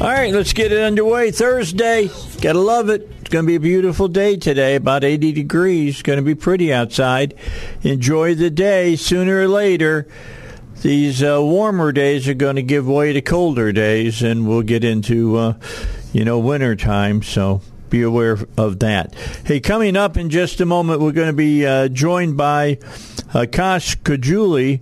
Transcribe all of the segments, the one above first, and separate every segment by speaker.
Speaker 1: All right, let's get it underway. Thursday. Gotta love it. It's going to be a beautiful day today, about 80 degrees. Going to be pretty outside. Enjoy the day. Sooner or later, these uh, warmer days are going to give way to colder days, and we'll get into, uh, you know, winter time. So be aware of that. Hey, coming up in just a moment, we're going to be uh, joined by Akash Chougule.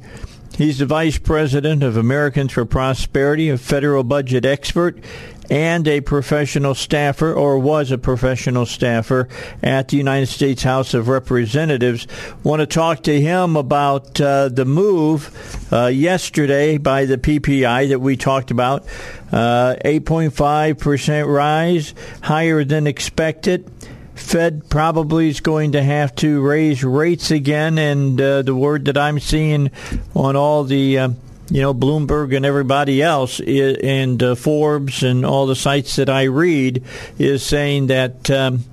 Speaker 1: He's the vice president of Americans for Prosperity, a federal budget expert, and a professional staffer, or was a professional staffer at the United States House of Representatives. Want to talk to him about uh, the move uh, yesterday by the PPI that we talked about. Uh, 8.5% rise, higher than expected. Fed probably is going to have to raise rates again, and uh, the word that I'm seeing on all the uh, you know Bloomberg and everybody else and uh, Forbes and all the sites that I read is saying that um,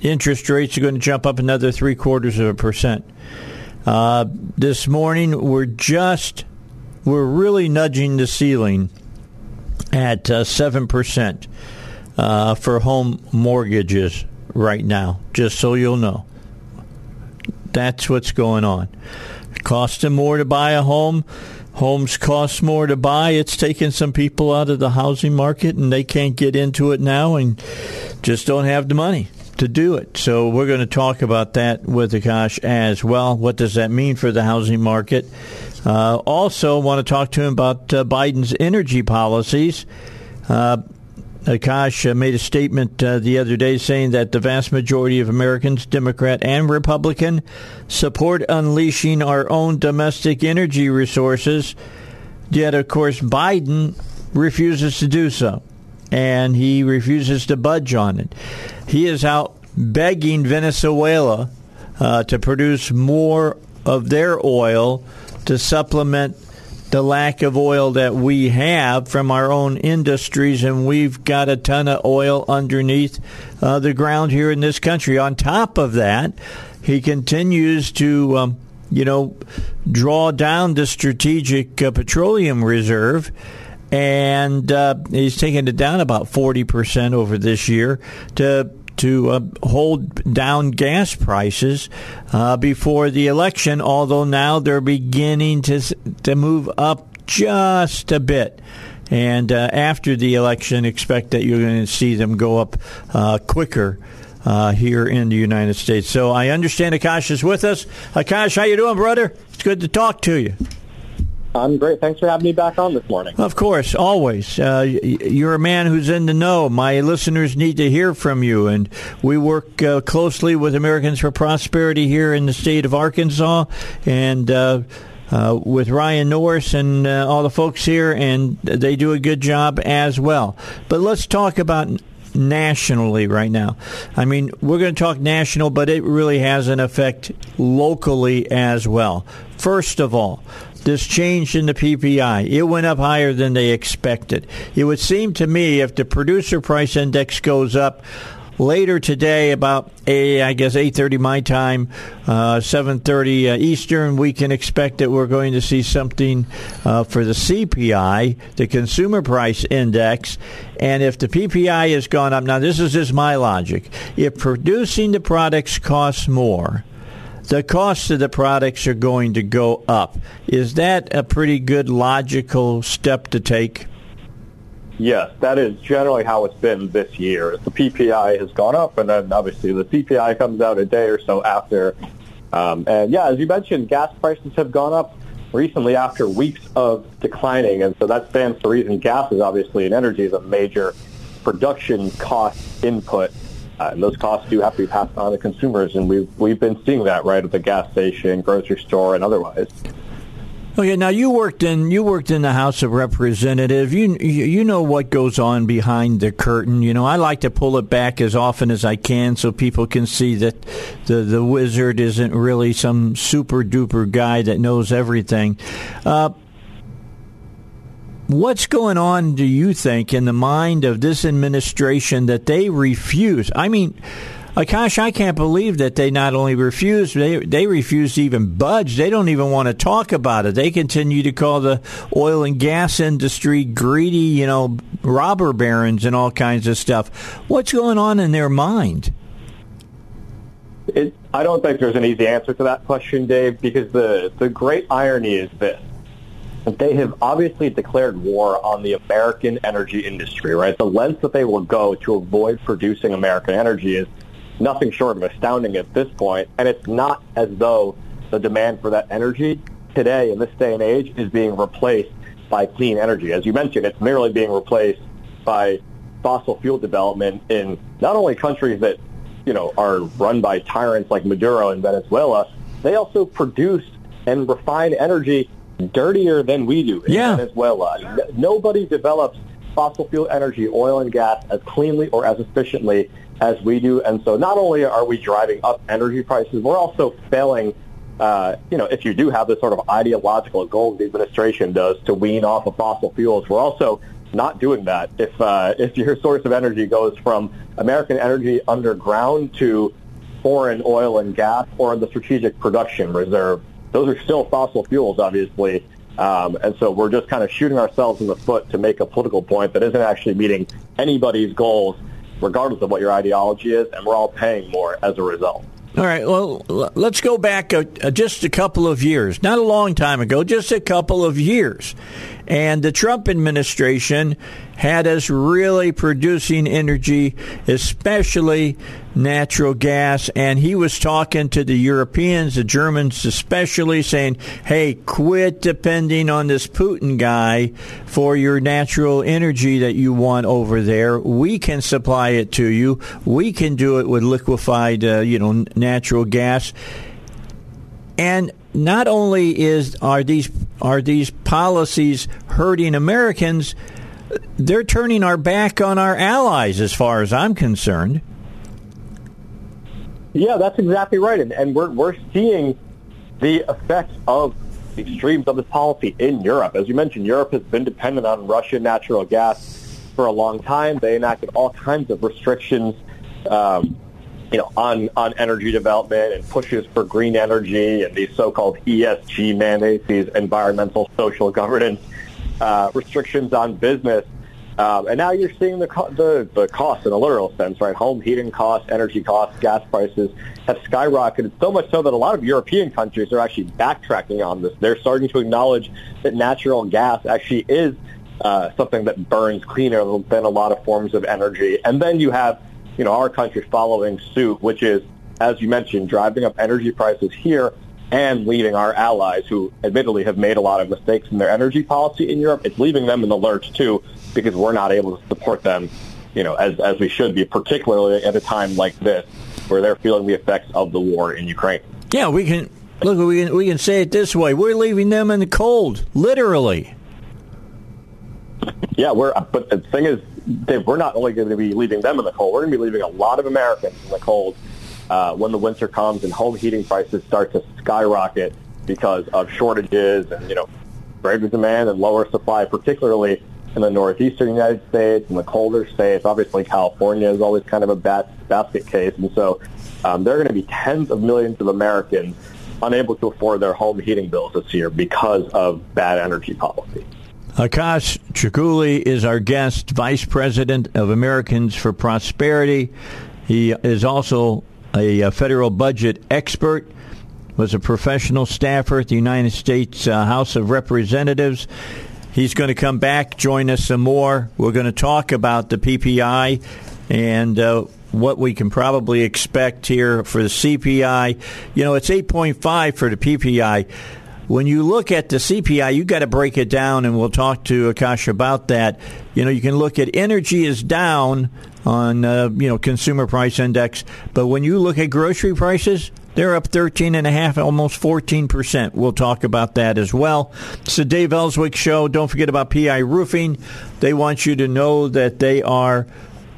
Speaker 1: interest rates are going to jump up another three quarters of a percent. Uh, this morning we're just we're really nudging the ceiling at uh, seven percent uh, for home mortgages right now, just so you'll know. That's what's going on. Them more to buy a home. Homes cost more to buy. It's taking some people out of the housing market and they can't get into it now and just don't have the money to do it. So we're going to talk about that with Akash as well. What does that mean for the housing market? Uh, also, want to talk to him about uh, Biden's energy policies. Uh, Akash uh, made a statement uh, the other day saying that the vast majority of Americans, Democrat and Republican, support unleashing our own domestic energy resources. Yet, of course, Biden refuses to do so, and he refuses to budge on it. He is out begging Venezuela uh, to produce more of their oil to supplement the lack of oil that we have from our own industries, and we've got a ton of oil underneath uh, the ground here in this country. On top of that, he continues to, um, you know, draw down the strategic uh, petroleum reserve. And uh, he's taken it down about 40% over this year to to uh, hold down gas prices uh, before the election, although now they're beginning to, to move up just a bit. And uh, after the election, expect that you're going to see them go up uh, quicker. Uh, here in the United States, so I understand Akash is with us. Akash, how you doing, brother? It's good to talk to you.
Speaker 2: I'm great. Thanks for having me back on this morning.
Speaker 1: Of course, always. Uh, you're a man who's in the know. My listeners need to hear from you, and we work uh, closely with Americans for Prosperity here in the state of Arkansas, and. Uh, uh, with Ryan Norris and uh, all the folks here, and they do a good job as well. But let's talk about nationally right now. I mean, we're going to talk national, but it really has an effect locally as well. First of all, this change in the PPI. It went up higher than they expected. It would seem to me if the producer price index goes up later today about a, I guess 8:30 my time, uh, 7:30 uh, Eastern. We can expect that we're going to see something uh, for the CPI, the Consumer Price Index, and if the PPI has gone up, now this is just my logic. If producing the products costs more, the costs of the products are going to go up. Is that a pretty good logical step to take?
Speaker 2: Yes, that is generally how it's been this year. The PPI has gone up, and then obviously the CPI comes out a day or so after. Um, and yeah, as you mentioned, gas prices have gone up recently after weeks of declining, and so that stands to reason gas is obviously an energy is a major production cost input uh, and those costs do have to be passed on to consumers, and we've we've been seeing that right at the gas station, grocery store, and otherwise.
Speaker 1: Okay, now you worked in you worked in the House of Representatives. You you know what goes on behind the curtain. You know, I like to pull it back as often as I can so people can see that the the wizard isn't really some super duper guy that knows everything. Uh, What's going on, do you think, in the mind of this administration that they refuse? I mean, Akash, I can't believe that they not only refuse, they they refuse to even budge. They don't even want to talk about it. They continue to call the oil and gas industry greedy, you know, robber barons and all kinds of stuff. What's going on in their mind?
Speaker 2: It, I don't think there's an easy answer to that question, Dave, because the, the great irony is this. They have obviously declared war on the American energy industry, right? The lengths that they will go to avoid producing American energy is nothing short of astounding at this point. And it's not as though the demand for that energy today in this day and age is being replaced by clean energy. As you mentioned, it's merely being replaced by fossil fuel development in not only countries that, you know, are run by tyrants like Maduro in Venezuela, they also produce and refine energy dirtier than we do in
Speaker 1: yeah.
Speaker 2: Venezuela. Nobody develops fossil fuel energy, oil and gas, as cleanly or as efficiently as we do. And so not only are we driving up energy prices, we're also failing, uh, you know, if you do have this sort of ideological goal the administration does to wean off of fossil fuels, we're also not doing that. If, uh, if your source of energy goes from American energy underground to foreign oil and gas or the strategic production reserve, those are still fossil fuels, obviously. Um, and so we're just kind of shooting ourselves in the foot to make a political point that isn't actually meeting anybody's goals regardless of what your ideology is, and we're all paying more as a result.
Speaker 1: All right. Well, let's go back a, a, just a couple of years, not a long time ago, just a couple of years. And the Trump administration had us really producing energy, especially natural gas. And he was talking to the Europeans, the Germans especially, saying, hey, quit depending on this Putin guy for your natural energy that you want over there. We can supply it to you. We can do it with liquefied, uh, you know, natural gas. And not only is are these are these policies hurting Americans, they're turning our back on our allies as far as I'm concerned.
Speaker 2: Yeah, that's exactly right. And, and we're, we're seeing the effects of the extremes of this policy in Europe. As you mentioned, Europe has been dependent on Russian natural gas for a long time. They enacted all kinds of restrictions um, you know, on, on energy development and pushes for green energy and these so-called ESG mandates, these environmental social governance uh, restrictions on business. Um, and now you're seeing the, co- the the cost in a literal sense, right? Home heating costs, energy costs, gas prices have skyrocketed so much so that a lot of European countries are actually backtracking on this. They're starting to acknowledge that natural gas actually is uh, something that burns cleaner than a lot of forms of energy. And then you have you know, our country following suit, which is, as you mentioned, driving up energy prices here and leaving our allies, who admittedly have made a lot of mistakes in their energy policy in Europe, it's leaving them in the lurch too, because we're not able to support them, you know, as as we should be, particularly at a time like this, where they're feeling the effects of the war in Ukraine.
Speaker 1: Yeah, we can look. We can we can say it this way: we're leaving them in the cold, literally.
Speaker 2: Yeah, we're. But the thing is, Dave, we're not only going to be leaving them in the cold, we're going to be leaving a lot of Americans in the cold uh, when the winter comes and home heating prices start to skyrocket because of shortages and, you know, greater demand and lower supply, particularly in the northeastern United States and the colder states. Obviously, California is always kind of a bat- basket case. And so um, there are going to be tens of millions of Americans unable to afford their home heating bills this year because of bad energy policy.
Speaker 1: Akash Chougule is our guest, Vice President of Americans for Prosperity. He is also a federal budget expert, was a professional staffer at the United States uh, House of Representatives. He's going to come back, join us some more. We're going to talk about the PPI and uh, what we can probably expect here for the CPI. You know, it's 8.5 for the PPI when you look at the CPI, you got to break it down, and we'll talk to Akash about that. You know, you can look at energy is down on uh, you know consumer price index, but when you look at grocery prices, They're up 13.5, almost 14%. We'll talk about that as well. It's the Dave Elswick Show. Don't forget about PI Roofing. They want you to know that they are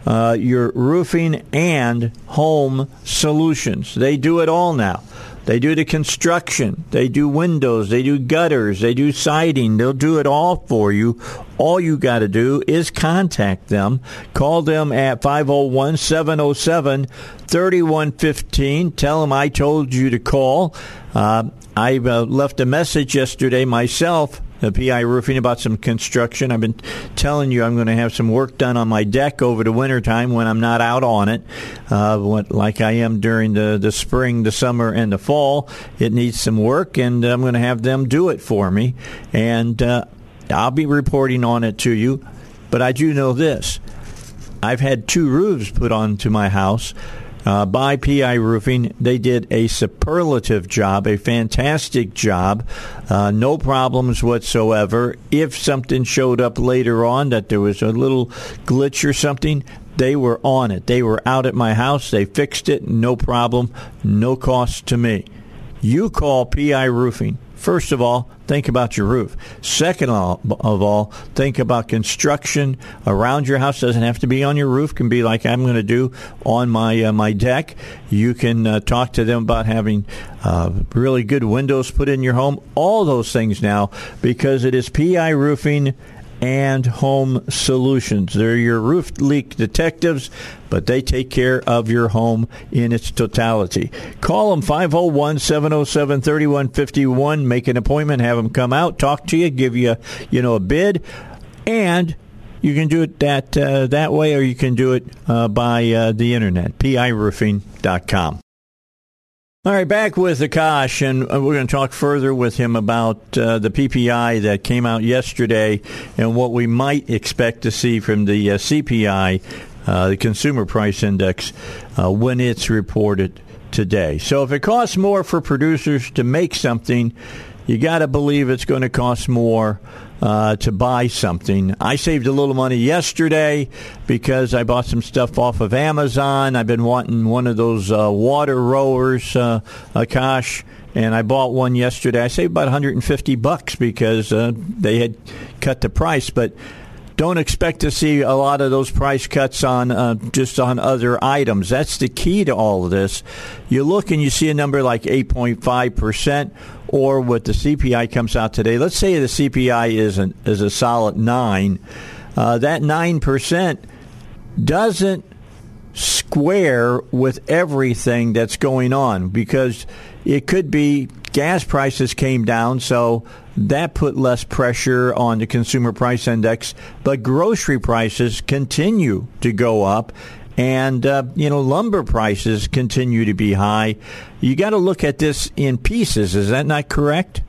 Speaker 1: uh, your roofing and home solutions. They do it all now. They do the construction. They do windows. They do gutters. They do siding. They'll do it all for you. All you got to do is contact them. Call them at 501 707 3115. Tell them I told you to call. Uh, I uh, left a message yesterday myself the PI Roofing about some construction. I've been telling you I'm going to have some work done on my deck over the wintertime when I'm not out on it, uh, what, like I am during the, the spring, the summer, and the fall. It needs some work, and I'm going to have them do it for me. And uh, I'll be reporting on it to you. But I do know this I've had two roofs put onto my house uh, by PI Roofing. They did a superlative job, a fantastic job, uh, no problems whatsoever. If something showed up later on that there was a little glitch or something, they were on it. They were out at my house. They fixed it, no problem, no cost to me. You call PI Roofing First of all, think about your roof. Second of all, think about construction around your house. Doesn't have to be on your roof. Can be like I'm going to do on my uh, my deck. You can uh, talk to them about having uh, really good windows put in your home. All those things now because it is PI Roofing and Home Solutions. They're your roof leak detectives, but they take care of your home in its totality. Call them 501 707 3151. Make an appointment, have them come out, talk to you, give you, you know, a bid, and you can do it that uh, that way, or you can do it uh, by uh, the internet, piroofing.com. All right, back with Akash, and uh, we're going to talk further with him about uh, the PPI that came out yesterday and what we might expect to see from the uh, CPI, uh, the Consumer Price Index, uh, when it's reported today. So, if it costs more for producers to make something, you got to believe it's going to cost more uh, to buy something. I saved a little money yesterday because I bought some stuff off of Amazon. I've been wanting one of those uh, water rowers, uh, Akash, and I bought one yesterday. I saved about 150 bucks because uh, they had cut the price, but don't expect to see a lot of those price cuts on uh, just on other items. That's the key to all of this. You look and you see a number like 8.5 percent, or what the CPI comes out today. Let's say the CPI is an, is a solid nine. Uh, that nine percent doesn't square with everything that's going on because it could be gas prices came down, so that put less pressure on the consumer price index. But grocery prices continue to go up, and uh, you know lumber prices continue to be high. You got to look at this in pieces. Is that not correct?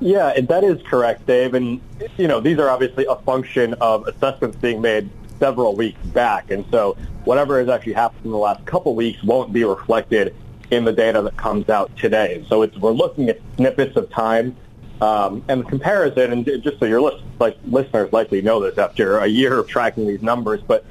Speaker 2: Yeah, that is correct, Dave. And you know these are obviously a function of assessments being made several weeks back, and so whatever has actually happened in the last couple weeks won't be reflected in the data that comes out today. So we're looking at snippets of time um, and the comparison, and just so your list, like, listeners likely know this after a year of tracking these numbers, but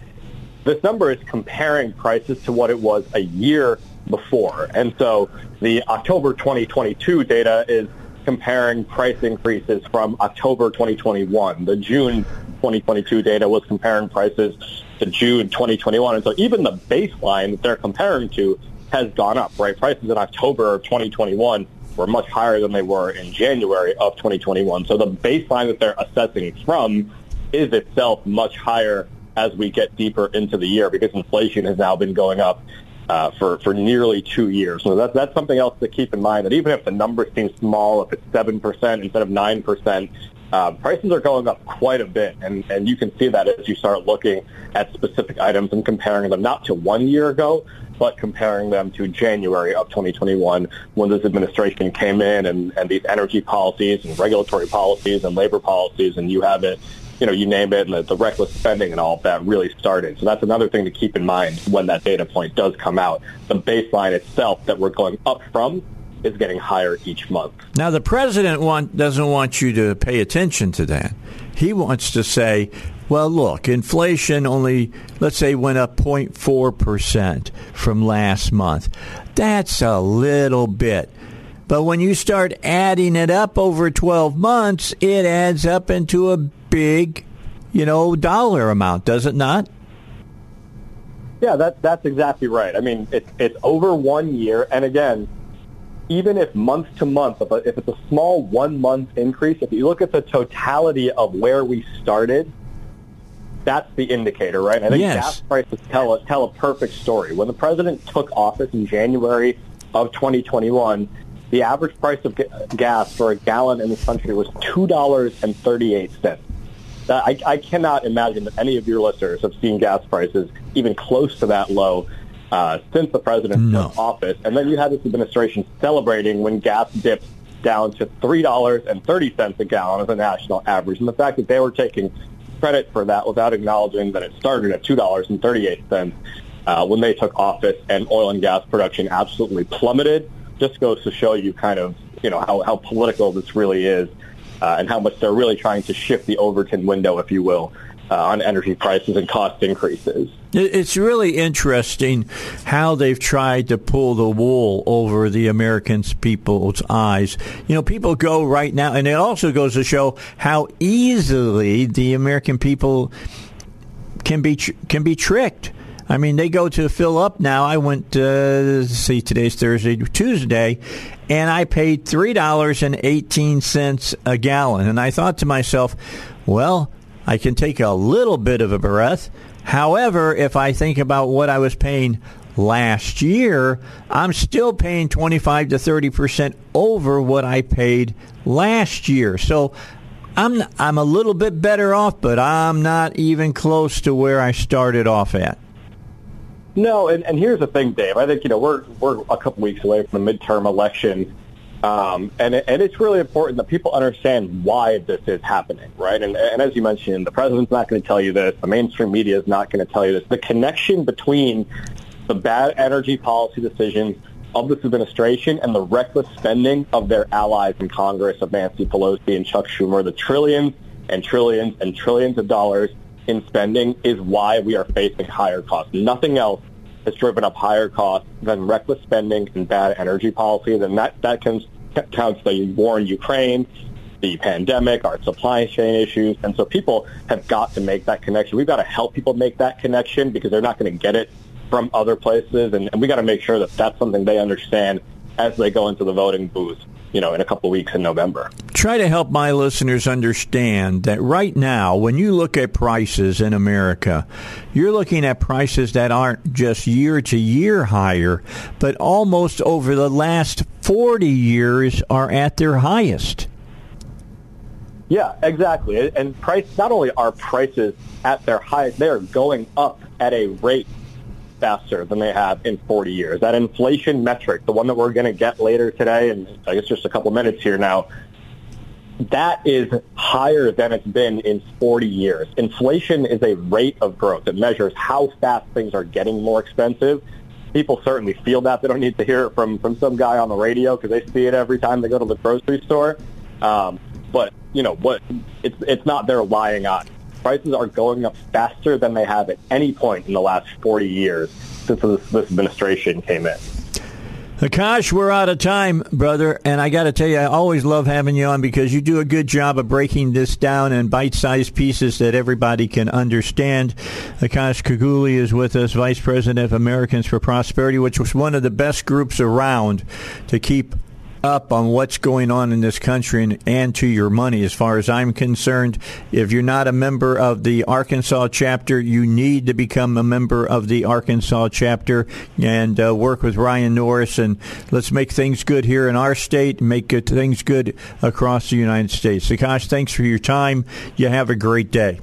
Speaker 2: this number is comparing prices to what it was a year before. And so the October 2022 data is comparing price increases from October 2021. The June 2022 data was comparing prices to June 2021. And so even the baseline that they're comparing to has gone up, right? Prices in October of 2021 were much higher than they were in January of 2021. So the baseline that they're assessing from is itself much higher as we get deeper into the year because inflation has now been going up uh, for, for nearly two years. So that's, that's something else to keep in mind that even if the numbers seem small, if it's 7% instead of 9%, uh, prices are going up quite a bit. And, and you can see that as you start looking at specific items and comparing them not to one year ago, but comparing them to January of 2021 when this administration came in and, and these energy policies and regulatory policies and labor policies and you have it, you know, you name it the, the reckless spending and all of that really started. So that's another thing to keep in mind when that data point does come out. The baseline itself that we're going up from is getting higher each month.
Speaker 1: Now, the president want, doesn't want you to pay attention to that. He wants to say, Well, look, inflation only, let's say, went up 0.4% from last month. That's a little bit. But when you start adding it up over 12 months, it adds up into a big, you know, dollar amount, does it not?
Speaker 2: Yeah, that, that's exactly right. I mean, it, it's over one year. And again, even if month to month, if, if it's a small one month increase, if you look at the totality of where we started, that's the indicator, right? I think
Speaker 1: yes.
Speaker 2: gas prices tell a, tell a perfect story. When the president took office in January of 2021, the average price of gas for a gallon in this country was $2.38. I, I cannot imagine that any of your listeners have seen gas prices even close to that low uh, since the president no. took office. And then you had this administration celebrating when gas dipped down to $3.30 a gallon as a national average. And the fact that they were taking credit for that without acknowledging that it started at $2.38 uh, when they took office and oil and gas production absolutely plummeted just goes to show you kind of, you know, how, how political this really is uh, and how much they're really trying to shift the Overton window, if you will, uh, on energy prices and cost increases.
Speaker 1: It's really interesting how they've tried to pull the wool over the American people's eyes. You know, people go right now, and it also goes to show how easily the American people can be can be tricked. I mean, they go to fill up now. I went, uh, see, today's Thursday, Tuesday, and I paid $3.18 a gallon. And I thought to myself, well, I can take a little bit of a breath. However, if I think about what I was paying last year, I'm still paying 25 to 30% over what I paid last year. So I'm I'm a little bit better off, but I'm not even close to where I started off at.
Speaker 2: No, and, and here's the thing, Dave. I think you know we're we're a couple weeks away from the midterm election. Um, and, and it's really important that people understand why this is happening, right? And, and as you mentioned, the president's not going to tell you this. The mainstream media is not going to tell you this. The connection between the bad energy policy decisions of this administration and the reckless spending of their allies in Congress, of Nancy Pelosi and Chuck Schumer, the trillions and trillions and trillions of dollars in spending is why we are facing higher costs. Nothing else has driven up higher costs than reckless spending and bad energy policy. Then that, that counts, counts the war in Ukraine, the pandemic, our supply chain issues. And so people have got to make that connection. We've got to help people make that connection because they're not going to get it from other places. And, and we got to make sure that that's something they understand as they go into the voting booth you know, in a couple of weeks in November.
Speaker 1: Try to help my listeners understand that right now, when you look at prices in America, you're looking at prices that aren't just year to year higher, but almost over the last 40 years are at their highest.
Speaker 2: Yeah, exactly. And price not only are prices at their highest, they are going up at a rate faster than they have in 40 years. That inflation metric, the one that we're going to get later today, and I guess just a couple minutes here now, that is higher than it's been in 40 years. Inflation is a rate of growth. It measures how fast things are getting more expensive. People certainly feel that. They don't need to hear it from, from some guy on the radio because they see it every time they go to the grocery store. Um, but, you know, what it's, it's not their lying on prices are going up faster than they have at any point in the last 40 years since this, this administration came in.
Speaker 1: Akash, we're out of time, brother. And I got to tell you, I always love having you on because you do a good job of breaking this down in bite sized pieces that everybody can understand. Akash Chougule is with us, Vice President of Americans for Prosperity, which was one of the best groups around to keep up on what's going on in this country and, and, to your money. As far as I'm concerned, if you're not a member of the Arkansas chapter, you need to become a member of the Arkansas chapter and uh, work with Ryan Norris. And let's make things good here in our state and make good, things good across the United States. Akash, thanks for your time. You have a great day.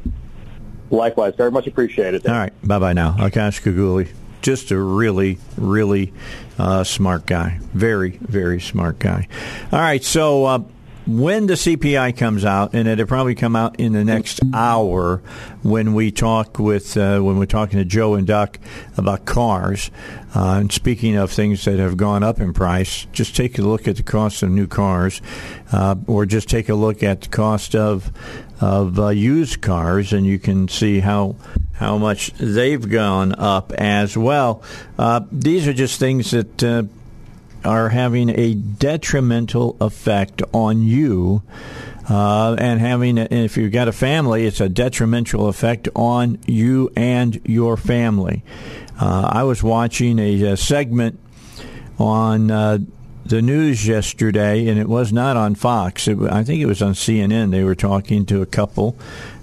Speaker 2: Likewise. Very much appreciated.
Speaker 1: All right. Bye bye now. Akash Chougule just a really, really uh, smart guy. Very, very smart guy. All right, so uh, when the CPI comes out, and it'll probably come out in the next hour when we talk with uh, when we're talking to Joe and Duck about cars. Uh, and speaking of things that have gone up in price, just take a look at the cost of new cars, uh, or just take a look at the cost of of uh, used cars, and you can see how how much they've gone up as well. Uh, these are just things that uh, are having a detrimental effect on you. Uh, and having, if you've got a family, it's a detrimental effect on you and your family. Uh, I was watching a, a segment on uh, the news yesterday, and it was not on Fox. It, I think it was on CNN. They were talking to a couple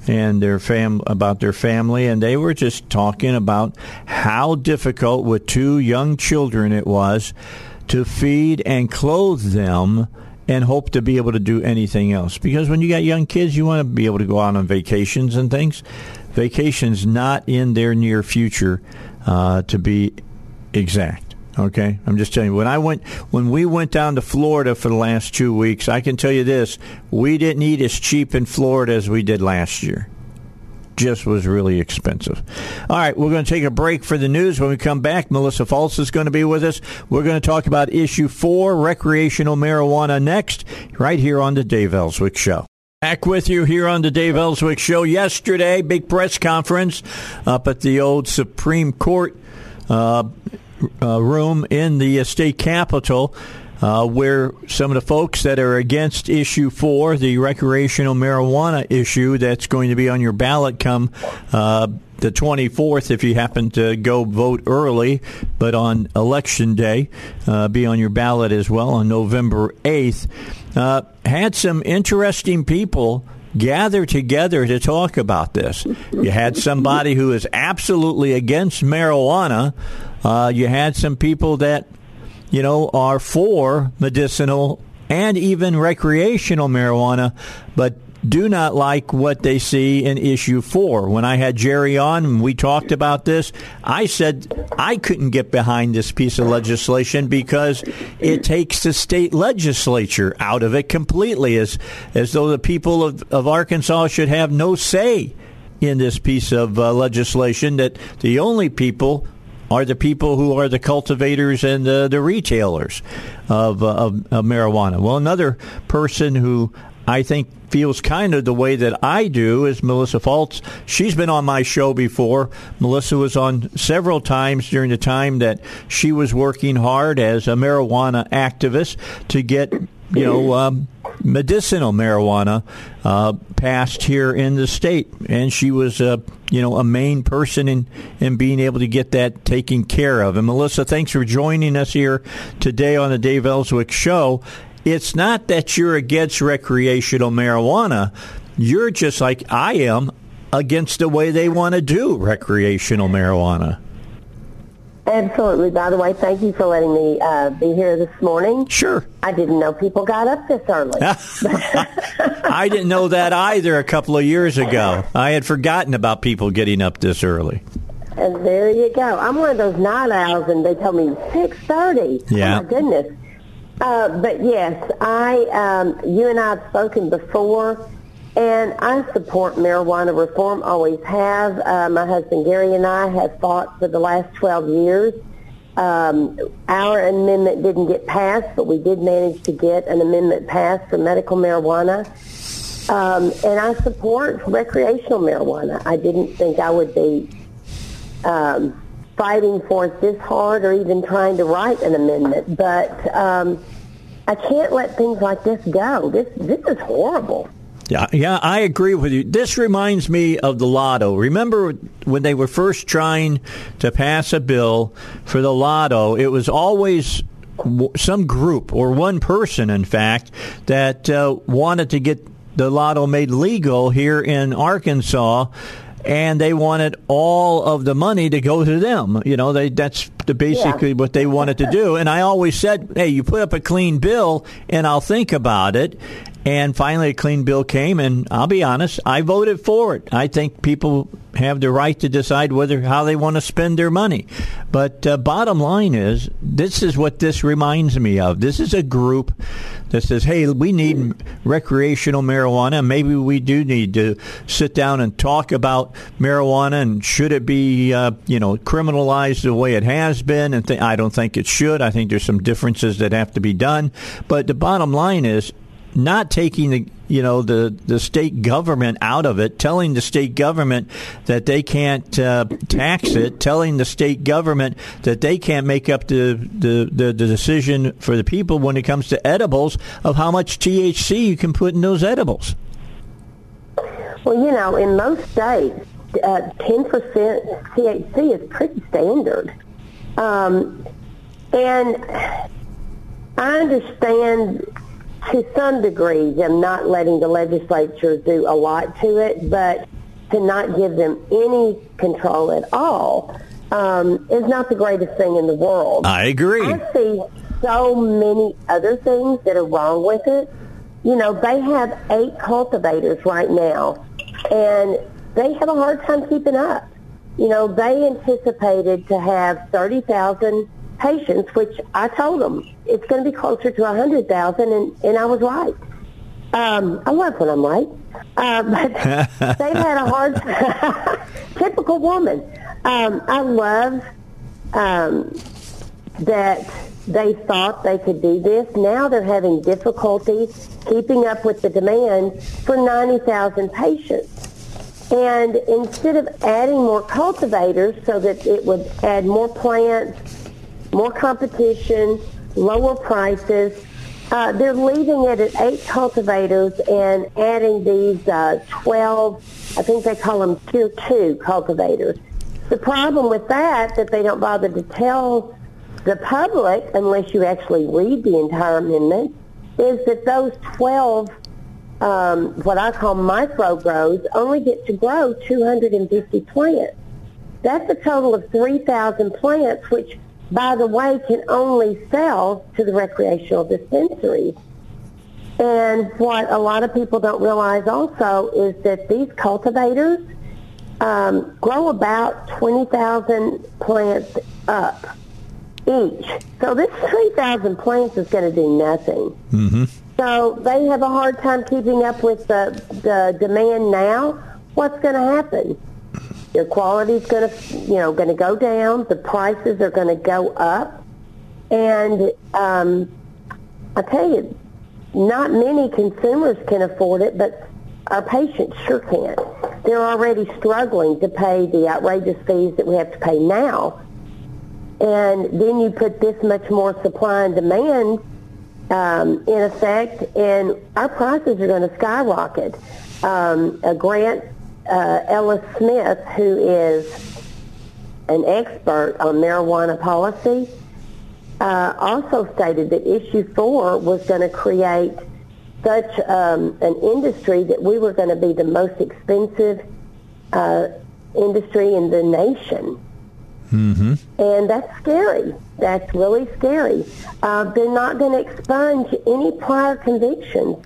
Speaker 1: and their fam about their family, and they were just talking about how difficult with two young children it was to feed and clothe them and hope to be able to do anything else. Because when you got young kids, you want to be able to go out on vacations and things. Vacations not in their near future, uh, to be exact. Okay, I'm just telling you. When I went, when we went down to Florida for the last two weeks, I can tell you this: we didn't eat as cheap in Florida as we did last year. Just was really expensive. All right, we're going to take a break for the news. When we come back, Melissa Fults is going to be with us. We're going to talk about issue four, recreational marijuana, next, right here on the Dave Elswick Show. Back with you here on the Dave Elswick Show. Yesterday, big press conference up at the old Supreme Court. Uh, uh, room in the state capitol. Uh, where some of the folks that are against issue four, the recreational marijuana issue that's going to be on your ballot come uh, the 24th if you happen to go vote early, but on election day, uh, be on your ballot as well on November 8th. Uh, had some interesting people gather together to talk about this. You had somebody who is absolutely against marijuana. Uh, you had some people that, you know, are for medicinal and even recreational marijuana, but do not like what they see in issue four. When I had Jerry on and we talked about this, I said I couldn't get behind this piece of legislation because it takes the state legislature out of it completely, as as though the people of, of Arkansas should have no say in this piece of uh, legislation. That the only people are the people who are the cultivators and the, the retailers of, uh, of, of marijuana. Well, another person who I think feels kind of the way that I do is Melissa Fults. She's been on my show before. Melissa was on several times during the time that she was working hard as a marijuana activist to get you know, um, medicinal marijuana uh, passed here in the state, and she was, uh, you know, a main person in in being able to get that taken care of. And Melissa, thanks for joining us here today on the Dave Elswick Show. It's not that you're against recreational marijuana; you're just like I am against the way they want to do recreational marijuana.
Speaker 3: Absolutely. By the way, thank you for letting me uh, be here this morning.
Speaker 1: Sure.
Speaker 3: I didn't know people got up this early.
Speaker 1: I didn't know that either a couple of years ago. I had forgotten about people getting up this early.
Speaker 3: And there you go. I'm one of those night owls, and they tell me 6.30.
Speaker 1: Yeah.
Speaker 3: Oh, my goodness. Uh, but yes, I, um, you and I have spoken before, and I support marijuana reform, always have. Uh, my husband Gary and I have fought for the last 12 years. Um, our amendment didn't get passed, but we did manage to get an amendment passed for medical marijuana. Um, and I support recreational marijuana. I didn't think I would be um, fighting for it this hard or even trying to write an amendment, but um, I can't let things like this go. This this is horrible.
Speaker 1: Yeah, yeah, I agree with you. This reminds me of the lotto. Remember when they were first trying to pass a bill for the lotto? It was always some group or one person, in fact, that uh, wanted to get the lotto made legal here in Arkansas and they wanted all of the money to go to them. You know, they that's the basically yeah. what they wanted to do. And I always said, "Hey, you put up a clean bill, and I'll think about it." And finally, a clean bill came, and I'll be honest, I voted for it. I think people have the right to decide whether how they want to spend their money. But uh, bottom line is, this is what this reminds me of. This is a group that says, "Hey, we need recreational marijuana. Maybe we do need to sit down and talk about marijuana and should it be, uh, you know, criminalized the way it has been?" And th- I don't think it should. I think there's some differences that have to be done. But the bottom line is, not taking the you know the the state government out of it, telling the state government that they can't uh, tax it, telling the state government that they can't make up the, the, the the decision for the people when it comes to edibles of how much THC you can put in those edibles.
Speaker 3: Well, you know, in most states, uh, 10% THC is pretty standard. Um, and I understand to some degree them not letting the legislature do a lot to it, but to not give them any control at all um, is not the greatest thing in the world.
Speaker 1: I agree.
Speaker 3: I see so many other things that are wrong with it. You know, they have eight cultivators right now, and they have a hard time keeping up. You know, they anticipated to have 30,000 patients, which I told them it's going to be closer to 100,000, and, and I was right. Um, I love when I'm right. Uh, but they've had a hard typical woman. Um, I love um, that they thought they could do this. Now they're having difficulty keeping up with the demand for 90,000 patients. And instead of adding more cultivators so that it would add more plants, more competition, lower prices, uh, they're leaving it at eight cultivators and adding these uh, 12, I think they call them tier two cultivators. The problem with that, that they don't bother to tell the public, unless you actually read the entire amendment, is that those 12 um, what I call micro grows, only get to grow 250 plants. That's a total of 3,000 plants, which, by the way, can only sell to the recreational dispensaries. And what a lot of people don't realize also is that these cultivators um, grow about 20,000 plants up each. So this 3,000 plants is going to do nothing.
Speaker 1: Mm-hmm.
Speaker 3: So they have a hard time keeping up with the, the demand now. What's going to happen? Their quality is going to, you know, going to go down. The prices are going to go up, and um, I tell you, not many consumers can afford it, but our patients sure can. They're already struggling to pay the outrageous fees that we have to pay now, and then you put this much more supply and demand um, in effect, and our prices are going to skyrocket. Um, a Grant uh, Ellis Smith, who is an expert on marijuana policy, uh, also stated that issue four was going to create such um, an industry that we were going to be the most expensive uh, industry in the nation.
Speaker 1: Mm-hmm.
Speaker 3: And that's scary. That's really scary. Uh, they're not going to expunge any prior convictions.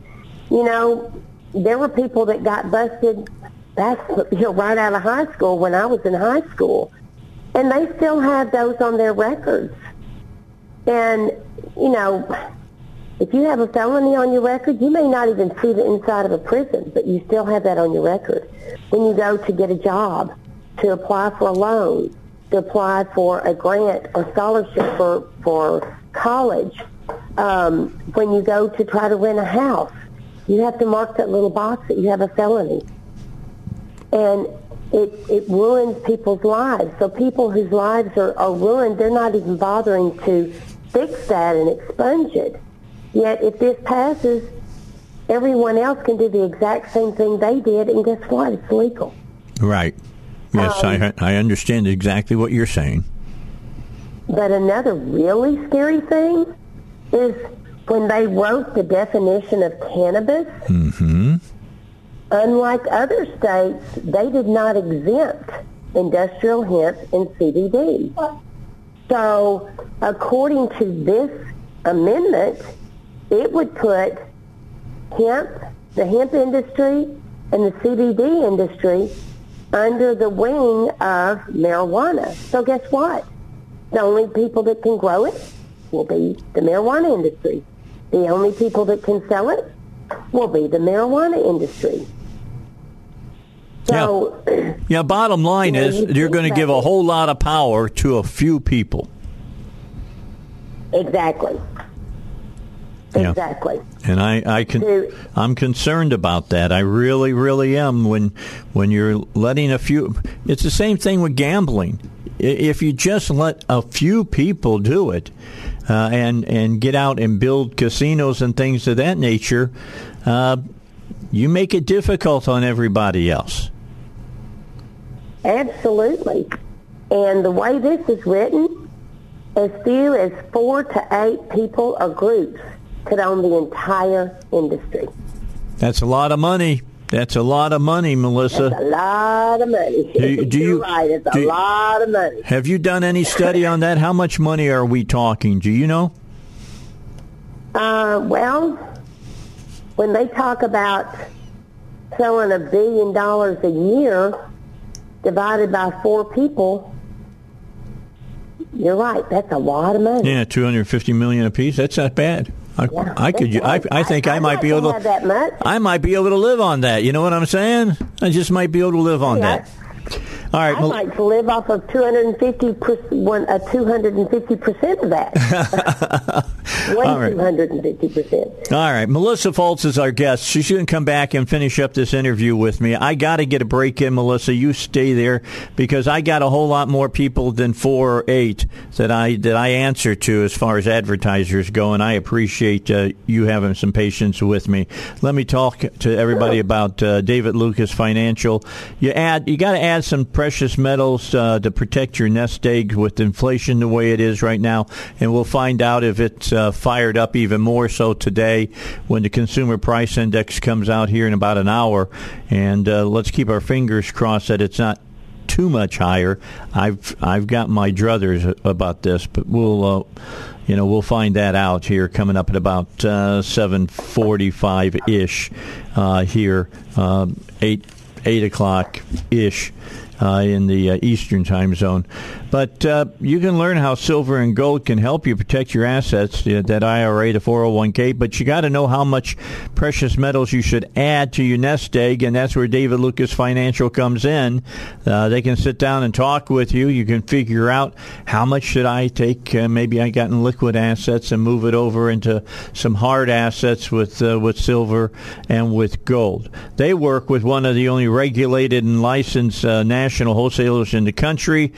Speaker 3: You know, there were people that got busted back, you know, right out of high school when I was in high school, and they still have those on their records. And you know, if you have a felony on your record, you may not even see the inside of a prison, but you still have that on your record. When you go to get a job, to apply for a loan, to apply for a grant or scholarship for, for college. Um, when you go to try to rent a house, you have to mark that little box that you have a felony. And it, it ruins people's lives. So people whose lives are, are ruined, they're not even bothering to fix that and expunge it. Yet if this passes, everyone else can do the exact same thing they did, and guess what? It's legal.
Speaker 1: Right. Yes, um, I I understand exactly what you're saying.
Speaker 3: But another really scary thing is when they wrote the definition of cannabis.
Speaker 1: Mm-hmm.
Speaker 3: Unlike other states, they did not exempt industrial hemp and CBD. So, according to this amendment, it would put hemp, the hemp industry, and the CBD industry under the wing of marijuana. So guess what? The only people that can grow it will be the marijuana industry. The only people that can sell it will be the marijuana industry.
Speaker 1: So, yeah. yeah bottom line is you're going to give a whole lot of power to a few people.
Speaker 3: Exactly.
Speaker 1: Yeah.
Speaker 3: Exactly.
Speaker 1: And I, I can, I'm concerned about that. I really, really am. When, when you're letting a few, it's the same thing with gambling. If you just let a few people do it, uh, and and get out and build casinos and things of that nature, uh, you make it difficult on everybody else.
Speaker 3: Absolutely. And the way this is written, as few as four to eight people or groups could own the entire industry.
Speaker 1: That's a lot of money. That's a lot of money, Melissa.
Speaker 3: That's a lot of money.
Speaker 1: Do you- do
Speaker 3: You're right. It's
Speaker 1: do
Speaker 3: a lot of money.
Speaker 1: Have you done any study on that? How much money are we talking? Do you know?
Speaker 3: Uh, well, when they talk about selling a billion dollars a year divided by four people, you're right. That's a lot of money.
Speaker 1: Yeah, two hundred fifty million apiece. That's not bad. I,
Speaker 3: Yeah,
Speaker 1: I could. I, I think I,
Speaker 3: I'd
Speaker 1: might be able to.
Speaker 3: that much.
Speaker 1: I might be able to live on that. You know what I'm saying? I just might be able to live on
Speaker 3: Yeah.
Speaker 1: that. All right.
Speaker 3: I'd like to live off of 250 percent, one, uh, 250 percent of that. One
Speaker 1: All right.
Speaker 3: 250 percent.
Speaker 1: All right, Melissa Fults is our guest. She's going to come back and finish up this interview with me. I got to get a break in, Melissa. You stay there because I got a whole lot more people than four or eight that I that I answer to as far as advertisers go, and I appreciate uh, you having some patience with me. Let me talk to everybody about uh, David Lucas Financial. You add, you got to add some precious metals uh, to protect your nest egg with inflation the way it is right now, and we'll find out if it's uh, fired up even more so today when the consumer price index comes out here in about an hour. And uh, let's keep our fingers crossed that it's not too much higher. I've I've got my druthers about this, but we'll uh, you know we'll find that out here coming up at about uh, seven forty five ish uh, here uh, eight eight o'clock ish. Uh, in the uh, Eastern time zone. But uh, you can learn how silver and gold can help you protect your assets, uh, that IRA to 401k. But you got to know how much precious metals you should add to your nest egg, and that's where David Lucas Financial comes in. Uh, they can sit down and talk with you. You can figure out how much should I take. Uh, maybe I got in liquid assets and move it over into some hard assets with uh, with silver and with gold. They work with one of the only regulated and licensed uh, national wholesalers in the country.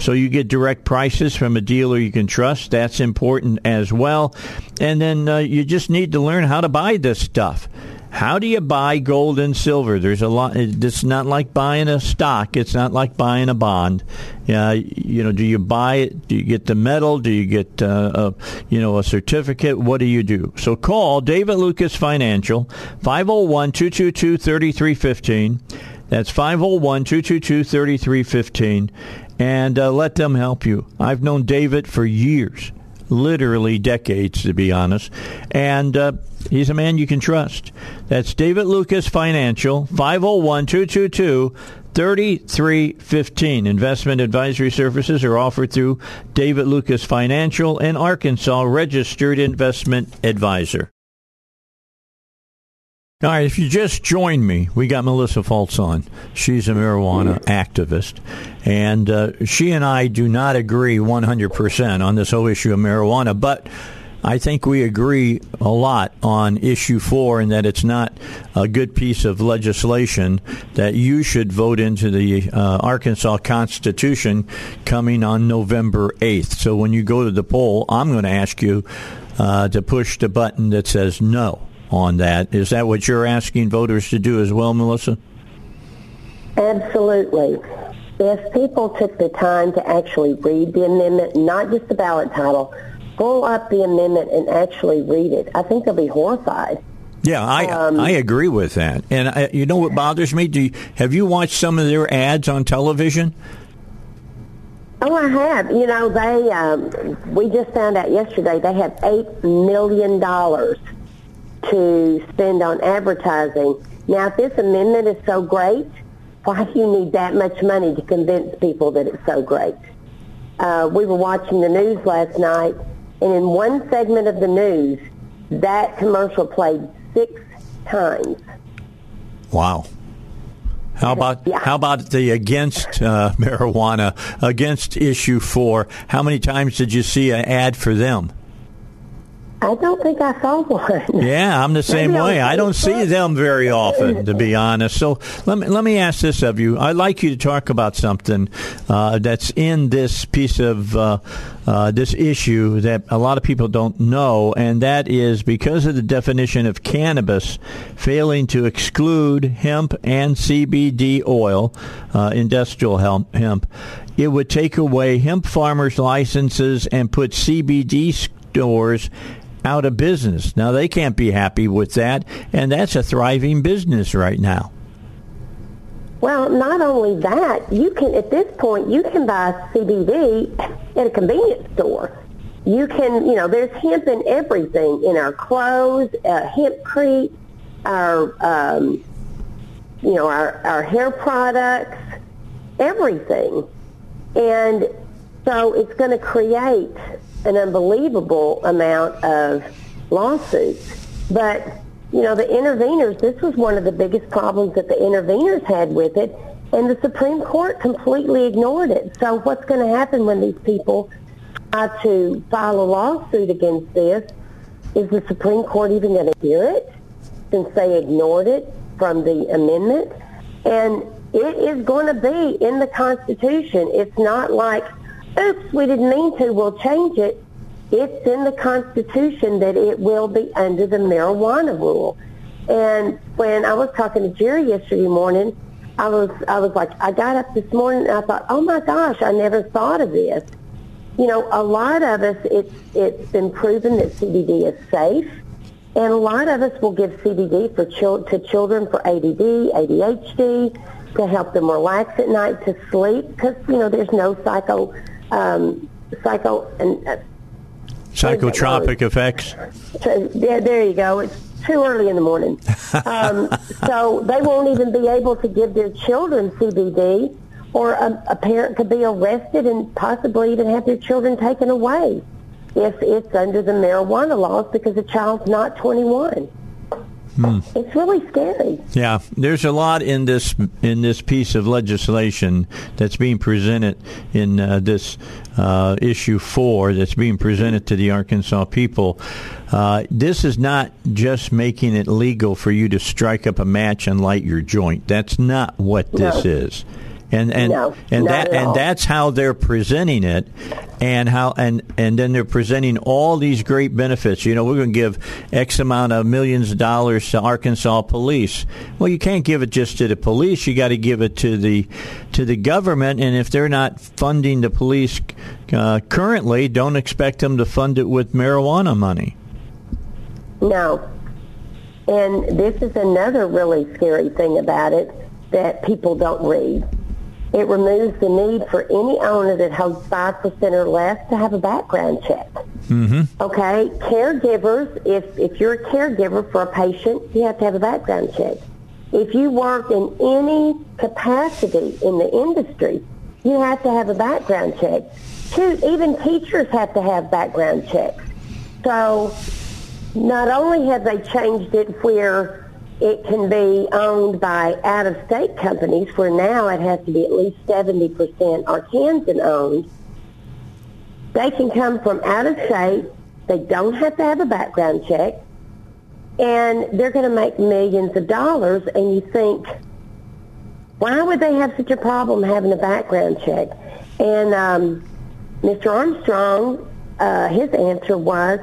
Speaker 1: So you get direct prices from a dealer you can trust. That's important as well. And then uh, you just need to learn how to buy this stuff. How do you buy gold and silver? There's a lot. It's not like buying a stock. It's not like buying a bond. Uh, you know, do you buy it? Do you get the metal? Do you get uh, a, you know a certificate? What do you do? So call David Lucas Financial 501-222-3315. That's 501-222-3315 and uh, let them help you. I've known David for years, literally decades, to be honest, and uh, he's a man you can trust. That's David Lucas Financial, 501 222 3315. Investment advisory services are offered through David Lucas Financial, an Arkansas registered investment advisor. All right, if you just joined me, we got Melissa Fults on. She's a marijuana activist, and uh, she and I do not agree 100% on this whole issue of marijuana, but I think we agree a lot on issue four and that it's not a good piece of legislation that you should vote into the uh, Arkansas Constitution coming on November 8th. So when you go to the poll, I'm going to ask you uh, to push the button that says no on that. Is that what you're asking voters to do as well, Melissa?
Speaker 3: Absolutely. If people took the time to actually read the amendment, not just the ballot title, pull up the amendment and actually read it, I think they'll be horrified.
Speaker 1: Yeah, I
Speaker 3: Um,
Speaker 1: I agree with that. And I, you know what bothers me? Do you, have you watched some of their ads on television?
Speaker 3: Oh, I have. You know, they um, we just found out yesterday they have eight million dollars to spend on advertising. Now, if this amendment is so great, why do you need that much money to convince people that it's so great? Uh, we were watching the news last night, and in one segment of the news, that commercial played six times.
Speaker 1: Wow. How about
Speaker 3: Yeah.
Speaker 1: how about the against uh, marijuana against issue four? How many times did you see an ad for them?
Speaker 3: I don't think I saw one.
Speaker 1: Yeah, I'm the same
Speaker 3: Maybe
Speaker 1: way. I don't see them very often, to be honest. So let me let me ask this of you. I'd like you to talk about something uh, that's in this piece of uh, uh, this issue that a lot of people don't know, and that is because of the definition of cannabis failing to exclude hemp and CBD oil, uh, industrial hemp, hemp, it would take away hemp farmers' licenses and put CBD stores out of business. Now they can't be happy with that, and that's a thriving business right now.
Speaker 3: Well, not only that, you can at this point you can buy CBD at a convenience store. You can, you know, there's hemp in everything in our clothes, uh, hempcrete, our, um, you know, our our hair products, everything, and so it's going to create an unbelievable amount of lawsuits. But you know, the interveners, this was one of the biggest problems that the interveners had with it, and the Supreme Court completely ignored it. So what's going to happen when these people try to file a lawsuit against this? Is the Supreme Court even going to hear it since they ignored it from the amendment? And it is going to be in the Constitution. It's not like, oops, we didn't mean to, we'll change it it's in the Constitution that it will be under the marijuana rule. And when I was talking to Jerry yesterday morning, I was I was like, I got up this morning and I thought, oh my gosh, I never thought of this. You know, a lot of us, it's it's been proven that CBD is safe, and a lot of us will give CBD for chil- to children for ADD, ADHD, to help them relax at night, to sleep, because you know there's no psycho um, psycho and. Uh,
Speaker 1: Psychotropic effects.
Speaker 3: so, yeah, there you go. It's too early in the morning. Um, so they won't even be able to give their children CBD, or a, a parent could be arrested and possibly even have their children taken away if it's under the marijuana laws because the child's not 21. It's really scary.
Speaker 1: Yeah, there's a lot in this in this piece of legislation that's being presented in uh, this uh, issue four that's being presented to the Arkansas people. Uh, this is not just making it legal for you to strike up a match and light your joint. That's not what this
Speaker 3: No.
Speaker 1: is. And and
Speaker 3: No,
Speaker 1: and that and that's how they're presenting it, and how and and then they're presenting all these great benefits. You know, we're going to give X amount of millions of dollars to Arkansas police. Well, you can't give it just to the police. You got to give it to the to the government. And if they're not funding the police uh, currently, don't expect them to fund it with marijuana money.
Speaker 3: No. And this is another really scary thing about it that people don't read. It removes the need for any owner that holds 5% or less to have a background check. Mm-hmm. Okay? Caregivers, if, if you're a caregiver for a patient, you have to have a background check. If you work in any capacity in the industry, you have to have a background check. Shoot, even teachers have to have background checks. So not only have they changed it where it can be owned by out-of-state companies, where now it has to be at least 70% Arkansan owned, they can come from out of state. They don't have to have a background check. And they're going to make millions of dollars. And you think, why would they have such a problem having a background check? And um, Mr. Armstrong, uh, his answer was,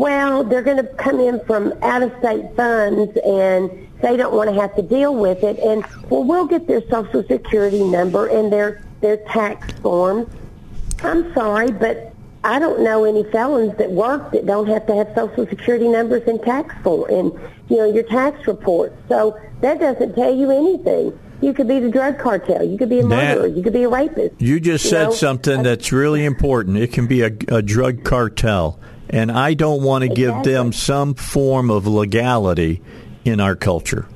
Speaker 3: well, they're going to come in from out-of-state funds and they don't want to have to deal with it. And, well, we'll get their Social Security number and their, their tax forms. I'm sorry, but I don't know any felons that work that don't have to have Social Security numbers and tax form and, you know, your tax reports. So that doesn't tell you anything. You could be the drug cartel. You could be a
Speaker 1: That-
Speaker 3: murderer. You could be a rapist.
Speaker 1: You just
Speaker 3: You
Speaker 1: said
Speaker 3: know,
Speaker 1: something that's really important. It can be a, a drug cartel, and I don't want to give them some form of legality in our culture.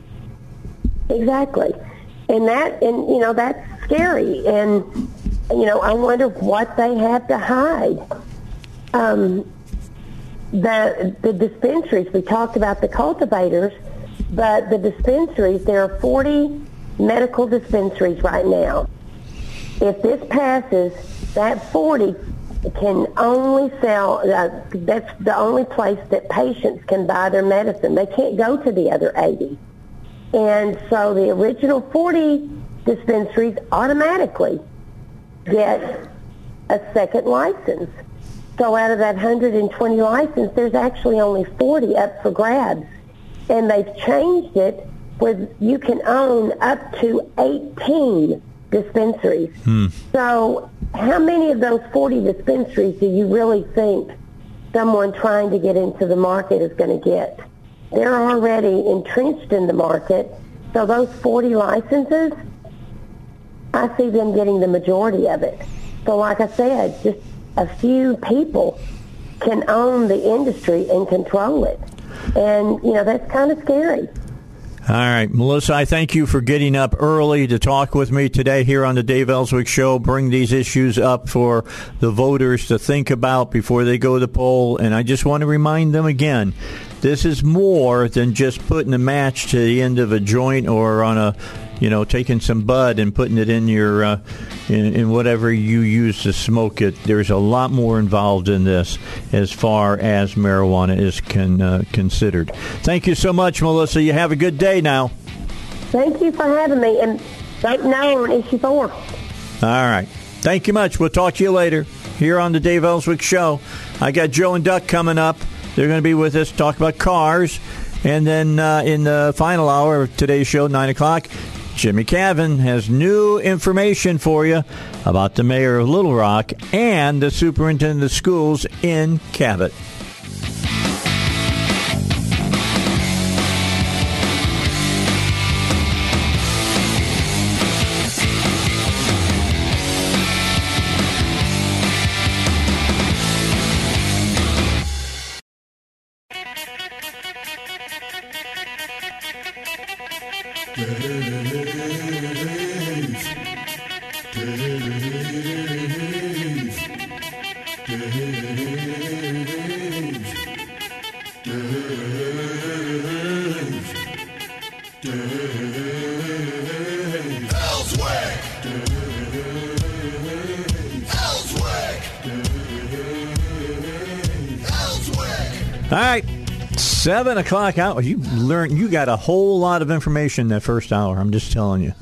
Speaker 3: Exactly. And that, and you know, that's scary. And, you know, I wonder what they have to hide. Um, the, the dispensaries, we talked about the cultivators, but the dispensaries, there are 40 medical dispensaries right now. If this passes, that 40 can only sell. Uh, that's the only place that patients can buy their medicine. They can't go to the other 80. And so the original 40 dispensaries automatically get a second license. So out of that 120 license, there's actually only 40 up for grabs. And they've changed it where you can own up to 18 dispensaries.
Speaker 1: Hmm.
Speaker 3: So how many of those 40 dispensaries do you really think someone trying to get into the market is going to get? They're already entrenched in the market. So those 40 licenses, I see them getting the majority of it. So like I said, just a few people can own the industry and control it. And, you know, that's kind of scary.
Speaker 1: All right, Melissa, I thank you for getting up early to talk with me today here on the Dave Elswick Show. Bring these issues up for the voters to think about before they go to the poll. And I just want to remind them again this is more than just putting a match to the end of a joint or on a you know, taking some bud and putting it in your uh, in, in, whatever you use to smoke it. There's a lot more involved in this as far as marijuana is con, uh, considered. Thank you so much, Melissa. You have a good day now.
Speaker 3: Thank you for having me, and vote no on issue four. All
Speaker 1: right. Thank you much. We'll talk to you later here on the Dave Elswick Show. I got Joe and Duck coming up. They're going to be with us talk about cars. And then uh, in the final hour of today's show, 9 o'clock, Jimmie Cavan has new information for you about the mayor of Little Rock and the superintendent of schools in Cabot. Seven o'clock hour. You learn. You got a whole lot of information that first hour. I'm just telling you.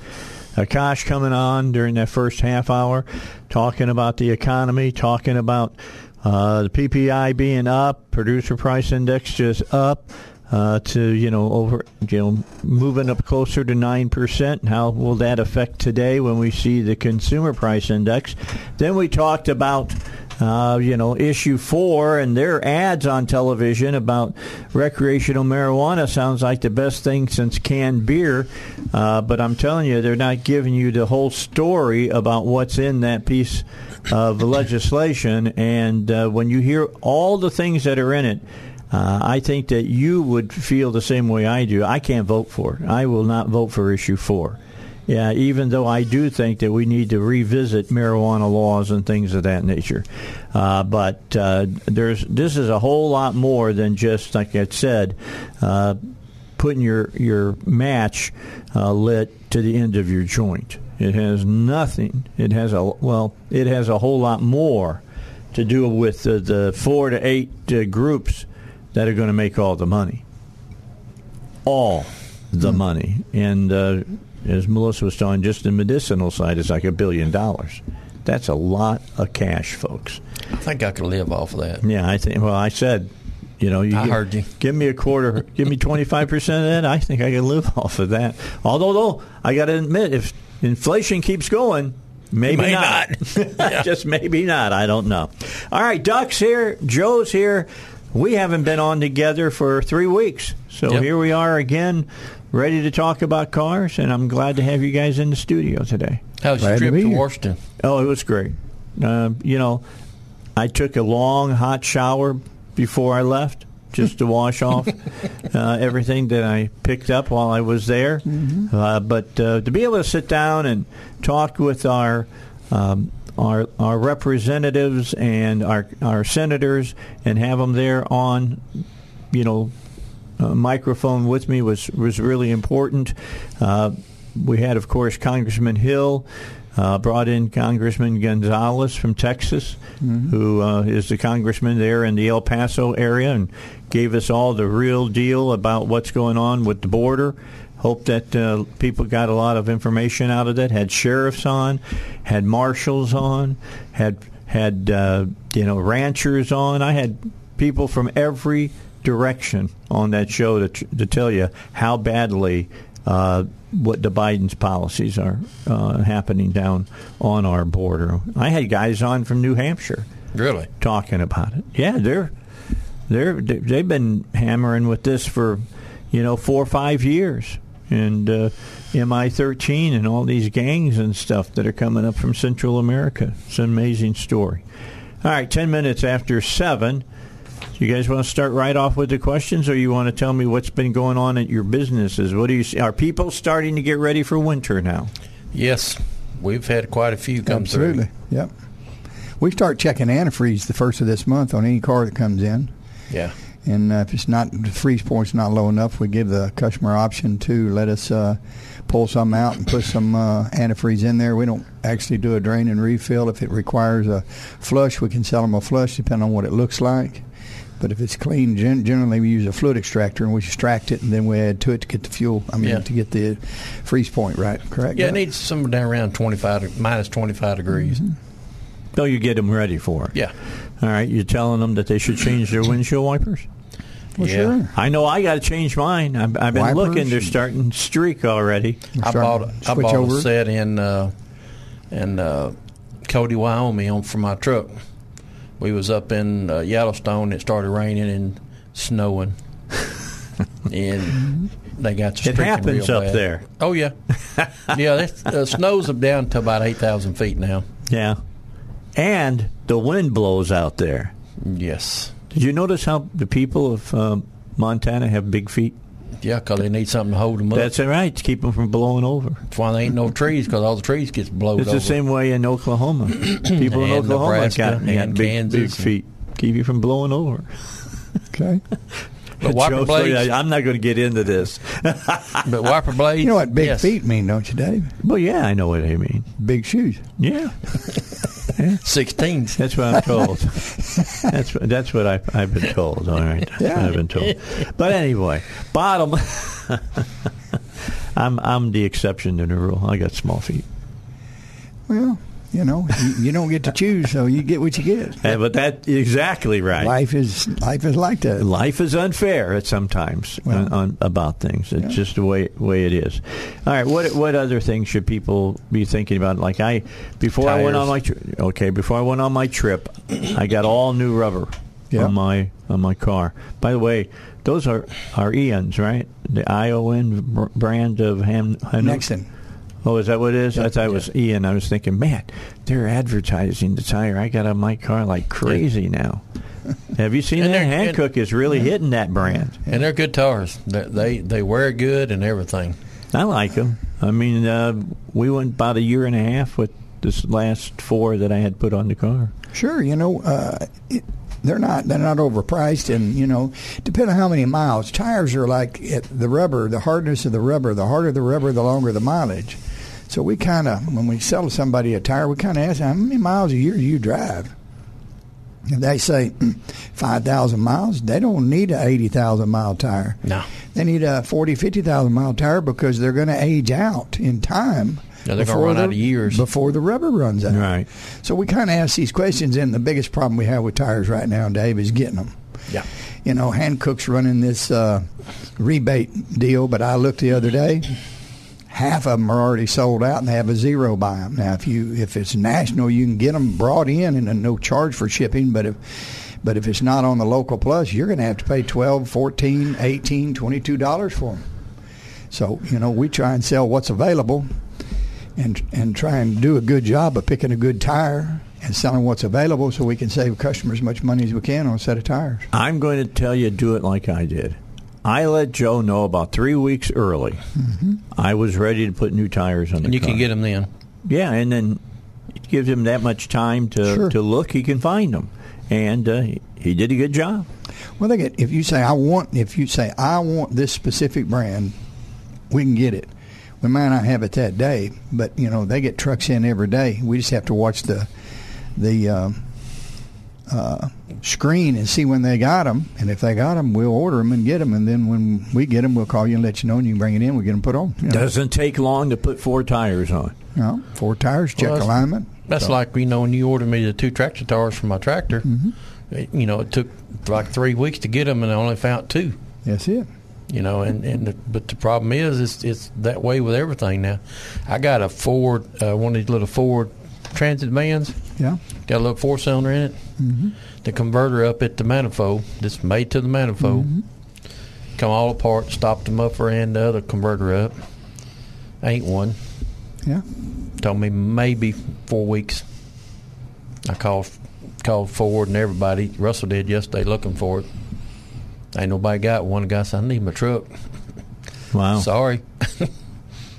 Speaker 1: Akash coming on during that first half hour, talking about the economy, talking about uh, the PPI being up, producer price index just up. Uh, to you know over you know moving up closer to nine percent. How will that affect today when we see the consumer price index? Then we talked about uh, you know, issue four and their ads on television about recreational marijuana sounds like the best thing since canned beer. Uh, but I'm telling you, they're not giving you the whole story about what's in that piece of legislation. And uh, when you hear all the things that are in it, uh, I think that you would feel the same way I do. I can't vote for it. I will not vote for issue four. Yeah, even though I do think that we need to revisit marijuana laws and things of that nature, uh, but uh, there's this is a whole lot more than just like I said, uh, putting your your match uh, lit to the end of your joint. It has nothing. It has a well. It has a whole lot more to do with the, the four to eight uh, groups that are going to make all the money. All the hmm. money and uh, as Melissa was telling, just the medicinal side is like a billion dollars. That's a lot of cash, folks.
Speaker 4: I think I could live off of that.
Speaker 1: Yeah, I think. Well, I said, you know, you
Speaker 4: I
Speaker 1: give,
Speaker 4: heard you.
Speaker 1: Give me a quarter. give me twenty five percent of that. I think I can live off of that. Although, though, I got to admit, if inflation keeps going, Maybe
Speaker 4: May
Speaker 1: not. not. Just maybe not. I don't know. All right, Duck's here. Joe's here. We haven't been on together for three weeks. So yep. here we are again ready to talk about cars, and I'm glad to have you guys in the studio today.
Speaker 4: How was your trip to,
Speaker 1: to
Speaker 4: Washington?
Speaker 1: Oh, it was great. Uh, you know, I took a long hot shower before I left just to wash off uh, everything that I picked up while I was there. Mm-hmm. Uh, but uh, to be able to sit down and talk with our um, our our representatives and our our senators and have them there on, you know, microphone with me was was really important. Uh, we had, of course, Congressman Hill. Uh, brought in Congressman Gonzales from Texas, who uh, is the congressman there in the El Paso area, and gave us all the real deal about what's going on with the border. Hope that uh, people got a lot of information out of that. Had sheriffs on, had marshals on, had had uh, you know ranchers on. I had people from every direction on that show to, to tell you how badly uh, what the Biden's policies are uh, happening down on our border. I had guys on from New Hampshire
Speaker 4: Really?
Speaker 1: talking about it. Yeah, they're they're they've been hammering with this for you know four or five years, and uh, MI13 and all these gangs and stuff that are coming up from Central America. It's an amazing story. All right, ten minutes after seven. You guys want to start right off with the questions, or you want to tell me what's been going on at your businesses? What do you see? Are people starting to get ready for winter now?
Speaker 4: Yes. We've had quite a few come through.
Speaker 5: Absolutely.
Speaker 4: through.
Speaker 5: Yep. We start checking antifreeze the first of this month on any car that comes in.
Speaker 4: Yeah.
Speaker 5: And uh, if it's not the freeze point's not low enough, we give the customer option to let us uh, pull some out and put some uh, antifreeze in there. We don't actually do a drain and refill. If it requires a flush, we can sell them a flush depending on what it looks like. But if it's clean, gen- generally we use a fluid extractor and we extract it and then we add to it to get the fuel. I mean,
Speaker 4: Yeah.
Speaker 5: to get the freeze point right. Correct.
Speaker 4: Yeah, it needs somewhere down around twenty five minus twenty five degrees.
Speaker 1: So you get them ready for it.
Speaker 4: Yeah.
Speaker 1: All right, you're telling them that they should change their windshield wipers.
Speaker 5: Well,
Speaker 4: Yeah.
Speaker 5: sure.
Speaker 1: I know I got to change mine. I've, I've been
Speaker 5: Wipers
Speaker 1: looking; they're starting streak already.
Speaker 4: I
Speaker 5: starting
Speaker 4: bought I
Speaker 5: switch
Speaker 4: bought
Speaker 5: over.
Speaker 4: a set in uh, in uh, Cody, Wyoming, on for my truck. We was up in uh, Yellowstone. It started raining and snowing, and they got to
Speaker 1: It happens up
Speaker 4: bad.
Speaker 1: there.
Speaker 4: Oh yeah, yeah. That's, uh, snows up down to about eight thousand feet now.
Speaker 1: Yeah, and the wind blows out there.
Speaker 4: Yes,
Speaker 1: Did you notice how the people of um, Montana have big feet?
Speaker 4: Yeah, because they need something to hold them up.
Speaker 1: That's all right to keep them from blowing over.
Speaker 4: That's why there ain't no trees because all the trees gets blown over.
Speaker 1: It's
Speaker 4: over.
Speaker 1: the same way in Oklahoma. People in
Speaker 4: And
Speaker 1: Oklahoma
Speaker 4: Nebraska
Speaker 1: got, got
Speaker 4: and
Speaker 1: big, big
Speaker 4: Kansas.
Speaker 1: feet. Keep you from blowing over.
Speaker 5: Okay.
Speaker 4: But wiper
Speaker 1: Joe,
Speaker 4: blades-
Speaker 1: I'm not going to get into this.
Speaker 4: But wiper blades.
Speaker 5: You know what big
Speaker 4: yes.
Speaker 5: feet mean, don't you, Dave?
Speaker 1: Well, yeah, I know what they mean.
Speaker 5: Big shoes.
Speaker 1: Yeah,
Speaker 4: Sixteens.
Speaker 1: that's what I'm told. that's what- that's what I've, I've been told. All right,
Speaker 5: Yeah.
Speaker 1: I've been told. But anyway, bottom. I'm I'm the exception to the rule. I got small feet.
Speaker 5: Well, you know, you, you don't get to choose, so you get what you get.
Speaker 1: Uh, but that exactly right.
Speaker 5: Life is life is like that.
Speaker 1: Life is unfair at sometimes
Speaker 5: Well,
Speaker 1: on, on, about things. It's
Speaker 5: yeah.
Speaker 1: just the way way it is. All right, what what other things should people be thinking about? Like I before I went on my tri- okay before I went on my trip, I got all new rubber
Speaker 5: Yeah.
Speaker 1: on my on my car. By the way, those are are Eons, right? The ION brand of Ham. Hankook?
Speaker 5: Nexen.
Speaker 1: Oh, is that what it is? I thought it was Ian. I was thinking, man, they're advertising the tire I got on my car like crazy now. Have you seen
Speaker 4: And
Speaker 1: that?
Speaker 4: they're-
Speaker 1: Hankook is really hitting that brand.
Speaker 4: And they're good tires. They they, they wear good and everything.
Speaker 1: I like them. I mean, uh, we went about a year and a half with this last four that I had put on the car.
Speaker 5: Sure, you know, uh, it, they're not they're not overpriced, and you know, depending on how many miles. Tires are like it, the rubber, the hardness of the rubber. The harder the rubber, the longer the mileage. So we kind of, when we sell somebody a tire, we kind of ask them, how many miles a year do you drive? If they say five thousand miles, they don't need an eighty thousand mile tire.
Speaker 4: No.
Speaker 5: They need a 40, 50,000 mile tire because they're going to age out in time.
Speaker 4: Yeah, they're gonna run
Speaker 5: the-
Speaker 4: out of years.
Speaker 5: Before the rubber runs out.
Speaker 1: Right.
Speaker 5: So we kind of ask these questions, and the biggest problem we have with tires right now, Dave, is getting them.
Speaker 4: Yeah.
Speaker 5: You know, Hankook's running this uh, rebate deal, but I looked the other day. Half of them are already sold out, and they have a zero buy them. Now, if you if it's national, you can get them brought in and no charge for shipping. But if but if it's not on the local plus, you're going to have to pay 12 14 18 22 dollars for them. So you know, we try and sell what's available, and and try and do a good job of picking a good tire and selling what's available, so we can save customers as much money as we can on a set of tires.
Speaker 1: I'm going to tell you, do it like I did. I let Joe know about three weeks early. I was ready to put new tires on the
Speaker 4: And you
Speaker 1: car.
Speaker 4: can get them then.
Speaker 1: Yeah, and then it gives him that much time to,
Speaker 5: Sure.
Speaker 1: to look. He can find them, and uh, he, he did a good job.
Speaker 5: Well, they get if you say I want if you say I want this specific brand, we can get it. we might not have it that day, but you know they get trucks in every day. We just have to watch the the uh, uh, screen and see when they got them, and if they got them, we'll order them and get them, and then when we get them, we'll call you and let you know, and you can bring it in. We'll get them put on. You know,
Speaker 1: Doesn't take long to put four tires on.
Speaker 5: you know, four tires, check
Speaker 4: Well, that's-
Speaker 5: alignment.
Speaker 4: That's
Speaker 5: So-
Speaker 4: like you know when you ordered me the two tractor tires for my tractor.
Speaker 5: Mm-hmm.
Speaker 4: It, you know, it took like three weeks to get them, and I only found two.
Speaker 5: That's it.
Speaker 4: You know, and and the, but the problem is, it's it's that way with everything now. I got a Ford, uh, one of these little Ford Transit vans.
Speaker 5: Yeah.
Speaker 4: Got a little four cylinder in it. Mm-hmm. The converter up at the manifold, that's made to the manifold. Come all apart, stopped the muffler and the other converter up. Ain't one.
Speaker 5: Yeah.
Speaker 4: Told me maybe four weeks. I called called Ford and everybody. Russell did yesterday looking for it. Ain't nobody got one. The guy said, I need my truck.
Speaker 1: Wow.
Speaker 4: Sorry.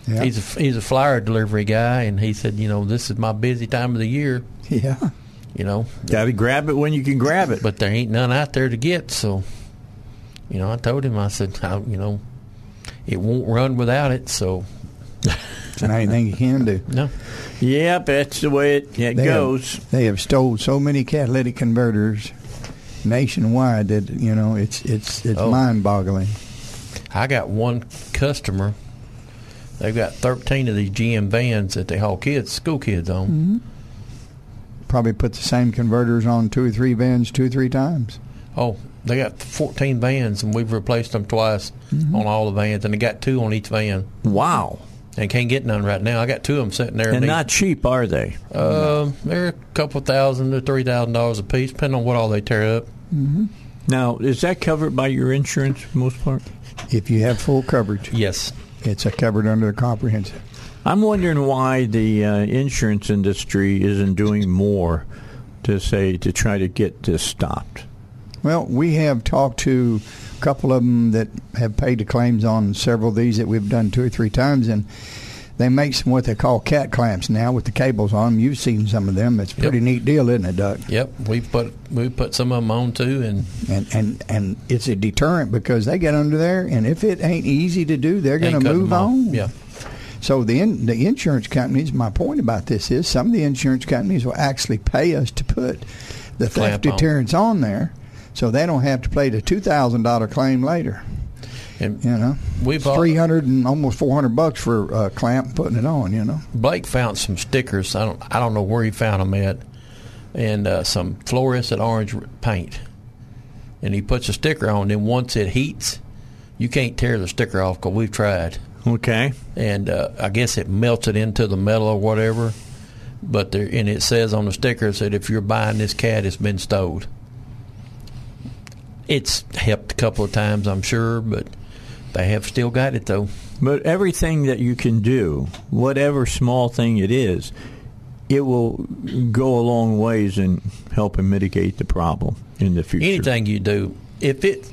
Speaker 5: Yeah.
Speaker 4: He's a he's a flyer delivery guy, and he said, you know, this is my busy time of the year.
Speaker 5: Yeah.
Speaker 4: You know,
Speaker 1: Got to grab it when you can grab it.
Speaker 4: but there ain't none out there to get. So, you know, I told him, I said, I, you know, it won't run without it. So,
Speaker 5: It's not anything you can do.
Speaker 4: no,
Speaker 1: Yep, that's the way it, it
Speaker 5: They
Speaker 1: goes.
Speaker 5: Have, they have stole so many catalytic converters nationwide that you know it's it's it's
Speaker 4: Oh.
Speaker 5: mind-boggling.
Speaker 4: I got one customer. They've got thirteen of these GM vans that they haul kids, school kids on. Mm-hmm.
Speaker 5: Probably put the same converters on two or three vans two or three times.
Speaker 4: Oh, they got fourteen vans, and we've replaced them twice mm-hmm. on all the vans, and they got two on each van,
Speaker 1: Wow.
Speaker 4: and can't get none right now. I got two of them sitting there.
Speaker 1: And
Speaker 4: they-
Speaker 1: not cheap, are they?
Speaker 4: Um, they're a couple thousand to three thousand dollars a piece, depending on what all they tear up. Mm-hmm.
Speaker 1: Now, is that covered by your insurance for most part?
Speaker 5: If you have full coverage,
Speaker 4: Yes,
Speaker 5: it's a covered under the comprehensive.
Speaker 1: I'm wondering why the uh, insurance industry isn't doing more to say to try to get this stopped.
Speaker 5: Well, we have talked to a couple of them that have paid the claims on several of these that we've done two or three times, and they make some what they call cat clamps now with the cables on them. You've seen some of them. It's a pretty
Speaker 4: Yep.
Speaker 5: neat deal, isn't it, Doug?
Speaker 4: yep. We put we put some of them on too, and
Speaker 5: And and and it's a deterrent because they get under there, and if it ain't easy to do, they're going to move on.
Speaker 4: Yeah,
Speaker 5: So the in, the insurance companies. My point about this is some of the insurance companies will actually pay us to put the theft
Speaker 4: Clamp on.
Speaker 5: deterrents on there, so they don't have to pay the two thousand dollar claim later.
Speaker 4: And
Speaker 5: You know,
Speaker 4: We've
Speaker 5: three hundred and almost four hundred bucks for a clamp and putting it on. You know,
Speaker 4: Blake found some stickers. I don't I don't know where he found them at, and uh, some fluorescent orange paint. And he puts a sticker on. Then once it heats, you can't tear the sticker off because we've tried.
Speaker 1: Okay.
Speaker 4: and uh, I guess it melted into the metal or whatever. But there, and it says on the sticker that if you're buying this cat, it's been stowed. It's helped a couple of times, I'm sure, but they have still got it though.
Speaker 1: But everything that you can do, whatever small thing it is, it will go a long ways in helping mitigate the problem in the future.
Speaker 4: Anything you do, if it,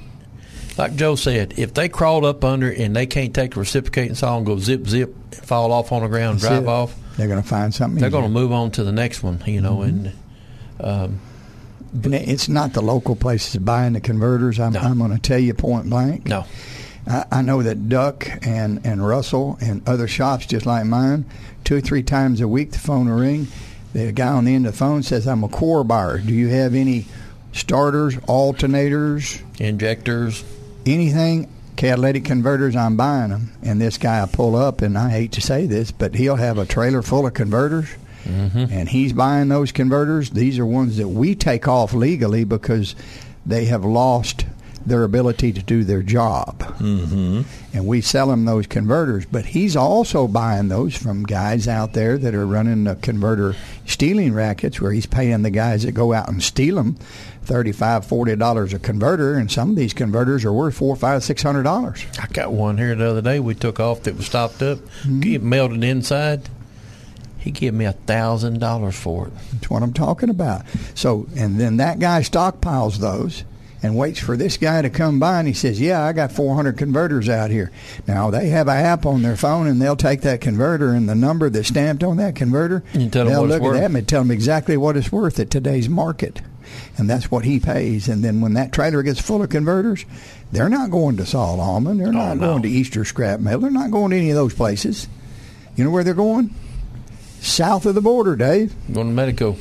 Speaker 4: like Joe said, if they crawled up under and they can't take the reciprocating saw and go zip zip, fall off on the ground,
Speaker 5: That's
Speaker 4: drive
Speaker 5: it.
Speaker 4: off,
Speaker 5: they're going to find something.
Speaker 4: they're going to move on to the next one, you know. And um,
Speaker 5: And it's not the local places buying the converters. I'm,
Speaker 4: No.
Speaker 5: I'm going to tell you point blank.
Speaker 4: no,
Speaker 5: I, I know that Duck and, and Russell and other shops just like mine, two or three times a week the phone will ring. The guy on the end of the phone says, I'm a core buyer. Do you have any starters, alternators,
Speaker 4: injectors.
Speaker 5: anything? Catalytic converters, I'm buying them. And this guy I pull up, and I hate to say this, but he'll have a trailer full of converters, mm-hmm. and he's buying those converters. These are ones that we take off legally because they have lost their ability to do their job. Mm-hmm. And we sell him those converters, but he's also buying those from guys out there that are running the converter stealing rackets where he's paying the guys that go out and steal them thirty-five, forty dollars $40 a converter, and some of these converters are worth four, five, six hundred dollars.
Speaker 4: I got one here the other day we took off that was stopped up, it melted inside. He gave me a thousand dollars for it.
Speaker 5: That's what I'm talking about. So, and then that guy stockpiles those and waits for this guy to come by and he says, Yeah, I got 400 converters out here. Now, they have an app on their phone and they'll take that converter and the number that's stamped on that converter.
Speaker 4: You tell
Speaker 5: they'll look at that and tell them exactly what it's worth at today's market. And that's what he pays. And then when that trailer gets full of converters, they're not going to Sol Alman. They're oh, not
Speaker 4: Oh, no.
Speaker 5: going to Easter Scrap Metal. They're not going to any of those places. You know where they're going? South of the border, Dave.
Speaker 4: Going to Medico.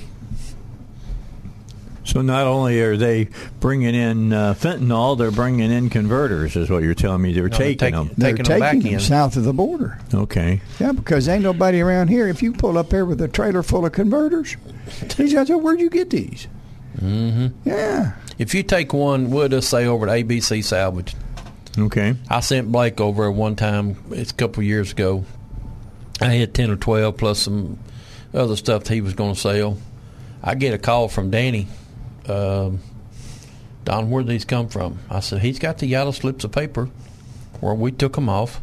Speaker 1: So not only are they bringing in uh, fentanyl, they're bringing in converters, is what you're telling me. They're
Speaker 4: No, they're
Speaker 1: taking
Speaker 4: taking-
Speaker 1: them.
Speaker 5: They're
Speaker 4: Taking them back
Speaker 5: taking them
Speaker 4: in.
Speaker 5: south of the border.
Speaker 1: Okay.
Speaker 5: Yeah, because ain't nobody around here. If you pull up here with a trailer full of converters, these guys, say, where'd you get these? Mm-hmm. Yeah.
Speaker 4: If you take one, we'll just say over to ABC Salvage.
Speaker 1: Okay.
Speaker 4: I sent Blake over at one time. It's a couple of years ago. I had ten or twelve plus some other stuff that he was going to sell. I get a call from Danny. Um, Don, where would these come from? I said he's got the yellow slips of paper where we took them off.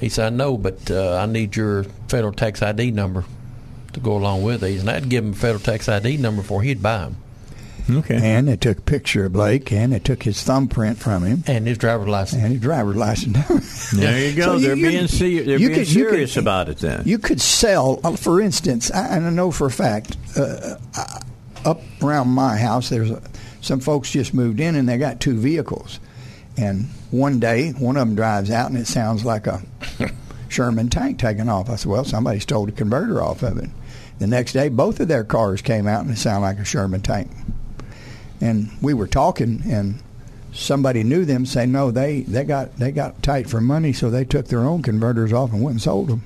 Speaker 4: He said, "I know, but uh, I need your federal tax ID number to go along with these." And I'd give him a federal tax ID number before he'd buy them
Speaker 1: Okay.
Speaker 5: And they took a picture of Blake, and they took his thumbprint from him
Speaker 4: and his driver's license.
Speaker 5: and his driver's license.
Speaker 1: there you go.
Speaker 5: So
Speaker 1: they're
Speaker 5: you-
Speaker 1: being se- they're
Speaker 5: you
Speaker 1: being
Speaker 5: could- you could-
Speaker 1: serious about it then.
Speaker 5: You could sell, uh, for instance, I, and I know for a fact, uh, uh, up around my house, there's a, some folks just moved in and they got two vehicles. And one day, one of them drives out and it sounds like a Sherman tank taking off. I said, well, somebody stole the converter off of it. The next day, both of their cars came out and it sounded like a Sherman tank. And we were talking, and somebody knew them. Say, no, they, they got they got tight for money, so they took their own converters off and went and sold them.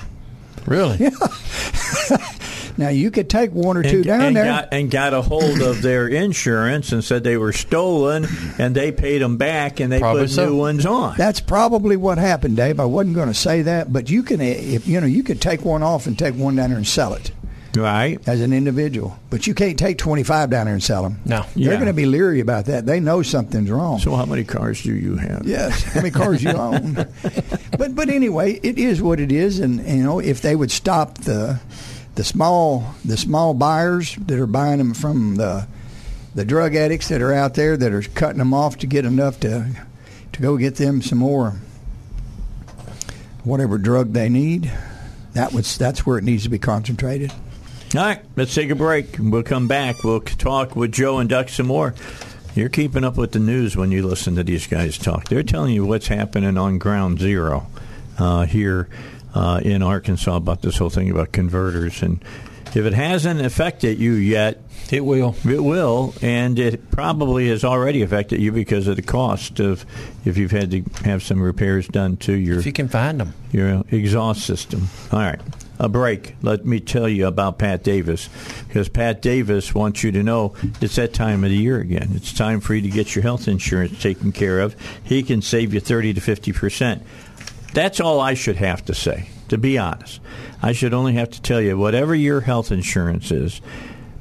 Speaker 4: Really?
Speaker 5: Now you could take one or two
Speaker 1: and,
Speaker 5: down
Speaker 1: and
Speaker 5: there.
Speaker 1: Got, and got a hold of their insurance and said they were stolen, and they paid them back, and they
Speaker 4: Probably
Speaker 1: put
Speaker 4: so.
Speaker 1: new ones on.
Speaker 5: That's probably what happened, Dave. I wasn't going to say that, but you can, eh, if you know, you could take one off and take one down there and sell it
Speaker 1: right.
Speaker 5: as an individual. But you can't take twenty five down there and sell them.
Speaker 4: No.
Speaker 5: they're
Speaker 1: Yeah.
Speaker 5: going to be leery about that. They know something's wrong.
Speaker 1: So how many cars do you have?
Speaker 5: Yes, how many cars you own? But but anyway, it is what it is, and you know if they would stop the the small the small buyers that are buying them from the the drug addicts that are out there that are cutting them off to get enough to to go get them some more whatever drug they need. That was that's where it needs to be concentrated.
Speaker 1: All right, let's take a break. We'll come back. We'll talk with Joe and Duck some more. You're keeping up with the news when you listen to these guys talk. They're telling you what's happening on ground zero uh, here uh, in Arkansas about this whole thing about converters. And if it hasn't affected you yet,
Speaker 4: It will.
Speaker 1: it will, and it probably has already affected you because of the cost of if you've had to have some repairs done to your
Speaker 4: If you can find them.
Speaker 1: your exhaust system. All right. A break. Let me tell you about Pat Davis because Pat Davis wants you to know it's that time of the year again. It's time for you to get your health insurance taken care of. He can save you 30 to 50%. That's all I should have to say, to be honest. I should only have to tell you whatever your health insurance is,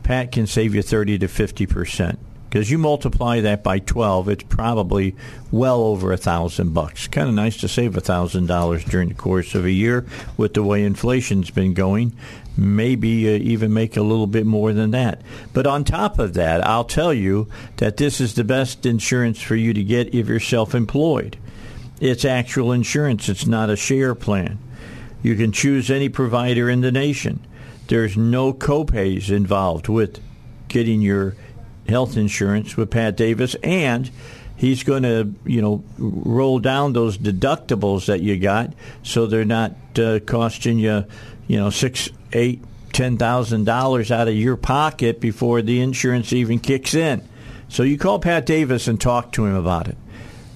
Speaker 1: Pat can save you 30 to 50%. Because you multiply that by 12, it's probably well over a thousand bucks. Kind of nice to save a thousand dollars during the course of a year with the way inflation's been going. Maybe uh, even make a little bit more than that. But on top of that, I'll tell you that this is the best insurance for you to get if you're self-employed. It's actual insurance. It's not a share plan. You can choose any provider in the nation. There's no copays involved with getting your health insurance with Pat Davis, and he's going to, you know, roll down those deductibles that you got, so they're not uh, costing you, you know, six, eight, ten thousand dollars out of your pocket before the insurance even kicks in. So you call Pat Davis and talk to him about it.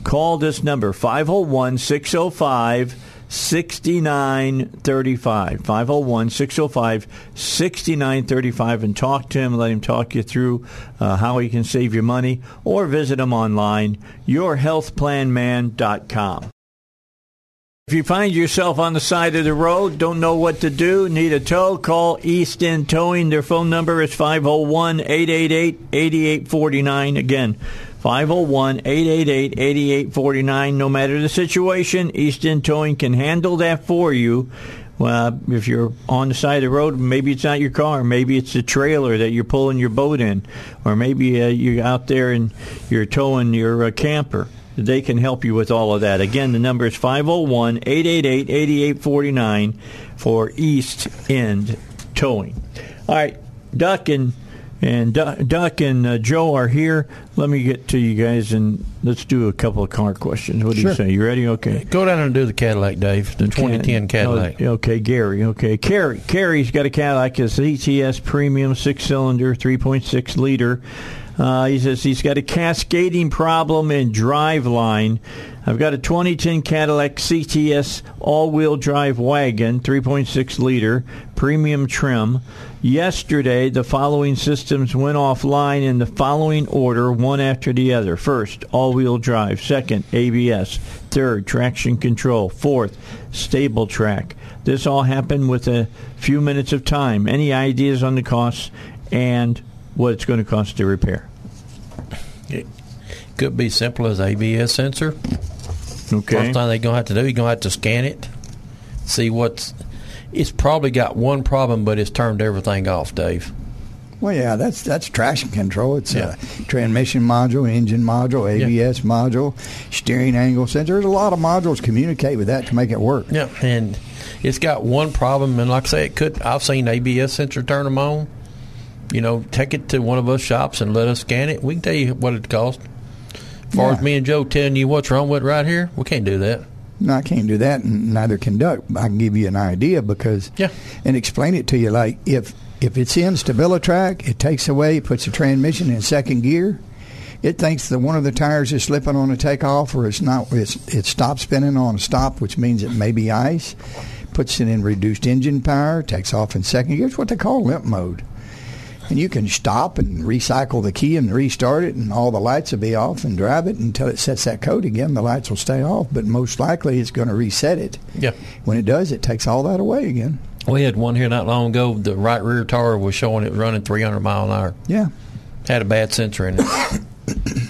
Speaker 1: Call this number 501 605 6935. 501 605 6935 and talk to him. Let him talk you through uh, how he can save you money or visit him online, yourhealthplanman.com. If you find yourself on the side of the road, don't know what to do, need a tow, call East End Towing. Their phone number is 501 888 8849. Again, 501 888 8849. No matter the situation, East End Towing can handle that for you. Well, if you're on the side of the road, maybe it's not your car, maybe it's the trailer that you're pulling your boat in, or maybe uh, you're out there and you're towing your uh, camper. They can help you with all of that. Again, the number is 501 888 8849 for East End Towing. All right, Duck, and And Du- Duck and uh, Joe are here. Let me get to you guys and let's do a couple of car questions. What do you say? You ready? Okay.
Speaker 4: Go down and do the Cadillac, Dave. The 2010 Cadillac.
Speaker 1: Oh, okay, Gary. Okay, Carrie. Carrie's got a Cadillac. It's a CTS premium six cylinder, 3.6 liter. Uh, he says he's got a cascading problem in drive line. I've got a 2010 Cadillac CTS all-wheel drive wagon, 3.6 liter, premium trim. Yesterday, the following systems went offline in the following order, one after the other. First, all-wheel drive. Second, ABS. Third, traction control. Fourth, stable track. This all happened with a few minutes of time. Any ideas on the costs and what it's going to cost to repair?
Speaker 4: It could be simple as ABS sensor.
Speaker 1: Okay.
Speaker 4: First thing they're gonna have to do, you're gonna have to scan it, see what's. It's probably got one problem, but it's turned everything off, Dave.
Speaker 5: Well, yeah, that's that's traction control. It's
Speaker 4: Yeah.
Speaker 5: a transmission module, engine module, ABS module, steering angle sensor. There's a lot of modules communicate with that to make it work.
Speaker 4: Yeah, and it's got one problem, and like I say, it could. I've seen ABS sensor turn them on. You know, take it to one of us shops and let us scan it. We can tell you what it costs. As far
Speaker 5: Yeah.
Speaker 4: as me and Joe telling you what's wrong with it right here, we can't do that.
Speaker 5: No, I can't do that, and neither can Duck. I can give you an idea because,
Speaker 4: Yeah.
Speaker 5: and explain it to you. Like if if it's in StabiliTrak, it takes away, puts the transmission in second gear. It thinks that one of the tires is slipping on a takeoff, or it's not. It's, it stops spinning on a stop, which means it may be ice. Puts it in reduced engine power, takes off in second gear. It's what they call limp mode. And you can stop and recycle the key and restart it, and all the lights will be off and drive it until it sets that code again. The lights will stay off, but most likely it's going to reset it.
Speaker 4: Yeah.
Speaker 5: When it does, it takes all that away again.
Speaker 4: We had one here not long ago. The right rear tire was showing it was running 300 mile an hour.
Speaker 5: Yeah.
Speaker 4: Had a bad sensor in it.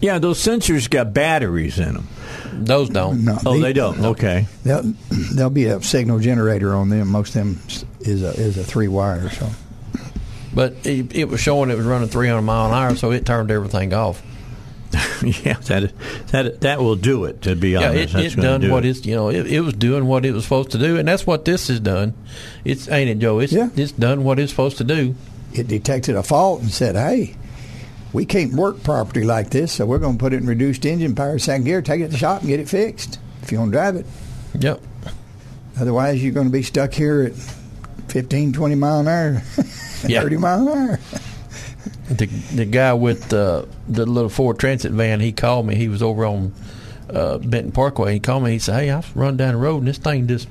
Speaker 1: Yeah, those sensors got batteries in them.
Speaker 4: Those don't.
Speaker 5: No,
Speaker 1: Oh,
Speaker 5: the-
Speaker 1: they don't. Okay.
Speaker 5: There'll, there'll be a signal generator on them. Most of them is a is a three wire. So
Speaker 4: But it, it was showing it was running 300 mile an hour, so it turned everything off.
Speaker 1: yeah, that that that will do it. To be
Speaker 4: Yeah,
Speaker 1: honest,
Speaker 4: it,
Speaker 1: That's
Speaker 4: it done
Speaker 1: do
Speaker 4: what
Speaker 1: it.
Speaker 4: it's you know it, it was doing what it was supposed to do, and that's what this has done. It's ain't it, Joe? It's
Speaker 5: Yeah.
Speaker 4: it's done what it's supposed to do.
Speaker 5: it detected a fault and said, "Hey, we can't work property like this, so we're going to put it in reduced engine power, second gear, take it to the shop and get it fixed. If you want to drive it,
Speaker 4: Yep.
Speaker 5: otherwise you're going to be stuck here at 15, 20 mile an hour,
Speaker 4: Yeah.
Speaker 5: 30 mile an hour."
Speaker 4: The the guy with uh, the little Ford Transit van, he called me. He was over on uh, Benton Parkway. He called me. He said, "Hey, I run down the road and this thing just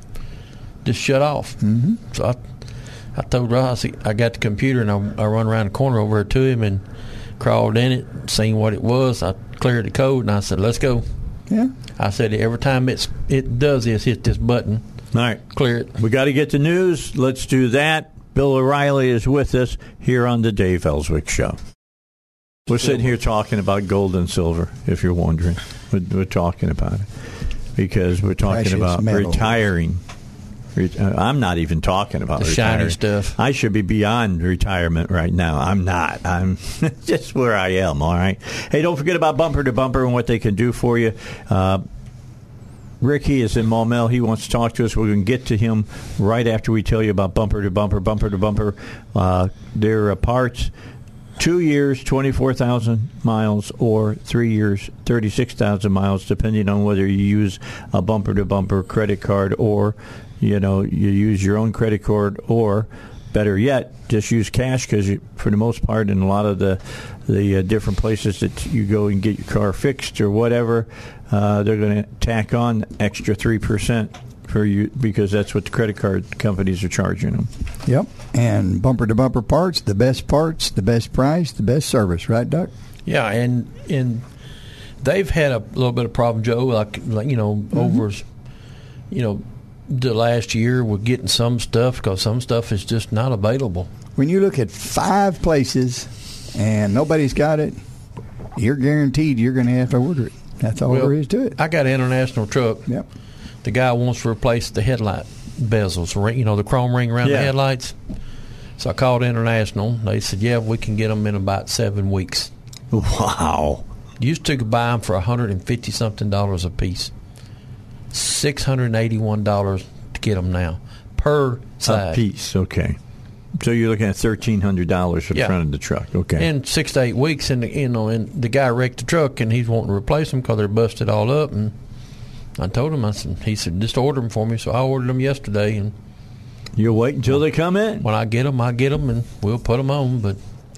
Speaker 4: just shut off." Mm-hmm. So I I told Ross I got the computer and I, I run around the corner over to him and crawled in it, seen what it was. I cleared the code and I said, "Let's go."
Speaker 5: Yeah.
Speaker 4: I said every time it's it does this, hit this button,
Speaker 1: All right.
Speaker 4: clear it.
Speaker 1: We got to get the news. Let's do that. Bill O'Reilly is with us here on the Dave Elswick Show. We're sitting here talking about gold and silver, if you're wondering. We're, we're talking about it because we're talking
Speaker 5: Precious
Speaker 1: about
Speaker 5: metals.
Speaker 1: retiring. Uh, I'm not even talking about
Speaker 4: The shiny stuff.
Speaker 1: I should be beyond retirement right now. I'm not. I'm just where I am. All right. Hey, don't forget about Bumper to Bumper and what they can do for you. Uh, Ricky is in Maumelle. He wants to talk to us. We're going to get to him right after we tell you about Bumper to Bumper, Bumper to Bumper. Uh, their uh, parts, two years, 24,000 miles, or three years, 36,000 miles, depending on whether you use a Bumper to Bumper credit card or, you know, you use your own credit card or better yet, just use cash because for the most part, in a lot of the the uh, different places that you go and get your car fixed or whatever, uh, they're going to tack on extra three percent for you because that's what the credit card companies are charging them.
Speaker 5: Yep. And bumper to bumper parts, the best parts, the best price, the best service, right, Duck?
Speaker 4: Yeah, and and they've had a little bit of problem, Joe. Like, like you know, over you know the last year with getting some stuff because some stuff is just not available.
Speaker 5: When you look at five places and nobody's got it, you're guaranteed you're going to have to order it. That's all
Speaker 4: Well,
Speaker 5: there is to it.
Speaker 4: I got an international truck.
Speaker 5: Yep.
Speaker 4: The guy wants to replace the headlight bezels, you know, the chrome ring around
Speaker 1: Yeah.
Speaker 4: the headlights. So I called International. They said, "Yeah, we can get them in about seven weeks."
Speaker 1: Wow.
Speaker 4: Used to buy them for a hundred and fifty something dollars a piece. Six hundred eighty one dollars to get them now per
Speaker 1: A
Speaker 4: side.
Speaker 1: piece, okay. So you're looking at thirteen hundred dollars for the
Speaker 4: Yeah.
Speaker 1: front of the truck. Okay.
Speaker 4: in six to eight weeks, and the, you know, and the guy wrecked the truck, and he's wanting to replace them because they're busted all up. And I told him, I said, he said, just order them for me. So I ordered them yesterday, and
Speaker 1: You'll wait until they come in.
Speaker 4: when I get them, I get them, and we'll put them on. But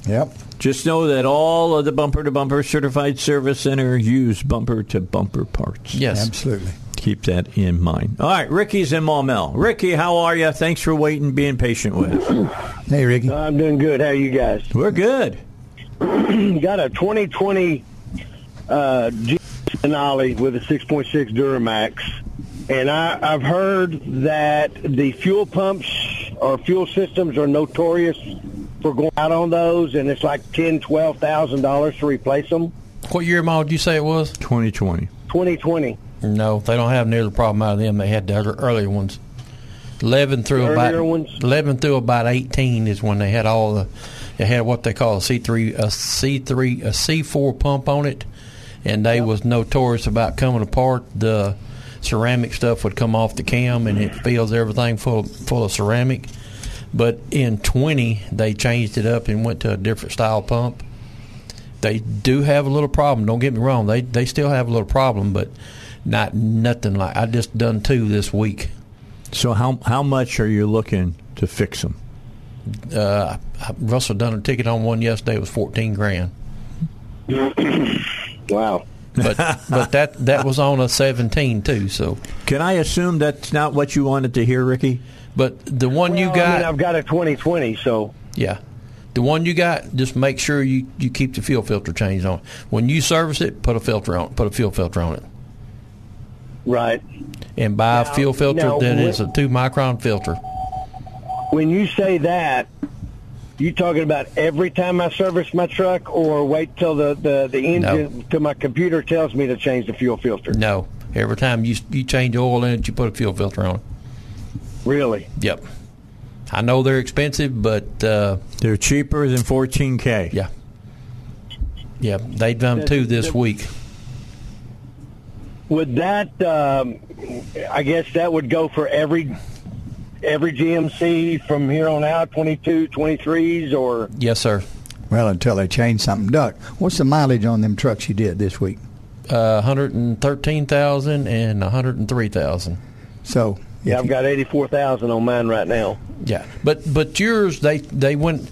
Speaker 5: Yep.
Speaker 1: Just know that all of the bumper to bumper certified service center use bumper to bumper parts.
Speaker 4: yes,
Speaker 5: Absolutely.
Speaker 1: Keep that in mind. All right, Ricky's in Maumelle. Ricky, how are you? Thanks for waiting, being patient with us.
Speaker 5: Hey, Ricky.
Speaker 6: I'm doing good. How are you guys?
Speaker 1: We're good.
Speaker 6: Got a 2020 uh, Jeep Denali with a 6.6 Duramax, and I, I've heard that the fuel pumps or fuel systems are notorious for going out on those, and it's like ten, twelve thousand dollars to replace them.
Speaker 4: what year model did you say it was?
Speaker 1: 2020.
Speaker 6: 2020.
Speaker 4: No, they don't have near the problem out of them. They had the other earlier ones. Eleven through
Speaker 6: The
Speaker 4: about
Speaker 6: ones?
Speaker 4: eleven through about eighteen is when they had all the. They had what they call a C three, a C three, a C four pump on it, and they was notorious about coming apart. The ceramic stuff would come off the cam, and it fills everything full full of ceramic. But in twenty, they changed it up and went to a different style pump. They do have a little problem. Don't get me wrong; they they still have a little problem, but not nothing like I just done two this week.
Speaker 1: So how how much are you looking to fix them?
Speaker 4: Uh, I- Russell done a ticket on one yesterday. It was fourteen grand,
Speaker 6: Wow.
Speaker 4: but but that that was on a seventeen too. So,
Speaker 1: Can I assume that's not what you wanted to hear, Ricky?
Speaker 4: but the one you got,
Speaker 6: I mean, I've got a 2020, so
Speaker 4: yeah, the one you got, just make sure you you keep the fuel filter changed on. When you service it, put a filter on, put a fuel filter on it,
Speaker 6: right.
Speaker 4: and buy a fuel filter
Speaker 6: now,
Speaker 4: that
Speaker 6: when-
Speaker 4: is a two micron filter.
Speaker 6: When you say that, you talking about every time I service my truck, or wait till the the, the engine till my computer tells me to change the fuel filter?
Speaker 4: No, every time you you change oil in it, you put a fuel filter on.
Speaker 6: Really?
Speaker 4: Yep. I know they're expensive, but uh,
Speaker 1: They're cheaper than 14k.
Speaker 4: yeah, yeah, they've done two this week.
Speaker 6: Would that? Um, I guess that would go for every every GMC from here on out, 22, 23s, or
Speaker 4: Yes, sir.
Speaker 5: Well, until they change something. Duck, what's the mileage on them trucks you did this week?
Speaker 4: Uh, 113,000 and 103,000.
Speaker 5: So,
Speaker 6: yeah, I've
Speaker 5: you-
Speaker 6: got eighty four thousand on mine right now.
Speaker 4: Yeah, but but yours they they went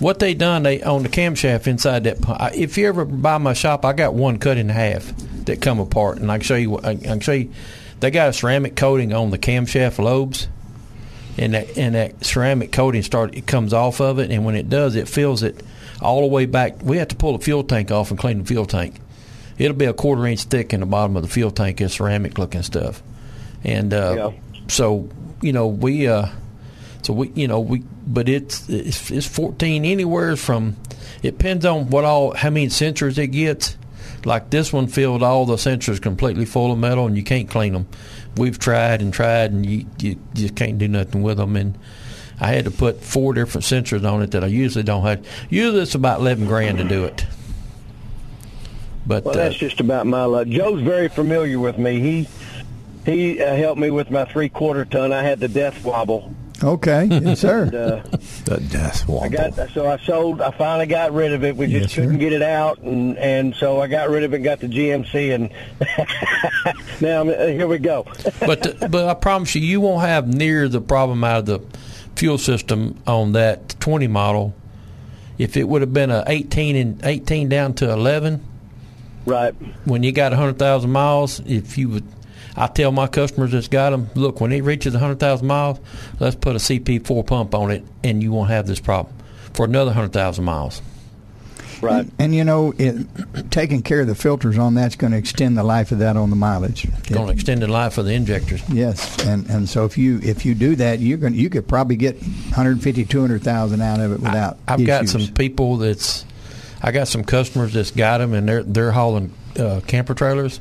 Speaker 4: what they done they on the camshaft inside that. If you ever buy my shop, I got one cut in half that come apart, and I can show you. I, I can show you. They got a ceramic coating on the camshaft lobes, and that and that ceramic coating start it comes off of it, and when it does, it fills it all the way back. We have to pull the fuel tank off and clean the fuel tank. It'll be a quarter inch thick in the bottom of the fuel tank. Is ceramic looking stuff, and uh,
Speaker 6: Yeah.
Speaker 4: so you know we. Uh, so we, you know, we, but it's it's, it's 14 anywhere from. It depends on what all how many sensors it gets. Like this one filled all the sensors completely full of metal, and you can't clean them. We've tried and tried, and you you just can't do nothing with them. And I had to put four different sensors on it that I usually don't have. Usually it's about 11 grand to do it. But
Speaker 6: Well,
Speaker 4: uh,
Speaker 6: that's just about my luck. Joe's very familiar with me. He he uh, helped me with my three quarter ton. I had the death wobble.
Speaker 5: Okay, yes, sir.
Speaker 6: Uh,
Speaker 1: The death wobble.
Speaker 6: I got so I sold. I finally got rid of it. We just
Speaker 5: Yes,
Speaker 6: couldn't get it out, and and so I got rid of it. and Got the GMC, and now I'm, uh, here we go.
Speaker 4: but the, but I promise you, you won't have near the problem out of the fuel system on that 20 model. If it would have been a 18 and 18 down to 11,
Speaker 6: right.
Speaker 4: when you got 100,000 miles, if you would, I tell my customers that's got them, look, when it reaches 100,000 miles, let's put a CP4 pump on it, and you won't have this problem for another 100,000 miles.
Speaker 6: Right.
Speaker 5: And you know, it, taking care of the filters on that's going to extend the life of that on the mileage.
Speaker 4: It's going to extend the life of the injectors.
Speaker 5: Yes, and and so if you if you do that, you're going you could probably get 150 200,000 out of it without.
Speaker 4: I've got some people that's, I got some customers that's got them, and they're they're hauling uh, camper trailers.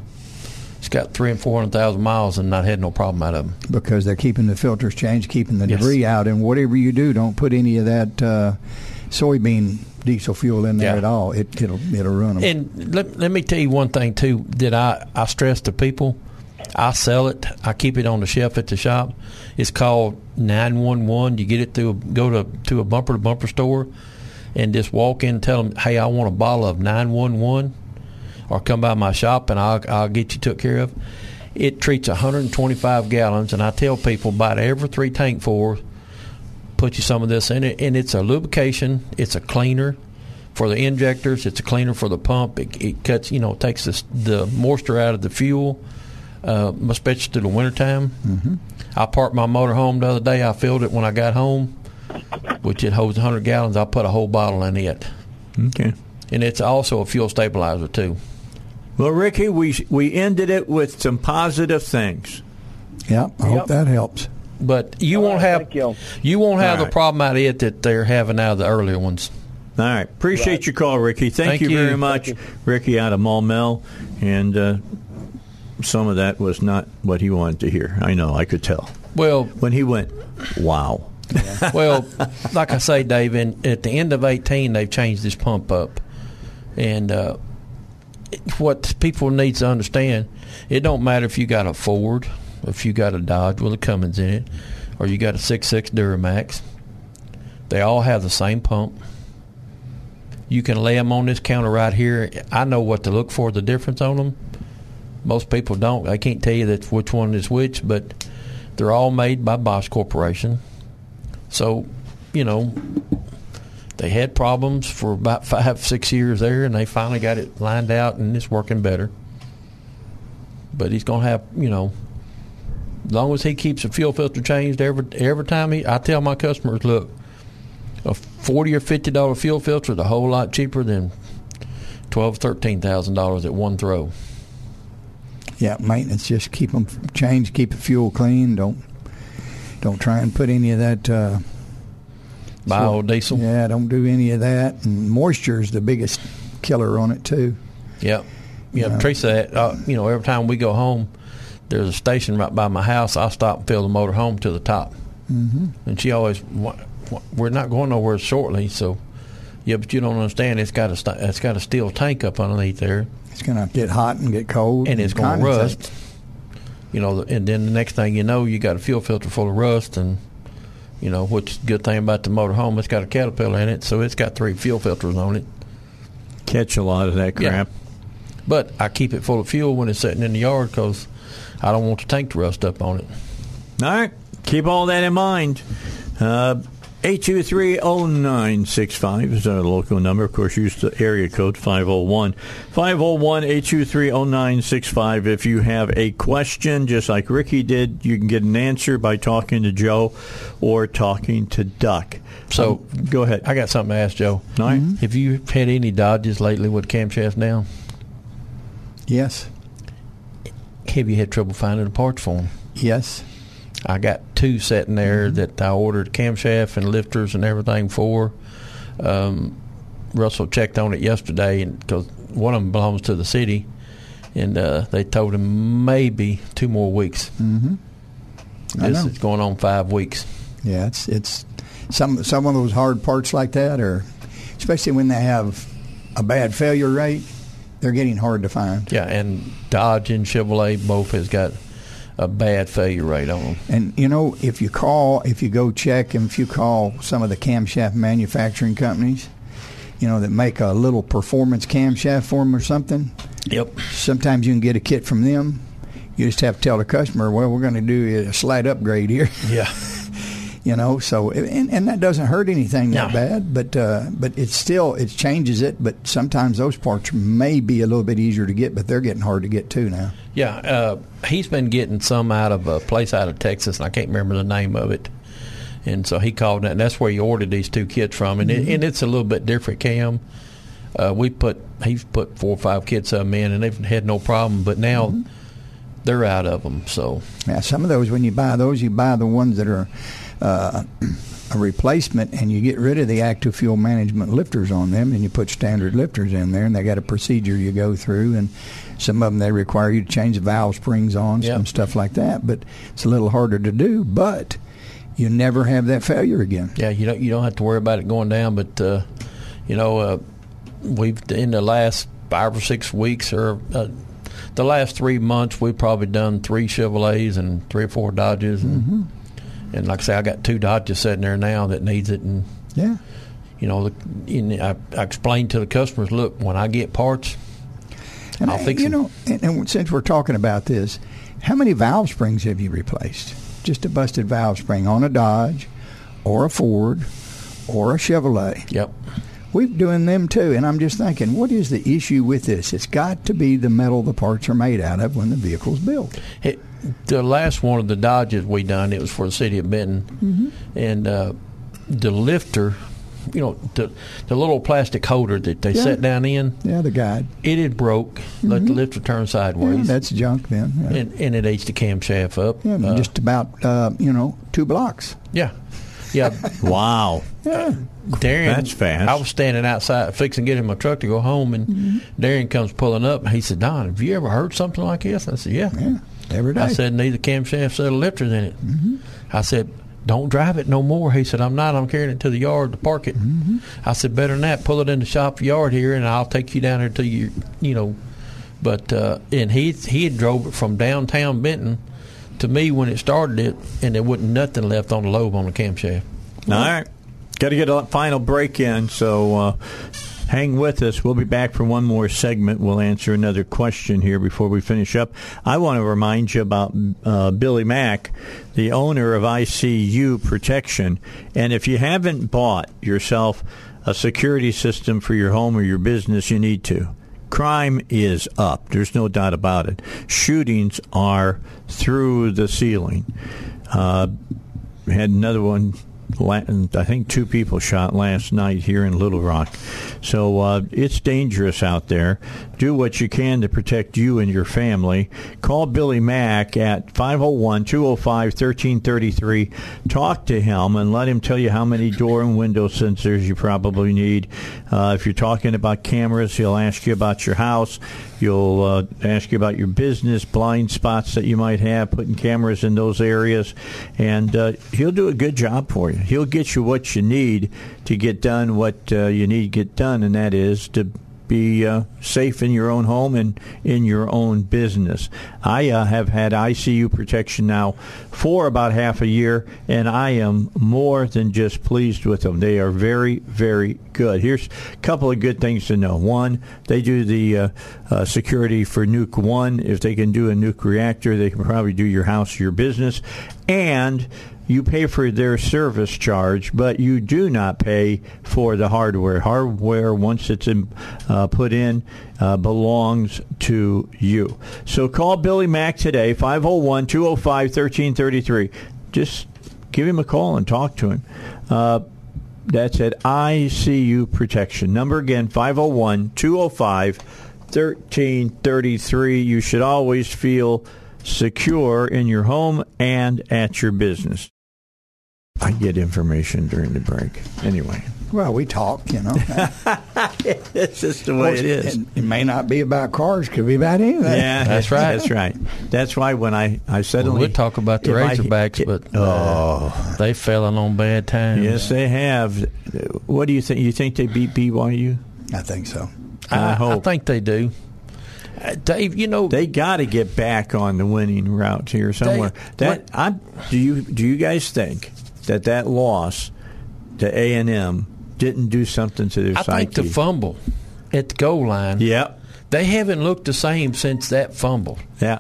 Speaker 4: It's got three and four hundred thousand miles, and not had no problem out of them.
Speaker 5: because they're keeping the filters changed, keeping the
Speaker 4: Yes.
Speaker 5: debris out, and whatever you do, don't put any of that uh, soybean diesel fuel in there
Speaker 4: Yeah.
Speaker 5: at all. It, it'll it'll ruin them.
Speaker 4: And let, let me tell you one thing too that I I stress to people: I sell it. I keep it on the shelf at the shop. It's called 911. You get it through go to to a bumper to bumper store and just walk in and tell them, "Hey, I want a bottle of 911." Or come by my shop and I'll I'll get you took care of. It treats 125 gallons, and I tell people about every three tank full, put you some of this in it, and it's a lubrication, it's a cleaner for the injectors, it's a cleaner for the pump. It, it cuts, you know, takes this, the moisture out of the fuel, uh, especially through the wintertime. Mm-hmm. I parked my motor home the other day. I filled it when I got home, which it holds 100 gallons. I put a whole bottle in it,
Speaker 1: Okay.
Speaker 4: and it's also a fuel stabilizer too.
Speaker 1: Well, Ricky, we we ended it with some positive things.
Speaker 5: Yeah, I hope that helps.
Speaker 4: But you
Speaker 6: All
Speaker 4: won't
Speaker 6: right,
Speaker 4: have
Speaker 6: thank you.
Speaker 4: you won't have
Speaker 1: All
Speaker 4: the
Speaker 1: right.
Speaker 4: problem out of it that they're having out of the earlier ones.
Speaker 1: All right. Appreciate
Speaker 6: Right.
Speaker 1: your call, Ricky. Thank,
Speaker 4: Thank
Speaker 1: you,
Speaker 4: you.
Speaker 1: very
Speaker 4: Thank
Speaker 1: much,
Speaker 6: you.
Speaker 1: Ricky out of Maumelle. And uh, some of that was not what he wanted to hear. I know. I could tell.
Speaker 4: Well,
Speaker 1: When he went, wow.
Speaker 4: well, like I say, Dave, in, at the end of 18, they've changed this pump up. And uh, it- what people need to understand, it don't matter if you got a Ford, if you got a Dodge with a Cummins in it, or you got a six six Duramax. They all have the same pump. You can lay them on this counter right here. I know what to look for, the difference on them. Most people don't. I can't tell you that which one is which, but they're all made by Bosch Corporation. So, you know, they had problems for about five, six years there, and they finally got it lined out, and it's working better. But he's going to have, you know, as long as he keeps the fuel filter changed every every time he, I tell my customers, look, a forty or fifty dollar fuel filter is a whole lot cheaper than twelve, thirteen thousand dollars at one throw.
Speaker 5: Yeah, maintenance. Just keep them changed. Keep the fuel clean. Don't don't try and put any of that. Uh,
Speaker 4: Biodiesel.
Speaker 5: yeah, don't do any of that. And moisture is the biggest killer on it too.
Speaker 4: Yep. Yeah. Teresa, uh, you know, every time we go home, there's a station right by my house. I stop and fill the motor home to the top. Mm-hmm. And she always, "Wha- wha- we're not going nowhere shortly, so. Yeah, but you don't understand. It's got a it's got a steel tank up underneath there,
Speaker 5: It's gonna get hot and get cold,
Speaker 4: and it's going to rust. You know, and then the next thing you know, you got a fuel filter full of rust, and you know, which good thing about the motor home, it's got a caterpillar in it, so it's got three fuel filters on it.
Speaker 1: Catch a lot of that
Speaker 4: Yeah.
Speaker 1: crap.
Speaker 4: But I keep it full of fuel when it's sitting in the yard because I don't want the tank to rust up on it.
Speaker 1: All right. Keep all that in mind. Uh, 823-0965 is our local number. Of course, use the area code 501. 501-823-0965. If you have a question, just like Ricky did, you can get an answer by talking to Joe or talking to Duck.
Speaker 4: So-
Speaker 1: Um, go ahead.
Speaker 4: I got something to ask Joe.
Speaker 1: All right.
Speaker 4: Have you had any Dodges lately with camshafts down?
Speaker 5: Yes,
Speaker 4: Have you had trouble finding the parts for them?
Speaker 5: yes.
Speaker 4: I got two sitting there that I ordered camshaft and lifters and everything for. Um, Russell checked on it yesterday, and because one of them belongs to the city, and uh, they told him maybe two more weeks.
Speaker 5: Mm-hmm.
Speaker 4: This is going on five weeks.
Speaker 5: Yeah, it's it's some some of those hard parts like that, or especially when they have a bad failure rate, they're getting hard to find.
Speaker 4: Yeah, and Dodge and Chevrolet both has got a bad failure rate on them.
Speaker 5: And you know, if you call, if you go check, and if you call some of the camshaft manufacturing companies, you know that make a little performance camshaft for them or something,
Speaker 4: Yep.
Speaker 5: sometimes you can get a kit from them. You just have to tell the customer, well, we're going to do a slight upgrade here.
Speaker 4: Yeah.
Speaker 5: you know so and, and that doesn't hurt anything that
Speaker 4: No.
Speaker 5: bad but uh, but it's still it changes it but sometimes those parts may be a little bit easier to get but they're getting hard to get too now
Speaker 4: Yeah, uh, he's been getting some out of a place out of Texas, and I can't remember the name of it. And so he called, and that's where he ordered these two kits from. And, it, and it's a little bit different, Cam. Uh, we put he's put four or five kits of them in, and they've had no problem. But now they're out of them. So
Speaker 5: now some of those when you buy those you buy the ones that are uh, a replacement and you get rid of the active fuel management lifters on them and you put standard lifters in there and they got a procedure you go through and some of them they require you to change the valve springs on
Speaker 4: Yep.
Speaker 5: some stuff like that but it's a little harder to do but you never have that failure again
Speaker 4: yeah, you don't you don't have to worry about it going down. But uh, you know, uh, we've in the last five or six weeks, or uh, the last three months we've probably done three Chevrolets and three or four Dodges, and
Speaker 5: Mm-hmm.
Speaker 4: And like I say, I got two Dodges sitting there now that needs it, and
Speaker 5: Yeah.
Speaker 4: you know, the, I, I explained to the customers, look, when I get parts,
Speaker 5: And
Speaker 4: I'll
Speaker 5: I-
Speaker 4: fix
Speaker 5: you
Speaker 4: them.
Speaker 5: know, and, and since we're talking about this, how many valve springs have you replaced? Just a busted valve spring on a Dodge, or a Ford, or a Chevrolet.
Speaker 4: yep,
Speaker 5: We're doing them too, and I'm just thinking, what is the issue with this? It's got to be the metal the parts are made out of when the vehicle's built.
Speaker 4: It, the last one of the Dodges we done, it was for the city of Benton,
Speaker 5: Mm-hmm.
Speaker 4: and uh, the lifter, you know, the the little plastic holder that they
Speaker 5: Yeah.
Speaker 4: set down in,
Speaker 5: Yeah, the guide.
Speaker 4: it had broke. Let the lifter turn
Speaker 5: Mm-hmm. Yeah,
Speaker 4: sideways,
Speaker 5: that's junk then. Yeah,
Speaker 4: and, and it aged the camshaft up.
Speaker 5: Yeah,
Speaker 4: Uh,
Speaker 5: just about uh, you know two blocks.
Speaker 4: yeah, yeah.
Speaker 1: Wow.
Speaker 5: Yeah.
Speaker 4: Darian,
Speaker 1: That's fast.
Speaker 4: I was standing outside fixing to get in my truck to go home, and
Speaker 5: Mm-hmm.
Speaker 4: Darian comes pulling up, and he said, "Don, have you ever heard something like this?" I said, "Yeah."
Speaker 5: Yeah, every day.
Speaker 4: I said, neither camshaft set of lifters in it." I said, "Don't drive it no more." He said, "I'm not. I'm carrying it to the yard to park it." I said, "Better than that. Pull it in the shop yard here, and I'll take you down there to you, you know." But uh, and he he had drove it from downtown Benton to me when it started it, and there wasn't nothing left on the lobe on the camshaft.
Speaker 1: All right. Got to get a final break in, so uh, hang with us. We'll be back for one more segment. We'll answer another question here before we finish up. I want to remind you about uh, Billy Mack, the owner of ICU Protection. And if you haven't bought yourself a security system for your home or your business, you need to. Crime is up. There's no doubt about it. Shootings are through the ceiling. Uh, had another one. I think two people shot last night here in Little Rock. So uh, it's dangerous out there. Do what you can to protect you and your family. Call Billy Mack at 501 205 1333. Talk to him and let him tell you how many door and window sensors you probably need. Uh, if you're talking about cameras, he'll ask you about your house. You'll uh, ask you about your business, blind spots that you might have, putting cameras in those areas, and uh, he'll do a good job for you. He'll get you what you need to get done what uh, you need to get done, and that is to be uh, safe in your own home and in your own business. I uh, have had ICU protection now for about half a year, and I am more than just pleased with them. They are very, very good. Here's a couple of good things to know. One, they do the uh, uh, security for Nuke One. If they can do a nuke reactor, they can probably do your house, your business, and you pay for their service charge, but you do not pay for the hardware. Hardware, once it's in, uh, put in, uh, belongs to you. So call Billy Mack today, 501 205 1333. Just give him a call and talk to him. Uh, that's at ICU Protection. Number again, 501 205 1333. You should always feel secure in your home and at your business. I get information during the break. Anyway,
Speaker 5: Well, we talk, you know.
Speaker 1: it's just the way it is.
Speaker 5: It, it may not be about cars; could be about anything.
Speaker 1: Yeah,
Speaker 4: That's right.
Speaker 1: That's right. That's why when I I suddenly
Speaker 4: we'll talk about the
Speaker 1: if I-
Speaker 4: Razorbacks, but uh,
Speaker 1: oh,
Speaker 4: they falling on bad times.
Speaker 1: yes, they have. What do you think? You think they beat BYU?
Speaker 5: I think so.
Speaker 1: I
Speaker 4: I,
Speaker 1: hope.
Speaker 4: think they do. Uh, Dave, you know,
Speaker 1: They got to get back on the winning route here somewhere.
Speaker 4: They-
Speaker 1: that I do you do you guys think that that loss to A and M didn't do something to their
Speaker 4: I
Speaker 1: psyche?
Speaker 4: think the fumble at the goal line.
Speaker 1: Yep.
Speaker 4: They haven't looked the same since that fumble.
Speaker 1: Yeah.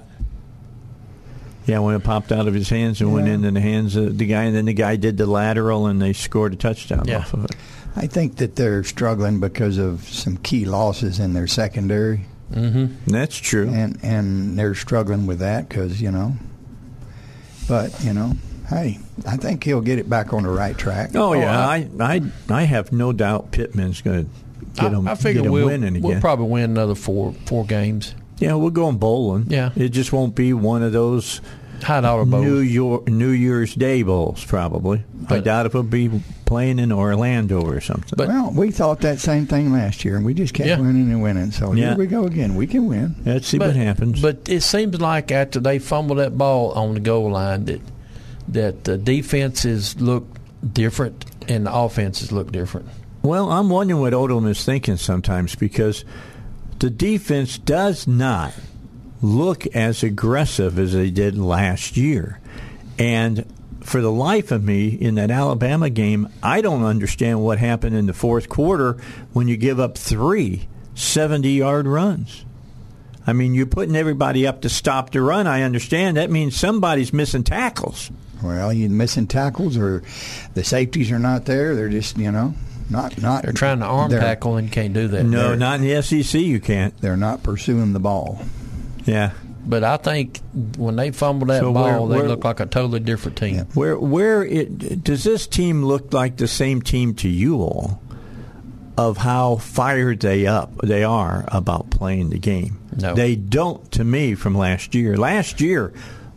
Speaker 1: Yeah, when it popped out of his hands and went into the hands of the guy, and then the guy did the lateral, and they scored a touchdown
Speaker 4: Yeah.
Speaker 1: off of it.
Speaker 5: I think that they're struggling because of some key losses in their secondary,
Speaker 1: And that's true.
Speaker 5: and and they're struggling with that because you know. But you know, hey, I think he'll get it back on the right track.
Speaker 1: oh yeah, oh,
Speaker 4: I-
Speaker 1: I, I I have no doubt Pittman's going to get him
Speaker 4: I, I figure
Speaker 1: get him
Speaker 4: we'll,
Speaker 1: winning again.
Speaker 4: we'll probably win another four four games.
Speaker 1: yeah, we're going bowling.
Speaker 4: Yeah.
Speaker 1: it just won't be one of those
Speaker 4: High dollar bowl.
Speaker 1: New Year, New Year's Day bowls. Probably, I doubt if we'll be playing in Orlando or something.
Speaker 4: But-
Speaker 5: well, we thought that same thing last year, and we just kept
Speaker 4: Yeah.
Speaker 5: winning and winning. So
Speaker 1: Yeah.
Speaker 5: here we go again. We can win.
Speaker 1: Let's see
Speaker 4: but,
Speaker 1: what happens.
Speaker 4: But it seems like after they fumbled that ball on the goal line, that that the defenses look different and the offenses look different.
Speaker 1: Well, I'm wondering what Odom is thinking sometimes because the defense does not look as aggressive as they did last year. And for the life of me, in that Alabama game, I don't understand what happened in the fourth quarter when you give up three 70 yard runs. I mean, you're putting everybody up to stop the run. I understand. That means somebody's missing tackles.
Speaker 5: Well, you're missing tackles or the safeties are not there. They're just, you know, not not.
Speaker 4: They're trying to arm tackle and can't do that.
Speaker 1: No,
Speaker 4: They're-
Speaker 1: not in the SEC. You can't.
Speaker 5: They're not pursuing the ball.
Speaker 1: Yeah.
Speaker 4: But I think when they fumble that
Speaker 1: So
Speaker 4: ball,
Speaker 1: where-
Speaker 4: they
Speaker 1: where-
Speaker 4: look like a totally different team.
Speaker 1: Where where it does this team look like the same team to you all? Of how fired they up they are about playing the game.
Speaker 4: No.
Speaker 1: They don't to me from last year. Last year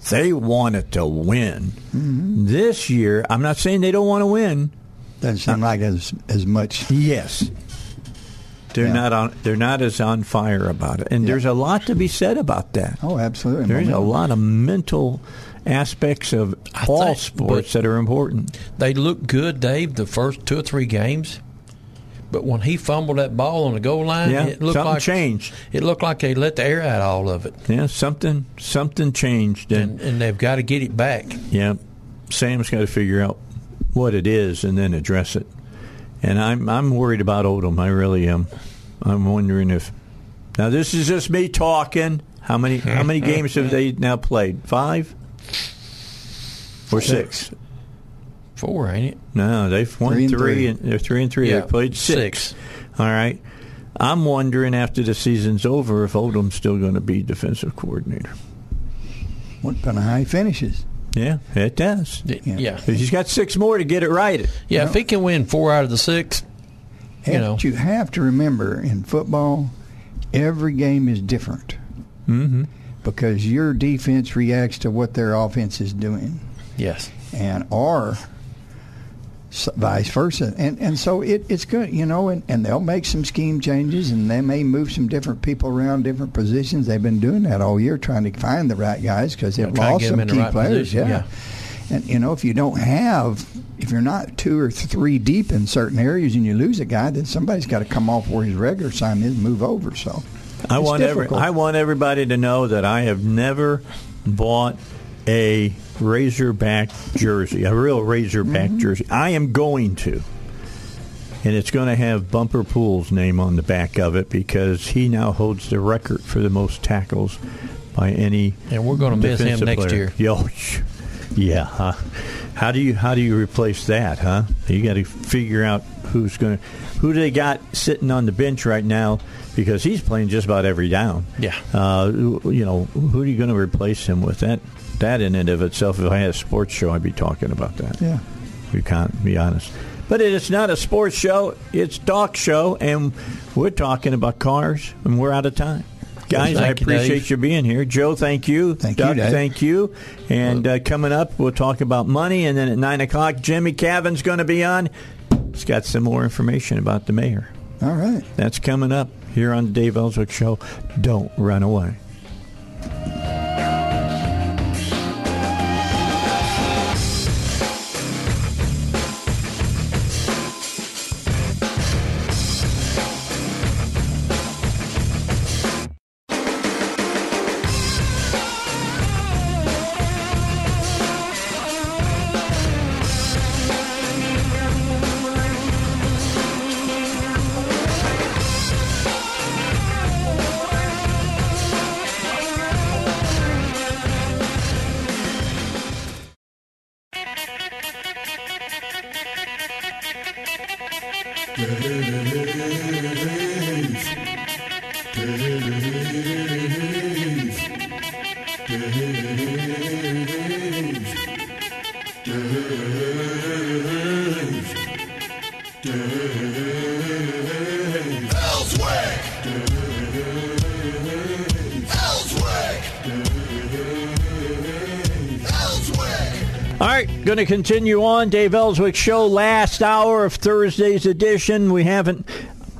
Speaker 1: they wanted to win. Mm-hmm. This year, I'm not saying they don't want to win.
Speaker 5: Doesn't seem uh, like as as much.
Speaker 1: Yes. They're
Speaker 5: Yeah.
Speaker 1: not on they're not as on fire about it. And
Speaker 5: Yeah.
Speaker 1: there's a lot to be said about that.
Speaker 5: Oh, absolutely.
Speaker 1: There's a lot of mental aspects of
Speaker 4: I
Speaker 1: all
Speaker 4: think-
Speaker 1: sports that are important.
Speaker 4: They look good, Dave, the first two or three games. But when he fumbled that ball on the goal line,
Speaker 1: Yeah,
Speaker 4: it looked
Speaker 1: something
Speaker 4: like
Speaker 1: changed.
Speaker 4: It looked like they let the air out of all of it,
Speaker 1: Yeah, something something changed, and,
Speaker 4: and, and they've got to get it back.
Speaker 1: yeah, Sam's got to figure out what it is and then address it. And I'm I'm worried about Odom. I really am. I'm wondering if now this is just me talking. How many how many games have they now played? Five or six?
Speaker 4: Four, ain't it?
Speaker 1: No, they've won
Speaker 5: Three and
Speaker 1: three,
Speaker 5: three.
Speaker 1: and they're three and three.
Speaker 4: Yeah,
Speaker 1: They've played six.
Speaker 4: six.
Speaker 1: All right. I'm wondering after the season's over if Odom's still going to be defensive coordinator.
Speaker 5: What kind of how he finishes?
Speaker 1: Yeah, it does.
Speaker 4: Yeah,
Speaker 5: Yeah.
Speaker 4: yeah.
Speaker 1: 'Cause He's got six more to get it right.
Speaker 4: Yeah, if he can win four out of the six, you
Speaker 5: And
Speaker 4: know,
Speaker 5: you have to remember in football, every game is different
Speaker 1: Mm-hmm.
Speaker 5: because your defense reacts to what their offense is doing,
Speaker 4: yes.
Speaker 5: and or vice versa. And and so it, it's good, you know. And, and they'll make some scheme changes, and they may move some different people around different positions. They've been doing that all year, trying to find the right guys because they've lost some key
Speaker 4: right
Speaker 5: players.
Speaker 4: position,
Speaker 5: yeah. And you know, if you don't have, if you're not two or three deep in certain areas, and you lose a guy, then somebody's got to come off where his regular sign is, and move over. So,
Speaker 1: I want every. I want everybody to know that I have never bought a Razorback jersey, a real Razorback
Speaker 5: Mm-hmm.
Speaker 1: jersey. I am going to. And it's going to have Bumper Pool's name on the back of it because he now holds the record for the most tackles by any.
Speaker 4: And we're gonna miss him
Speaker 1: defensive
Speaker 4: next
Speaker 1: player. Yo, yeah. Huh? How do you how do you replace that? Huh? You got to figure out who's going to who they got sitting on the bench right now because he's playing just about every down.
Speaker 4: Yeah.
Speaker 1: Uh, you know who are you going to replace him with? That that in and of itself. If I had a sports show, I'd be talking about that.
Speaker 5: yeah.
Speaker 1: You can't be honest. But it is not a sports show. It's talk show, and we're talking about cars, and we're out of time. Guys, I
Speaker 4: Thank you,
Speaker 1: appreciate
Speaker 4: Dave.
Speaker 1: you being here. Joe, thank you.
Speaker 5: Thank you, Dave.
Speaker 1: thank you. And uh, coming up, we'll talk about money, and then at 9 o'clock, Jimmie Cavan's going to be on. He's got some more information about the mayor.
Speaker 5: All right.
Speaker 1: That's coming up here on the Dave Elswick Show. Don't run away. Going to continue on. Dave Elswick Show, last hour of Thursday's edition. We haven't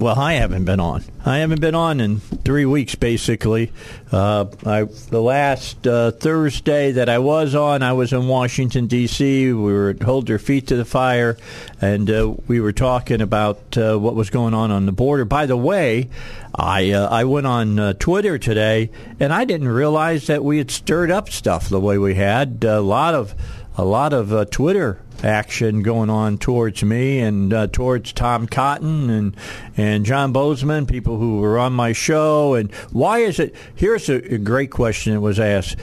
Speaker 1: well, I haven't been on. I haven't been on in three weeks, basically. Uh, I, the last uh, Thursday that I was on, I was in Washington, D.C. We were hold their feet to the fire, and uh, we were talking about uh, what was going on on the border. By the way, I uh, I went on uh, Twitter today, and I didn't realize that we had stirred up stuff the way we had. A lot of a lot of uh, Twitter action going on towards me and uh, towards Tom Cotton and and John Boozman, people who were on my show. And why is it? Here's a, a great question that was asked.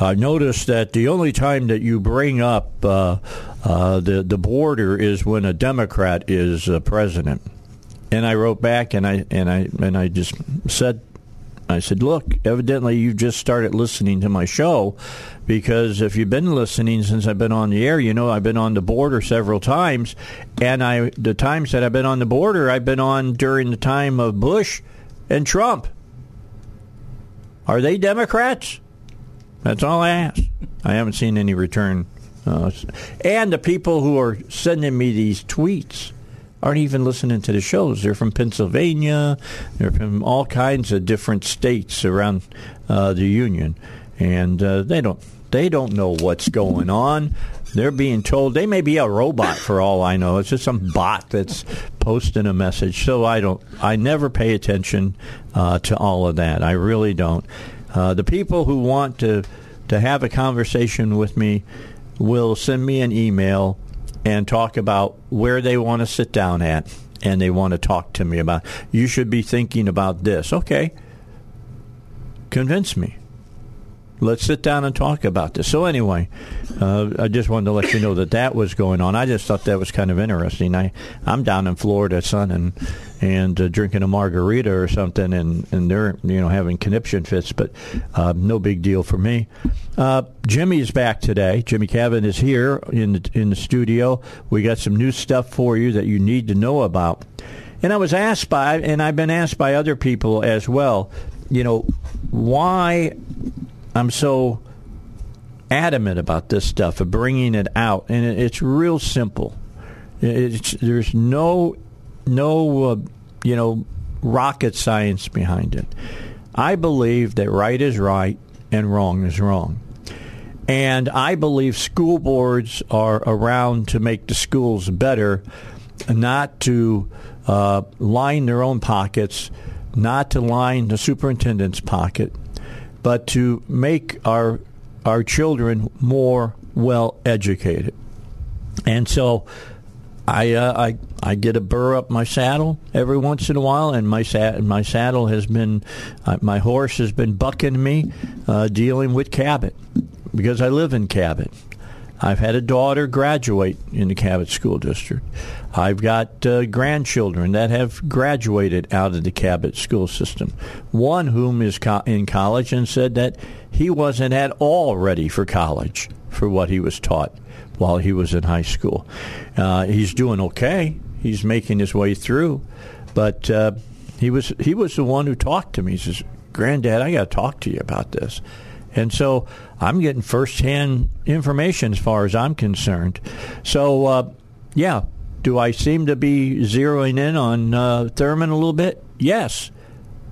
Speaker 1: I noticed that the only time that you bring up uh, uh, the the border is when a Democrat is uh, president. And I wrote back and I and I and I just said I said, look, evidently you've just started listening to my show because if you've been listening since I've been on the air, you know I've been on the border several times, and I the times that I've been on the border, I've been on during the time of Bush and Trump. Are they Democrats? That's all I ask. I haven't seen any return. Uh, and the people who are sending me these tweets aren't even listening to the shows. They're from Pennsylvania. They're from all kinds of different states around uh, the union, and uh, they don't they don't know what's going on. They're being told they may be a robot for all I know. It's just some bot that's posting a message. So I don't. I never pay attention uh, to all of that. I really don't. Uh, the people who want to to have a conversation with me will send me an email and talk about where they want to sit down at and they want to talk to me about you should be thinking about this okay convince me let's sit down and talk about this. So anyway, uh, I just wanted to let you know that that was going on. I just thought that was kind of interesting. I I'm down in Florida, son, and and uh, drinking a margarita or something, and and they're you know having conniption fits, but uh, no big deal for me. Uh, Jimmie is back today. Jimmie Cavan is here in the, in the studio. We got some new stuff for you that you need to know about. And I was asked by, and I've been asked by other people as well, you know, why I'm so adamant about this stuff of bringing it out, and it, it's real simple. It's, there's no no uh, you know rocket science behind it. I believe that right is right and wrong is wrong. And I believe school boards are around to make the schools better, not to uh, line their own pockets, not to line the superintendent's pocket, but to make our our children more well educated. And so I, uh, I I get a burr up my saddle every once in a while, and my sa- my saddle has been uh, my horse has been bucking me, uh, dealing with Cabot because I live in Cabot. I've had a daughter graduate in the Cabot School District. I've got uh, grandchildren that have graduated out of the Cabot school system. One whom is co- in college and said that he wasn't at all ready for college for what he was taught while he was in high school. Uh, he's doing okay. He's making his way through, but uh, he was he was the one who talked to me. He says, "Granddad, I got to talk to you about this." And so I'm getting firsthand information as far as I'm concerned. So, uh, yeah, do I seem to be zeroing in on uh, Thurman a little bit? Yes,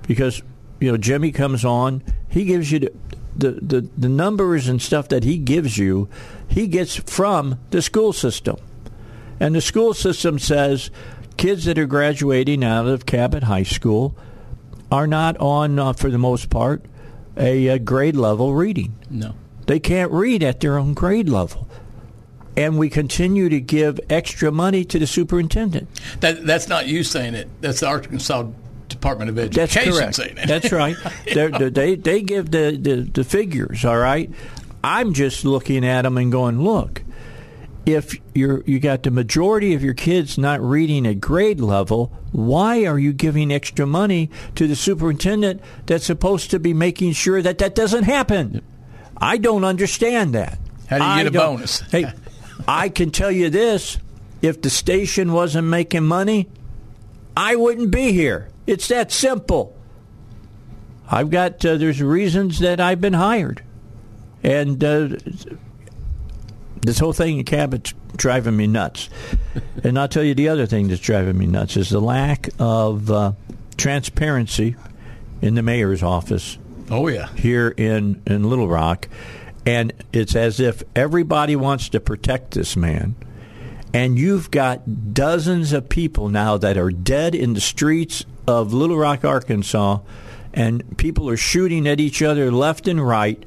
Speaker 1: because you know Jimmie comes on, he gives you the, the, the, numbers and stuff that he gives you, he gets from the school system, and the school system says kids that are graduating out of Cabot High School are not on, uh, for the most part, a, a grade level reading.
Speaker 7: No.
Speaker 1: They can't read at their own grade level. And we continue to give extra money to the superintendent.
Speaker 7: That, that's not you saying it. That's the Arkansas Department of
Speaker 1: That's
Speaker 7: Education
Speaker 1: correct.
Speaker 7: saying it.
Speaker 1: That's right. They they give the, the the figures. All right. I'm just looking at them and going, look. If you're you got the majority of your kids not reading at grade level, why are you giving extra money to the superintendent that's supposed to be making sure that that doesn't happen? I don't understand that.
Speaker 7: How do you
Speaker 1: I
Speaker 7: get a bonus?
Speaker 1: Hey, I can tell you this: if the station wasn't making money, I wouldn't be here. It's that simple. I've got uh, there's reasons that I've been hired, and uh, This whole thing in Cabot's driving me nuts. and I'll tell you the other thing that's driving me nuts is the lack of uh, transparency in the mayor's office
Speaker 7: Oh yeah.
Speaker 1: here in, in Little Rock. And it's as if everybody wants to protect this man. And you've got dozens of people now that are dead in the streets of Little Rock, Arkansas, and people are shooting at each other left and right.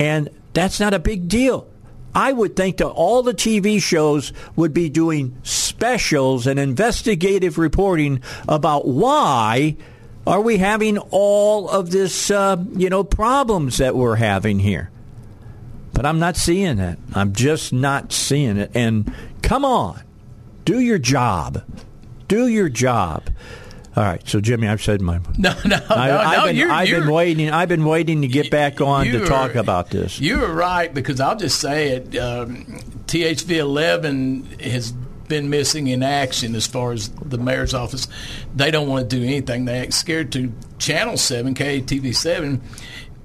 Speaker 1: And that's not a big deal. I would think that all the TV shows would be doing specials and investigative reporting about why are we having all of this, uh, you know, problems that we're having here. But I'm not seeing it. I'm just not seeing it. And come on, do your job. Do your job. All right, so Jimmie, I've said my.
Speaker 7: No, no,
Speaker 1: I,
Speaker 7: no,
Speaker 1: I've
Speaker 7: no.
Speaker 1: been,
Speaker 7: you're,
Speaker 1: I've
Speaker 7: you're,
Speaker 1: been waiting. I've been waiting to get back on to talk
Speaker 7: are-
Speaker 1: about this.
Speaker 7: You were right because I'll just say it. Um, THV 11 has been missing in action as far as the mayor's office. They don't want to do anything. They act scared to. Channel 7, KATV 7,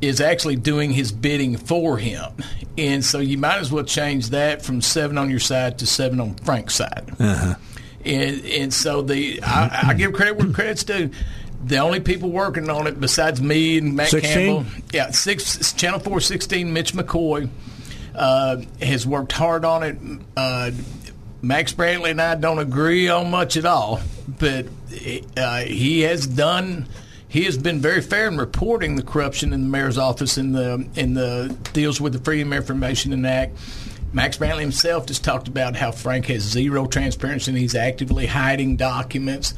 Speaker 7: is actually doing his bidding for him. And so you might as well change that from 7 on your side to 7 on Frank's side.
Speaker 1: Uh-huh.
Speaker 7: And and so the I, I give credit where credit's due. The only people working on it besides me and Matt
Speaker 1: 16?
Speaker 7: Campbell, yeah, six Channel Four sixteen. Mitch McCoy uh, has worked hard on it. Uh, Max Brantley and I don't agree on much at all, but uh, he has done. He has been very fair in reporting the corruption in the mayor's office in the in the deals with the Freedom of Information Act. Max Brantley himself just talked about how Frank has zero transparency and he's actively hiding documents.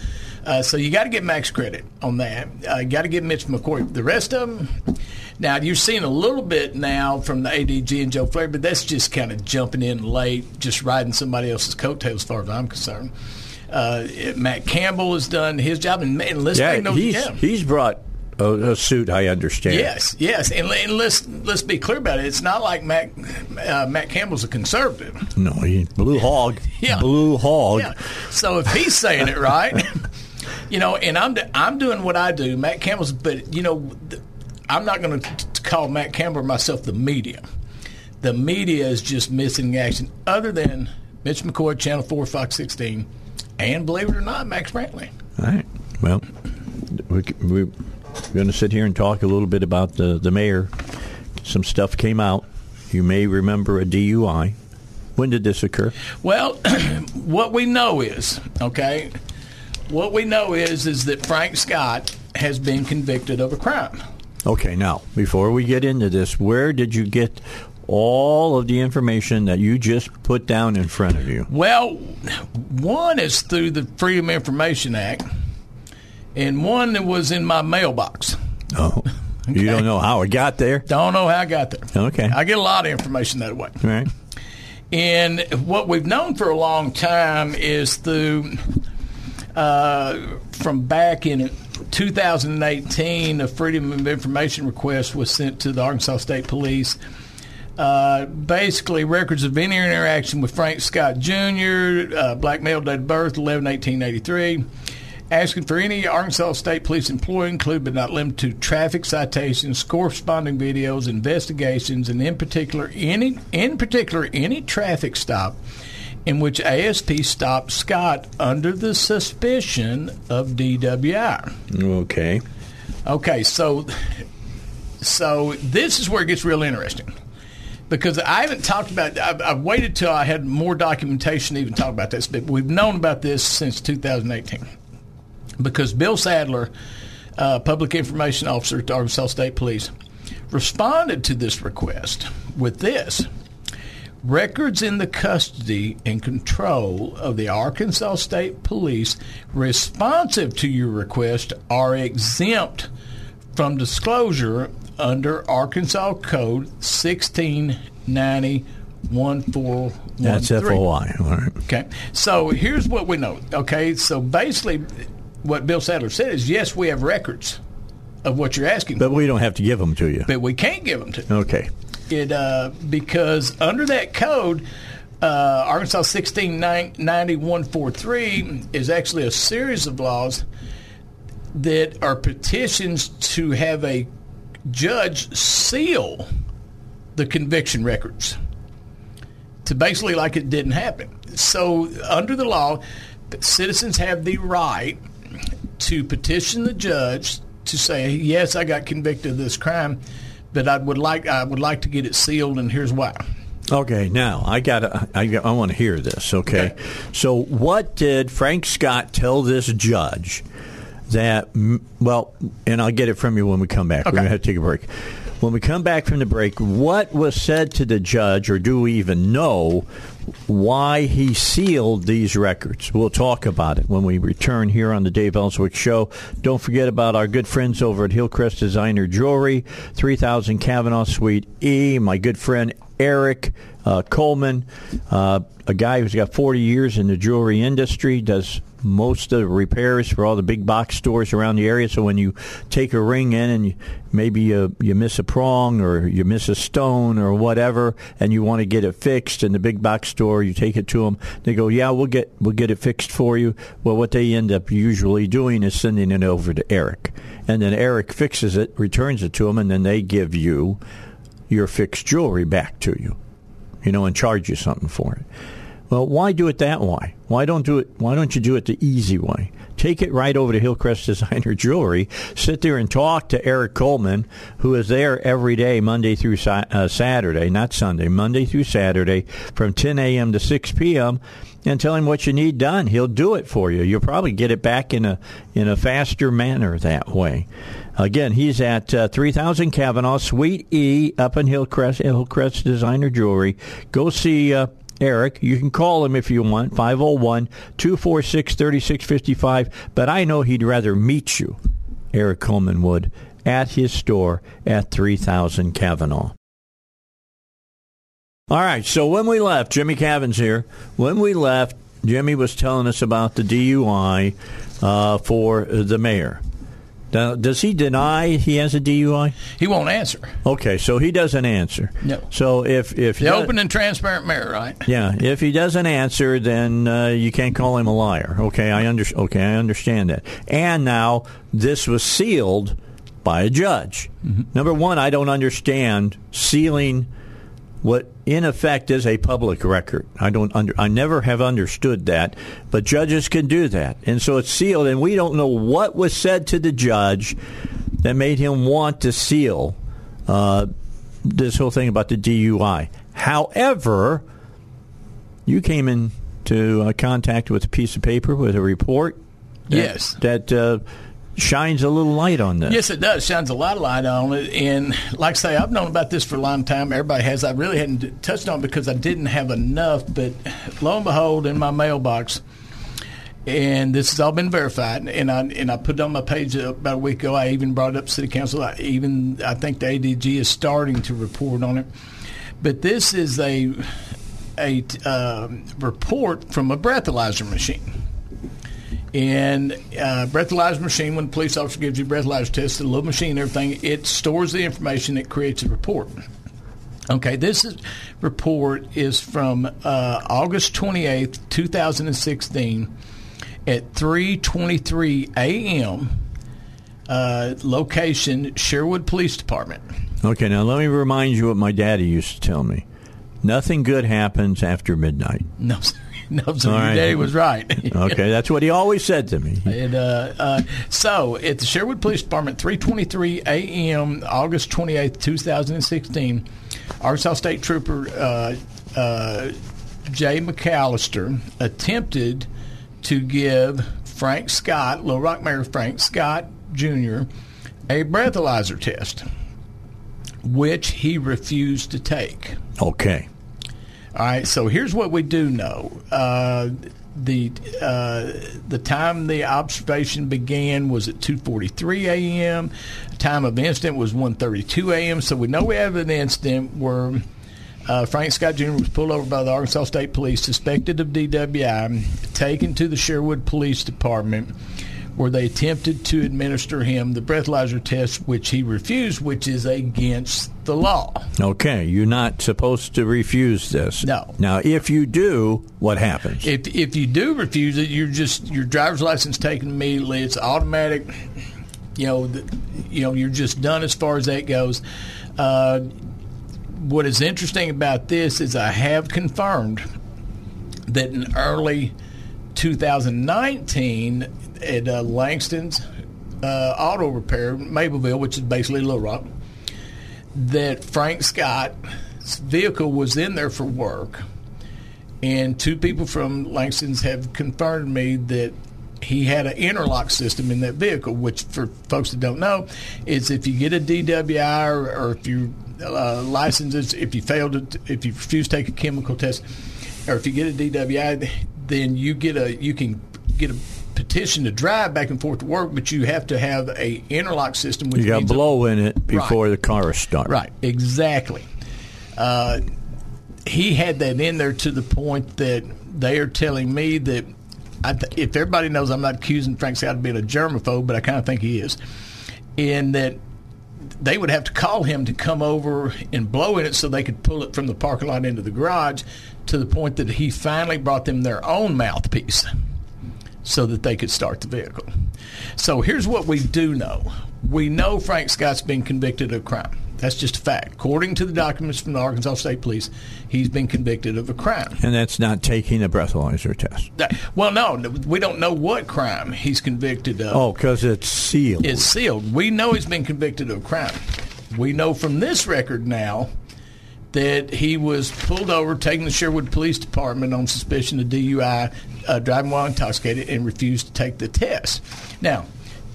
Speaker 7: Uh, so you got to give Max credit on that. Uh, you got to give Mitch McCoy. The rest of them, now you're seeing a little bit now from the ADG and Joe Flair, but that's just kind of jumping in late, just riding somebody else's coattails, as far as I'm concerned. Uh, Matt Campbell has done his job, and, and let's
Speaker 1: yeah,
Speaker 7: make no
Speaker 1: he's he's brought a, a suit. I understand.
Speaker 7: Yes, yes, and, and let's let's be clear about it. It's not like Matt uh, Matt Campbell's a conservative.
Speaker 1: No, he blue hog.
Speaker 7: Yeah.
Speaker 1: Blue hog.
Speaker 7: Yeah. So if he's saying it right, you know, and I'm I'm doing what I do. Matt Campbell's, but you know, I'm not going to call Matt Campbell or myself the media. The media is just missing action. Other than Mitch McCoy, Channel Four, Fox 16, and believe it or not, Max Brantley.
Speaker 1: All right. Well, we, we're going to sit here and talk a little bit about the, the mayor. Some stuff came out. You may remember a DUI. When did this occur?
Speaker 7: Well, what we know is okay. What we know is is that Frank Scott has been convicted of a crime.
Speaker 1: Okay, now, before we get into this, where did you get all of the information that you just put down in front of you?
Speaker 7: Well, one is through the Freedom of Information Act, and one that was in my mailbox.
Speaker 1: Oh, you don't know how it got there?
Speaker 7: Don't know how I got there.
Speaker 1: Okay.
Speaker 7: I get a lot of information that way.
Speaker 1: All right.
Speaker 7: And what we've known for a long time is through uh, from back in 2018, a Freedom of Information request was sent to the Arkansas State Police. Uh, basically, records of any interaction with Frank Scott Jr., uh, black male, date of birth 11 1883. Asking for any Arkansas State Police employee, include but not limited to traffic citations, corresponding videos, investigations, and in particular any in particular any traffic stop in which ASP stopped Scott under the suspicion of DWI.
Speaker 1: Okay.
Speaker 7: Okay, so so this is where it gets real interesting because I haven't talked about. I've, I've waited till I had more documentation to even talk about this, but we've known about this since 2018 because Bill Sadler, uh, public information officer at the Arkansas State Police, responded to this request with this. Records in the custody and control of the Arkansas State Police responsive to your request are exempt from disclosure under Arkansas Code 1690
Speaker 1: That's FOI. All right.
Speaker 7: Okay. So here's what we know. Okay. So basically, what Bill Sadler said is yes, we have records of what you're asking,
Speaker 1: But we don't have to give them to you.
Speaker 7: but we can't give them to you.
Speaker 1: Okay.
Speaker 7: It uh, because under that code, uh, Arkansas 169143 is actually a series of laws that are petitions to have a judge seal the conviction records. to basically like it didn't happen. So under the law, citizens have the right to petition the judge to say, yes, I got convicted of this crime, but I would like I would like to get it sealed, and here's why.
Speaker 1: Okay, now I got I, got, I want to hear this. Okay?
Speaker 7: Okay.
Speaker 1: so what did Frank Scott tell this judge that? Well, and I'll get it from you when we come back. We're going to have to take a break. When we come back from the break, what was said to the judge, or do we even know why he sealed these records? We'll talk about it when we return here on the Dave Elswick Show. Don't forget about our good friends over at Hillcrest Designer Jewelry, 3000 Kavanaugh Suite E. My good friend Eric uh, Coleman, uh, a guy who's got 40 years in the jewelry industry, does most of the repairs for all the big box stores around the area. So when you take a ring in and you, maybe you, you miss a prong or you miss a stone or whatever, and you want to get it fixed in the big box store, you take it to them. They go, "Yeah, we'll get we'll get it fixed for you." Well, what they end up usually doing is sending it over to Eric, and then Eric fixes it, returns it to them, and then they give you your fixed jewelry back to you you know, and charge you something for it. Well, why do it that way? Why don't do it? Why don't you do it the easy way? Take it right over to Hillcrest Designer Jewelry. Sit there and talk to Eric Coleman, who is there every day, Monday through uh, Saturday, not Sunday, Monday through Saturday, from 10 a.m. to 6 p.m. And tell him what you need done. He'll do it for you. You'll probably get it back in a in a faster manner that way. Again, he's at uh, 3000 Kavanaugh, Suite E, up in Hillcrest, Hillcrest Designer Jewelry. Go see uh, Eric. You can call him if you want, 501 246 3655. But I know he'd rather meet you, Eric Coleman would, at his store at 3000 Kavanaugh. All right, so when we left, Jimmie Cavan's here. When we left, Jimmie was telling us about the DUI uh, for the mayor. Now, does he deny he has a DUI?
Speaker 7: He won't answer.
Speaker 1: Okay, so he doesn't answer.
Speaker 7: No.
Speaker 1: So if if
Speaker 7: The open and transparent mayor, right?
Speaker 1: yeah, if he doesn't answer, then uh, you can't call him a liar. Okay, I under- Okay, I understand that. And now this was sealed by a judge. Number one, I don't understand sealing what in effect is a public record. I don't under, I never have understood that, but judges can do that. And so it's sealed and we don't know what was said to the judge that made him want to seal uh, this whole thing about the DUI. However, you came into uh, contact with a piece of paper with a report that,
Speaker 7: Yes.
Speaker 1: that uh, shines a little light on this.
Speaker 7: Yes, it does. Shines a lot of light on it. And like I say, I've known about this for a long time. Everybody has. I really hadn't touched on it because I didn't have enough. But lo and behold, in my mailbox, and this has all been verified. And I and I put it on my page about a week ago. I even brought it up City Council. I even I think the ADG is starting to report on it. But this is a a uh, report from a breathalyzer machine. And uh, breathalyzer machine, when the police officer gives you a breathalyzer test, the little machine, and everything, it stores the information. It creates a report. Okay, this is, report is from uh, August twenty eighth, two thousand and sixteen, at three twenty three a.m. Uh, location Sherwood Police Department.
Speaker 1: Okay, now let me remind you what my daddy used to tell me. Nothing good happens after midnight.
Speaker 7: No, sir. Sir.
Speaker 1: All
Speaker 7: Your
Speaker 1: right.
Speaker 7: daddy was right.
Speaker 1: Okay, that's what he always said to me.
Speaker 7: And uh, uh, so at the Sherwood Police Department, 3:23 a.m., August 28th, 2016, Arkansas State Trooper uh, uh, Jay McAllister attempted to give Frank Scott, Little Rock Mayor Frank Scott Jr., a breathalyzer test, which he refused to take.
Speaker 1: Okay.
Speaker 7: All right, so here's what we do know. Uh, the uh, the time the observation began was at 2:43 a.m. Time of incident was 1:32 a.m. So we know we have an incident where uh, Frank Scott Jr. was pulled over by the Arkansas State Police, suspected of DWI, taken to the Sherwood Police Department, where they attempted to administer him the breathalyzer test, which he refused, which is against the law.
Speaker 1: Okay, you're not supposed to refuse this.
Speaker 7: No.
Speaker 1: Now, if you do, what happens?
Speaker 7: If if you do refuse it, you're just your driver's license taken immediately. It's automatic. You know, the, you know, you're just done as far as that goes. Uh, what is interesting about this is I have confirmed that in early 2019 at uh, Langston's uh, Auto Repair, Mabelvale, which is basically Little Rock, that Frank Scott's vehicle was in there for work. And two people from Langston's have confirmed me that he had an interlock system in that vehicle, which for folks that don't know, is if you get a DWI or, or if you uh, licenses, if you fail to, if you refuse to take a chemical test, or if you get a DWI, then you get a you can get a petition to drive back and forth to work, but you have to have a interlock system. Which
Speaker 1: You got blow in it before
Speaker 7: Right.
Speaker 1: the car starts.
Speaker 7: Right, exactly. Uh, he had that in there to the point that they are telling me that I th- if everybody knows I'm not accusing Frank Scott of being a germaphobe, but I kind of think he is, in that they would have to call him to come over and blow in it so they could pull it from the parking lot into the garage to the point that he finally brought them their own mouthpiece so that they could start the vehicle. So here's what we do know. We know Frank Scott's been convicted of a crime. That's just a fact. According to the documents from the Arkansas State Police, he's been convicted of a crime.
Speaker 1: And that's not taking a breathalyzer test.
Speaker 7: That- Well, no, we don't know what crime he's convicted of.
Speaker 1: Oh, because it's sealed.
Speaker 7: It's sealed. We know he's been convicted of a crime. We know from this record now that he was pulled over, taken to Sherwood Police Department on suspicion of DUI, uh, driving while intoxicated, and refused to take the test. Now,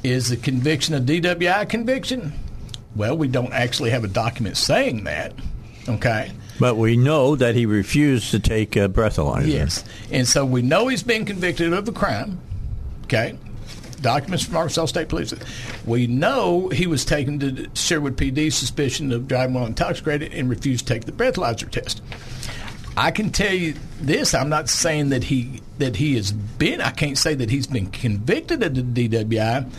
Speaker 7: is the conviction a DWI conviction? Well, we don't actually have a document saying that. Okay.
Speaker 1: but we know that he refused to take a breathalyzer.
Speaker 7: Yes. And so we know he's been convicted of a crime. Okay. Documents from Arkansas State Police. We know he was taken to Sherwood PD suspicion of driving while intoxicated and refused to take the breathalyzer test. I can tell you this: I'm not saying that he that he has been. I can't say that he's been convicted of the DWI,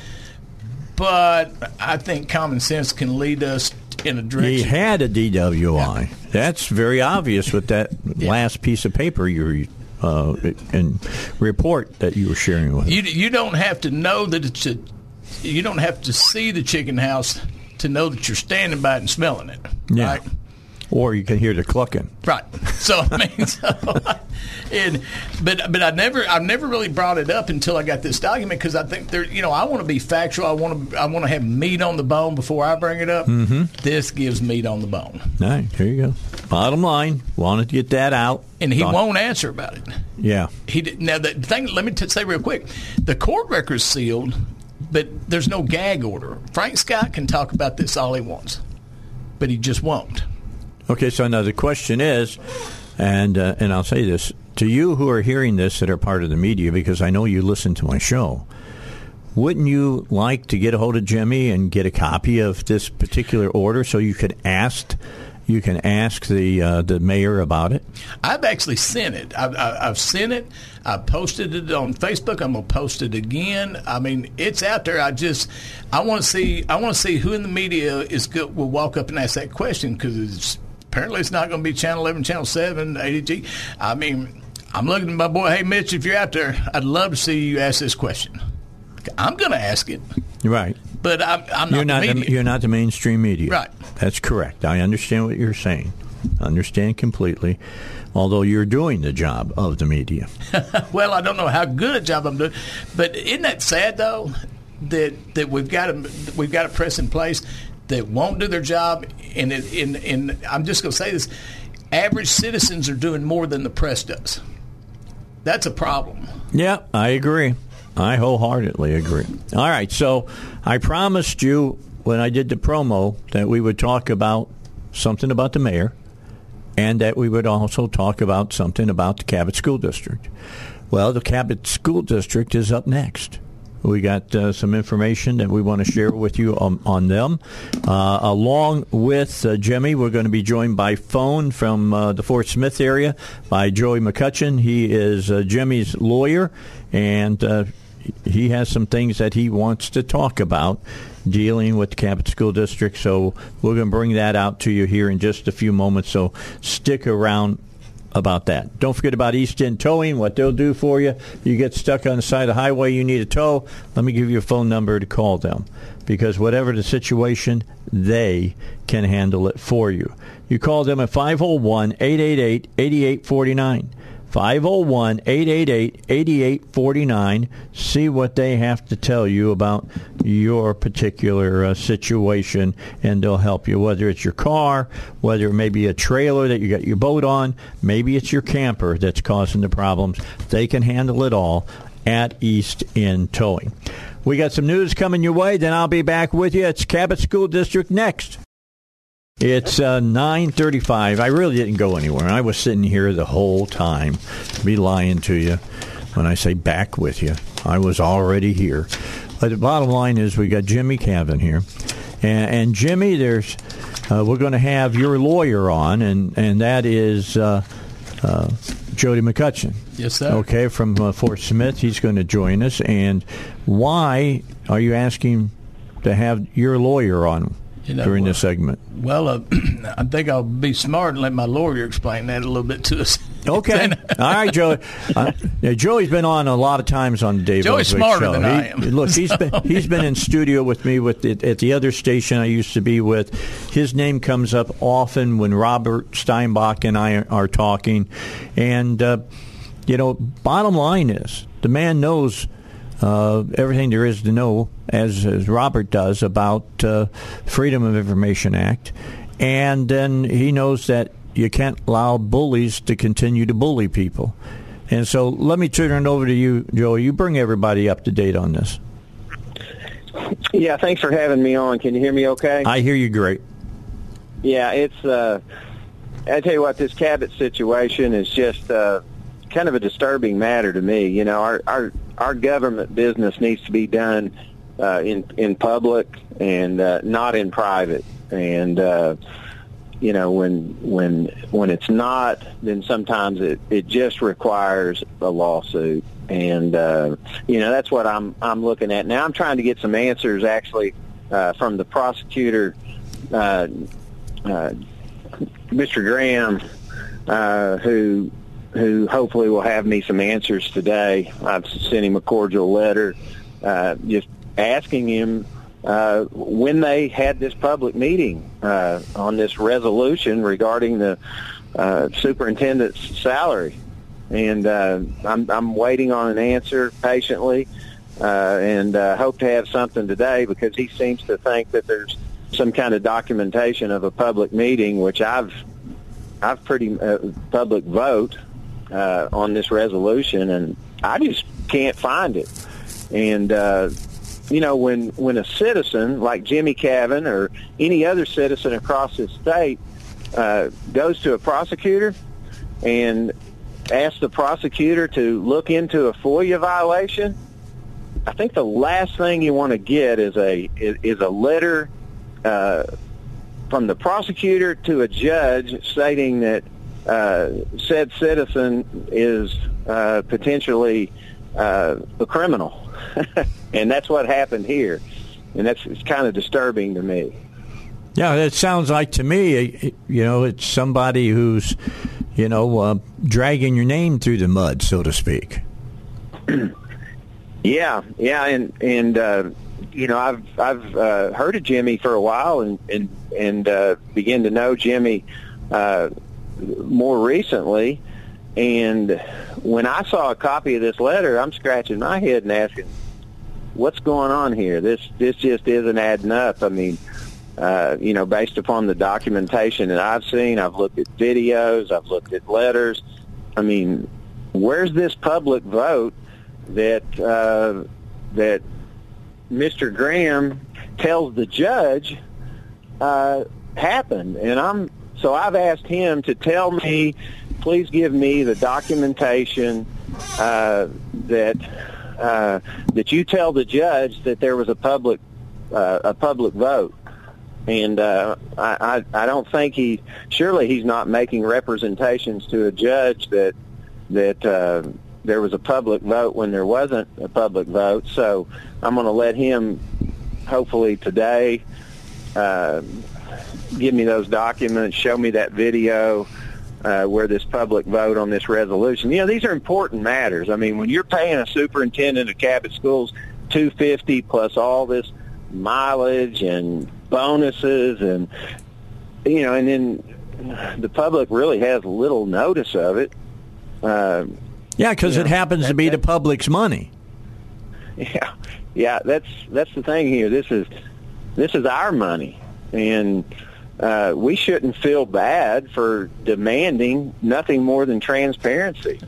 Speaker 7: but I think common sense can lead us in a direction.
Speaker 1: He had a DWI. That's very obvious with that last piece of paper you uh, and report that you were sharing with.
Speaker 7: You you don't have to know that it's a. You don't have to see the chicken house to know that you're standing by it and smelling it.
Speaker 1: Yeah.
Speaker 7: Right.
Speaker 1: Or you can hear the clucking.
Speaker 7: Right. So I mean, so, and but but I never I never really brought it up until I got this document because I think there you know I want to be factual. I want to I want to have meat on the bone before I bring it up. Mm-hmm. This gives meat on the bone,
Speaker 1: All right, Here you go. Bottom line, wanted to get that out.
Speaker 7: and he won't answer about it.
Speaker 1: Yeah.
Speaker 7: He did, now the thing. Let me t- say real quick: the court record's sealed, but there's no gag order. Frank Scott can talk about this all he wants, but he just won't.
Speaker 1: Okay, so now the question is, and uh, and I'll say this to you who are hearing this that are part of the media, because I know you listen to my show. Wouldn't you like to get a hold of Jimmie and get a copy of this particular order so you could ask, you can ask the uh, the mayor about it?
Speaker 7: I've actually sent it. I've, I've sent it. I posted it on Facebook. I'm gonna post it again. I mean, it's out there. I just, I want to see. I want to see who in the media is good, will walk up and ask that question because it's apparently it's not going to be Channel 11, Channel 7, 80 i mean, I'm looking at my boy. Hey, Mitch, if you're out there, I'd love to see you ask this question. I'm going to ask it,
Speaker 1: Right.
Speaker 7: but I'm, I'm not.
Speaker 1: You're not
Speaker 7: the
Speaker 1: the, you're not the mainstream media.
Speaker 7: Right.
Speaker 1: That's correct. I understand what you're saying. Understand completely. Although you're doing the job of the media.
Speaker 7: Well, I don't know how good a job I'm doing, but isn't that sad though that that we've got a we've got a press in place that won't do their job, and it, and and I'm just going to say this: average citizens are doing more than the press does. That's a problem.
Speaker 1: Yeah, I agree. I wholeheartedly agree. All right, so I promised you when I did the promo that we would talk about something about the mayor and that we would also talk about something about the Cabot School District. Well, the Cabot School District is up next. We got uh, some information that we want to share with you on, on them. Uh, along with uh, Jimmie, we're going to be joined by phone from uh, the Fort Smith area by Joey McCutchen. He is uh, Jimmie's lawyer, and uh, he has some things that he wants to talk about dealing with the Cabot School District. So we're going to bring that out to you here in just a few moments. So stick around about that. Don't forget about East End Towing, what they'll do for you. You get stuck on the side of the highway, you need a tow. Let me give you a phone number to call them because whatever the situation, they can handle it for you. You call them at 501 888 8849. 501 888 8849. See what they have to tell you about your particular uh, situation, and they'll help you. Whether it's your car, whether it may be a trailer that you got your boat on, maybe it's your camper that's causing the problems. They can handle it all at East End Towing. We got some news coming your way, then I'll be back with you. It's Cabot School District next. It's uh, 9:35. I really didn't go anywhere. I was sitting here the whole time. Be lying to you when I say back with you. I was already here. But the bottom line is, we got Jimmie Cavan here, and, and Jimmie, there's uh, we're going to have your lawyer on, and and that is uh, uh, Jody McCutchen.
Speaker 7: Yes, sir.
Speaker 1: Okay, from uh, Fort Smith, he's going to join us. And why are you asking to have your lawyer on
Speaker 7: You know,
Speaker 1: during
Speaker 7: well-
Speaker 1: this segment?
Speaker 7: Well, uh, I think I'll be smart and let my lawyer explain that a little bit to us.
Speaker 1: Okay. All right, Joey. Uh, yeah, Joey's been on a lot of times on the Dave
Speaker 7: Joey's smarter
Speaker 1: show.
Speaker 7: than
Speaker 1: He-
Speaker 7: I am.
Speaker 1: Look, he's been he's been in studio with me with the, at the other station I used to be with. His name comes up often when Robert Steinbuch and I are talking, and uh, you know, bottom line is the man knows. Uh, everything there is to know, as, as Robert does, about uh, Freedom of Information Act, and then he knows that you can't allow bullies to continue to bully people. And so let me turn it over to you, Joe. You bring everybody up to date on this.
Speaker 8: Yeah, thanks for having me on. Can you hear me okay?
Speaker 1: I hear you great.
Speaker 8: yeah, it's uh I tell you what, this Cabot situation is just uh kind of a disturbing matter to me. You know, our our our government business needs to be done uh in in public and uh not in private. And uh you know, when when when it's not, then sometimes it it just requires a lawsuit. And uh you know, that's what I'm I'm looking at. Now I'm trying to get some answers actually uh from the prosecutor uh uh, Mr. Graham, uh, who who hopefully will have me some answers today. I've sent him a cordial letter, uh, just asking him uh, when they had this public meeting uh, on this resolution regarding the uh, superintendent's salary, and uh, I'm I'm waiting on an answer patiently. Uh, and uh, hope to have something today because he seems to think that there's some kind of documentation of a public meeting, which I've I've pretty uh, public vote uh, on this resolution, and I just can't find it. And uh, you know, when when a citizen like Jimmie Cavan or any other citizen across this state uh, goes to a prosecutor and asks the prosecutor to look into a FOIA violation, I think the last thing you want to get is a is, is a letter uh, from the prosecutor to a judge stating that said citizen is uh, potentially uh, a criminal, and that's what happened here, and that's it's kind of disturbing to me.
Speaker 1: Yeah, it sounds like to me, uh, you know, it's somebody who's, you know, uh, dragging your name through the mud, so to speak.
Speaker 8: Yeah, yeah, and and uh, you know I've I've uh, heard of Jimmie for a while and and and uh, began to know Jimmie uh, more recently. And when I saw a copy of this letter, I'm scratching my head and asking, "What's going on here? This this just isn't adding up." I mean, uh, you know, based upon the documentation that I've seen, I've looked at videos, I've looked at letters. I mean, where's this public vote that uh, that Mr. Graham tells the judge uh, happened? And I'm so I've asked him to tell me, please give me the documentation uh, that uh, that you tell the judge that there was a public uh, a public vote. And uh, I, I, I don't think he. Surely he's not making representations to a judge that that uh, there was a public vote when there wasn't a public vote. So I'm going to let him, hopefully today, uh, give me those documents, show me that video, uh, where this public vote on this resolution. You know, these are important matters. I mean, when you're paying a superintendent of Cabot Schools 250 plus all this mileage and bonuses and you know, and then the public really has little notice of it. Uh,
Speaker 1: Yeah, because
Speaker 8: Yeah,
Speaker 1: it happens to
Speaker 8: that-
Speaker 1: be the public's money.
Speaker 8: Yeah, yeah, that's that's the thing here. This is this is our money, and uh, we shouldn't feel bad for demanding nothing more than transparency.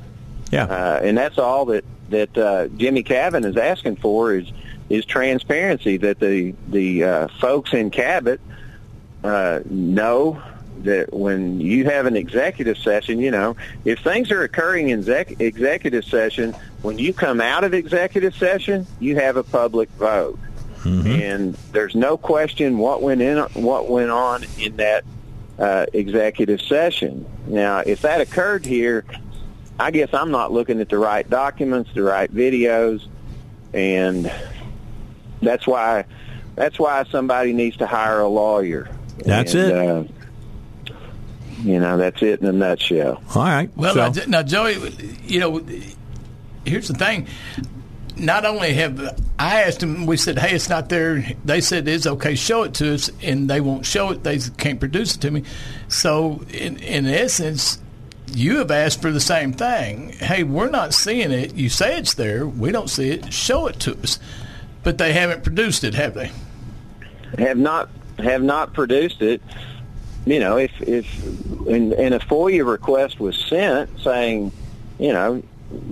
Speaker 1: Yeah.
Speaker 8: Uh, and that's all that that uh, Jimmie Cavan is asking for is is transparency. That the the uh, folks in Cabot uh, know that when you have an executive session, you know, if things are occurring in exec- executive session, when you come out of executive session, you have a public vote, and there's no question what went in, what went on in that uh, executive session. Now, if that occurred here, I guess I'm not looking at the right documents, the right videos, and that's why that's why somebody needs to hire a lawyer.
Speaker 1: That's
Speaker 8: And,
Speaker 1: it.
Speaker 8: Uh, you know, that's it in a nutshell.
Speaker 1: All right.
Speaker 7: Well,
Speaker 1: so,
Speaker 7: now, now, Joey, you know, here's the thing. Not only have I asked them, we said, "Hey, it's not there." They said it's okay, show it to us, and they won't show it. They can't produce it to me. So, in in essence, you have asked for the same thing. Hey, we're not seeing it. You say it's there. We don't see it. Show it to us. But they haven't produced it, have they?
Speaker 8: have not have not produced it. You know, if if and, and a FOIA request was sent saying, you know,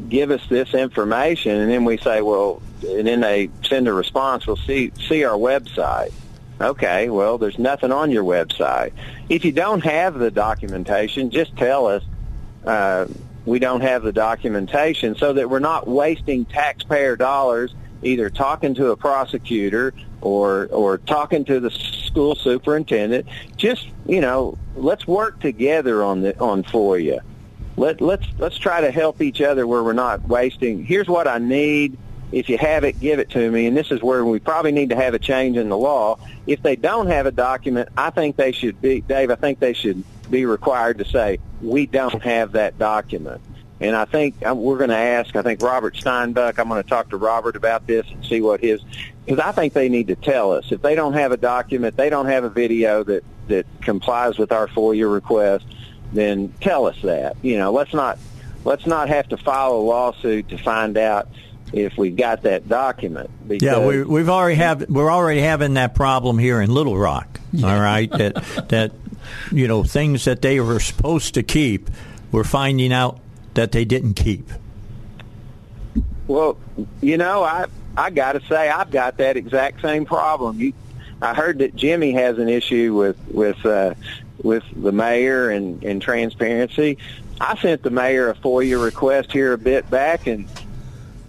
Speaker 8: give us this information, and then we say, well, and then they send a response. We'll see see our website. Okay, well, there's nothing on your website. If you don't have the documentation, just tell us uh, we don't have the documentation so that we're not wasting taxpayer dollars either talking to a prosecutor or or talking to the school superintendent. Just you know, let's work together on the on FOIA. Let let's let's try to help each other where we're not wasting. Here's what I need. If you have it, give it to me. And this is where we probably need to have a change in the law. If they don't have a document, I think they should be, Dave, I think they should be required to say, we don't have that document. And I think um, we're going to ask, I think Robert Steinbuch, I'm going to talk to Robert about this and see what his, because I think they need to tell us. If they don't have a document, they don't have a video that, that complies with our FOIA request, then tell us that. You know, let's not, let's not have to file a lawsuit to find out if we've got that document. Because,
Speaker 1: yeah, we, we've already have we're already having that problem here in Little Rock. All right, that that you know things that they were supposed to keep, we're finding out that they didn't keep.
Speaker 8: Well, you know, I I got to say I've got that exact same problem. You, I heard that Jimmie has an issue with with uh, with the mayor and, and transparency. I sent the mayor a FOIA request here a bit back, and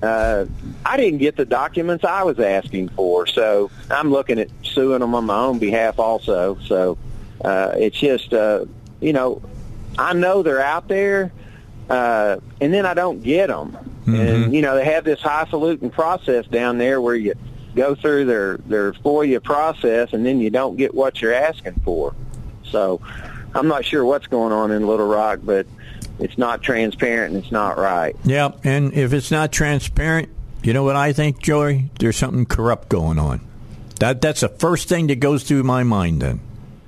Speaker 8: uh, I didn't get the documents I was asking for. So I'm looking at suing them on my own behalf also. So uh, it's just, uh, you know, I know they're out there, uh, and then I don't get them. And you know, they have this highfalutin process down there where you go through their their FOIA process, and then you don't get what you're asking for. So I'm not sure what's going on in Little Rock, but it's not transparent and it's not right.
Speaker 1: Yeah, and if it's not transparent, you know what I think, Joey? There's something corrupt going on. That that's the first thing that goes through my mind. Then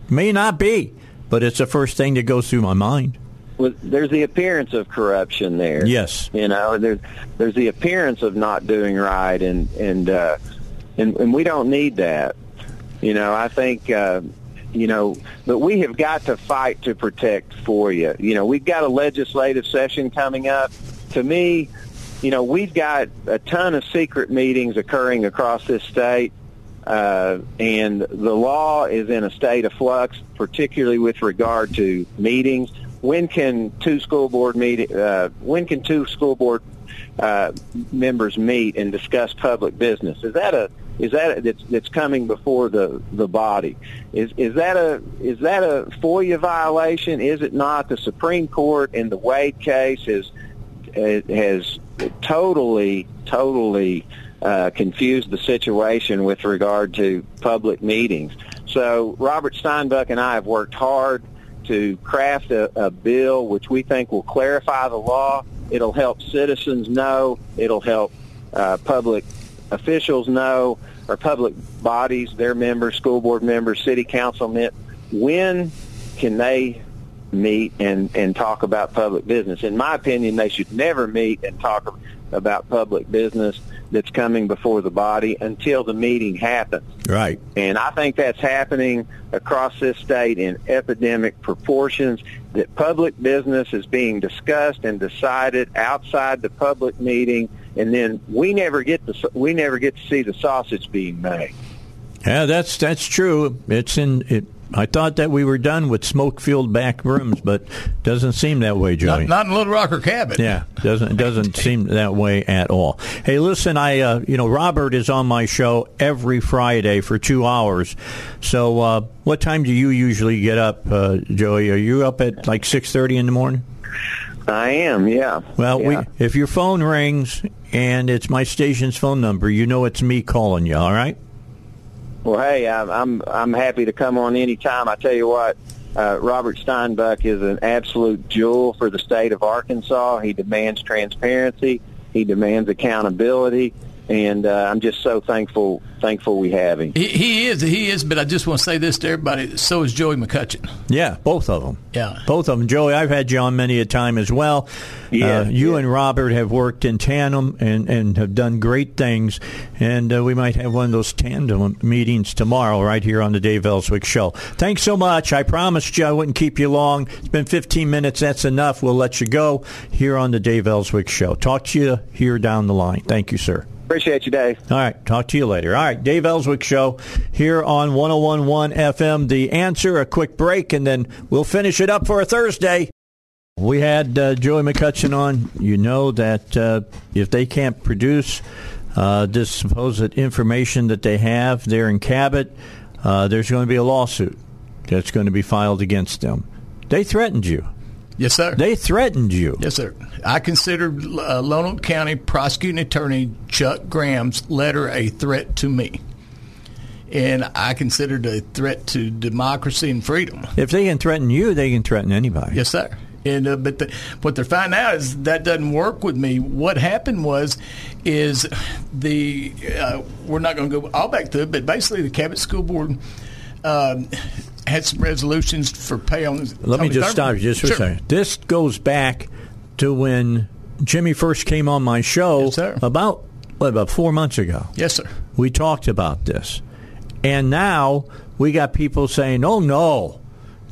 Speaker 1: may not be, but it's the first thing that goes through my mind.
Speaker 8: Well, there's the appearance of corruption there.
Speaker 1: Yes.
Speaker 8: you know, there's there's the appearance of not doing right, and and uh, and, and we don't need that. You know, I think. Uh, you know, but we have got to fight to protect for you. You know, we've got a legislative session coming up. To me, you know, we've got a ton of secret meetings occurring across this state, uh, and the law is in a state of flux, particularly with regard to meetings. When can two school board meet? Uh, when can two school board uh, members meet and discuss public business? Is that a is that that's, that's coming before the the body? Is is that a is that a FOIA violation? Is it not? The Supreme Court in the Wade case has has totally totally uh, confused the situation with regard to public meetings. So Robert Steinbuch and I have worked hard to craft a, a bill which we think will clarify the law. It'll help citizens know. It'll help uh, public officials know, or public bodies, their members, school board members, city council, when can they meet and, and talk about public business? In my opinion, they should never meet and talk about public business that's coming before the body until the meeting happens.
Speaker 1: Right.
Speaker 8: And I think that's happening across this state in epidemic proportions that public business is being discussed and decided outside the public meeting and then we never get to we never get to see the sausage being made.
Speaker 1: Yeah, that's that's true. It's in it I thought that we were done with smoke-filled back rooms, but doesn't seem that way, Joey.
Speaker 7: Not, not in Little Rocker Cabin.
Speaker 1: Yeah, doesn't doesn't seem that way at all. Hey, listen, I uh, you know Robert is on my show every Friday for two hours. So, uh, what time do you usually get up, uh, Joey? Are you up at like six thirty in the morning?
Speaker 8: I am, yeah.
Speaker 1: Well,
Speaker 8: yeah.
Speaker 1: we if your phone rings and it's my station's phone number, you know it's me calling you. All right.
Speaker 8: Well, hey, I'm I'm, I'm happy to come on any time. I tell you what, uh, Robert Steinbuch is an absolute jewel for the state of Arkansas. He demands transparency. He demands accountability and uh, I'm just so thankful thankful we have him.
Speaker 7: He, he, is, he is. But I just want to say this to everybody: so is Joey McCutchen.
Speaker 1: Yeah, both of them.
Speaker 7: Yeah,
Speaker 1: both of them. Joey, I've had you on many a time as well.
Speaker 8: Yeah,
Speaker 1: uh, you
Speaker 8: yeah.
Speaker 1: and Robert have worked in tandem and, and have done great things. And uh, we might have one of those tandem meetings tomorrow, right here on the Dave Elswick Show. Thanks so much. I promised you I wouldn't keep you long. It's been 15 minutes. That's enough. We'll let you go here on the Dave Elswick Show. Talk to you here down the line. Thank you, sir.
Speaker 8: Appreciate you, Dave.
Speaker 1: All right. Talk to you later. All right. Dave Elswick Show here on 1011 FM. The answer, a quick break, and then we'll finish it up for a Thursday. We had uh, Joey McCutchen on. You know that uh, if they can't produce uh, this supposed information that they have there in Cabot, uh, there's going to be a lawsuit that's going to be filed against them. They threatened you.
Speaker 7: Yes, sir.
Speaker 1: They threatened you.
Speaker 7: Yes, sir. I considered uh, Lonoke County prosecuting attorney Chuck Graham's letter a threat to me. And I considered a threat to democracy and freedom.
Speaker 1: If they can threaten you, they can threaten anybody.
Speaker 7: Yes, sir. And uh, but the, what they're finding out is that doesn't work with me. What happened was, is the uh, we're not going to go all back to it, but basically the Cabot School Board um, had some resolutions for pay on.
Speaker 1: Let me just stop you just for
Speaker 7: sure.
Speaker 1: a second. This goes back to when Jimmie first came on my show
Speaker 7: Yes, sir.
Speaker 1: about what about four months ago.
Speaker 7: Yes, sir.
Speaker 1: We talked about this, and now we got people saying, "Oh no,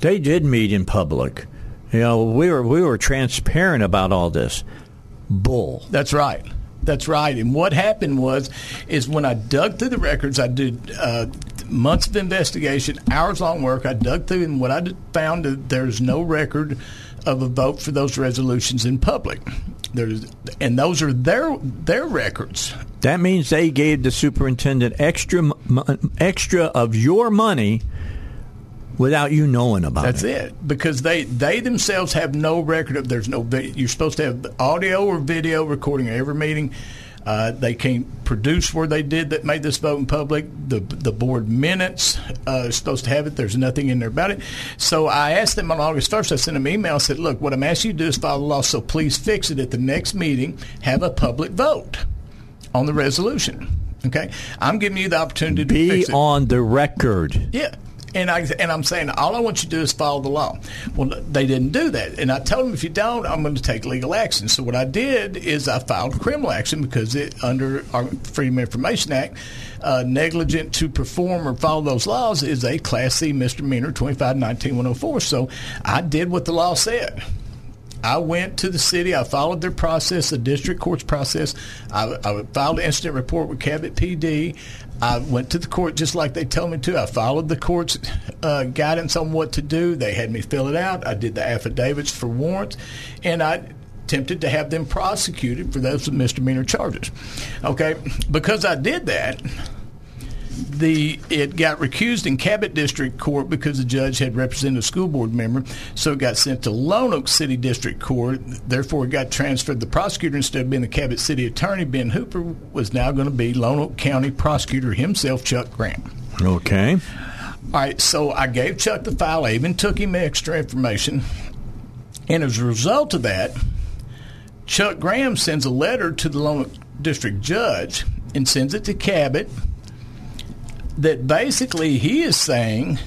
Speaker 1: they did meet in public." You know, we were we were transparent about all this. Bull.
Speaker 7: That's right. That's right. And what happened was, is when I dug through the records, I did uh, months of investigation, hours long work. I dug through, and what I found that there's no record of a vote for those resolutions in public. There's, and those are their their records.
Speaker 1: That means they gave the superintendent extra extra of your money without you knowing about
Speaker 7: That's
Speaker 1: it.
Speaker 7: That's it. Because they they themselves have no record of. There's no. You're supposed to have audio or video recording of every meeting. Uh, they can't produce where they did that made this vote in public. The the board minutes uh, is supposed to have it. There's nothing in there about it. So I asked them on August 1st. I sent them an email. I said, "Look, what I'm asking you to do is follow the law. So please fix it at the next meeting. Have a public vote on the resolution. Okay, I'm giving you the opportunity to
Speaker 1: Be
Speaker 7: fix it.
Speaker 1: on the record.
Speaker 7: Yeah. And I and I'm saying all I want you to do is follow the law. Well, they didn't do that, and I told them if you don't, I'm going to take legal action. So what I did is I filed criminal action because it under our Freedom of Information Act, uh, negligent to perform or follow those laws is a Class C misdemeanor, 2519 So I did what the law said. I went to the city. I followed their process, the district court's process. I, I filed an incident report with Cabot PD. I went to the court just like they told me to. I followed the court's uh, guidance on what to do. They had me fill it out. I did the affidavits for warrants, and I attempted to have them prosecuted for those misdemeanor charges. Okay, because I did that, the it got recused in Cabot District Court because the judge had represented a school board member, so it got sent to Lonoke City District Court. Therefore, it got transferred. The prosecutor, instead of being the Cabot City Attorney, Ben Hooper, was now going to be Lonoke County Prosecutor himself, Chuck Graham.
Speaker 1: Okay.
Speaker 7: All right, so I gave Chuck the file. I even took him extra information. And as a result of that, Chuck Graham sends a letter to the Lonoke District Judge and sends it to Cabot that basically he is saying,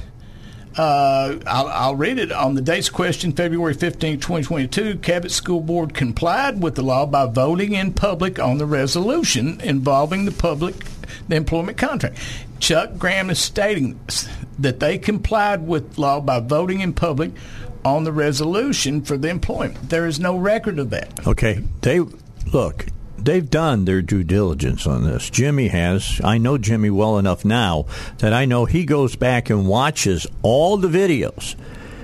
Speaker 7: uh, I'll, I'll, read it on the dates question, February 15, 2022. Cabot School Board complied with the law by voting in public on the resolution involving the public the employment contract. Chuck Graham is stating that they complied with law by voting in public on the resolution for the employment. There is no record of that.
Speaker 1: Okay, they look. They've done their due diligence on this. Jimmie has. I know Jimmie well enough now that I know he goes back and watches all the videos.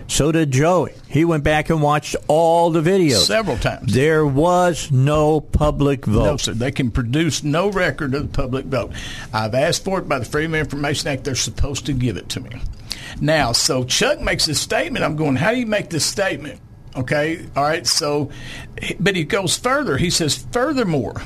Speaker 1: So did Joey. He went back and watched all the videos
Speaker 7: several times.
Speaker 1: There was no public vote.
Speaker 7: No, sir. They can produce no record of the public vote. I've asked for it by the Freedom of Information Act. They're supposed to give it to me. Now, so Chuck makes this statement. I'm going, how do you make this statement? Okay, all right. So, but he goes further. He says, furthermore,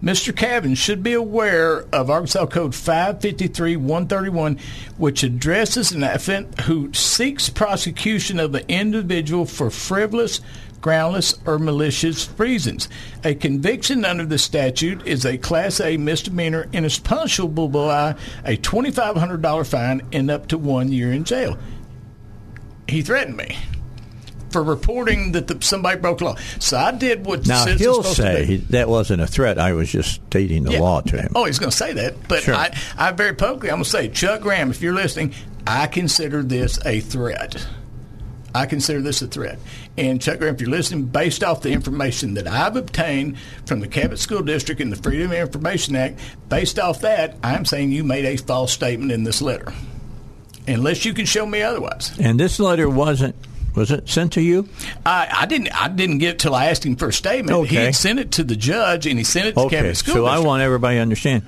Speaker 7: Mr. Cavins should be aware of Arkansas Code 553-131, which addresses an offendant who seeks prosecution of the individual for frivolous, groundless, or malicious reasons. A conviction under the statute is a Class A misdemeanor and is punishable by a $2,500 fine and up to one year in jail. He threatened me for reporting that the, somebody broke the law. So I did what
Speaker 1: now he'll say that wasn't a threat. I was just stating the yeah. law to him.
Speaker 7: Oh, he's going to say that, but sure. I, I very publicly I'm going to say, Chuck Graham, if you're listening, I consider this a threat. I consider this a threat. And Chuck Graham, if you're listening, based off the information that I've obtained from the Cabot School District and the Freedom of Information Act, based off that, I'm saying you made a false statement in this letter. Unless you can show me otherwise.
Speaker 1: And this letter wasn't was it sent to you?
Speaker 7: I, I didn't. I didn't get it till I asked him for a statement.
Speaker 1: Okay.
Speaker 7: He sent it to the judge, and he sent it to
Speaker 1: okay.
Speaker 7: Cabot School.
Speaker 1: So
Speaker 7: District.
Speaker 1: I want everybody to understand.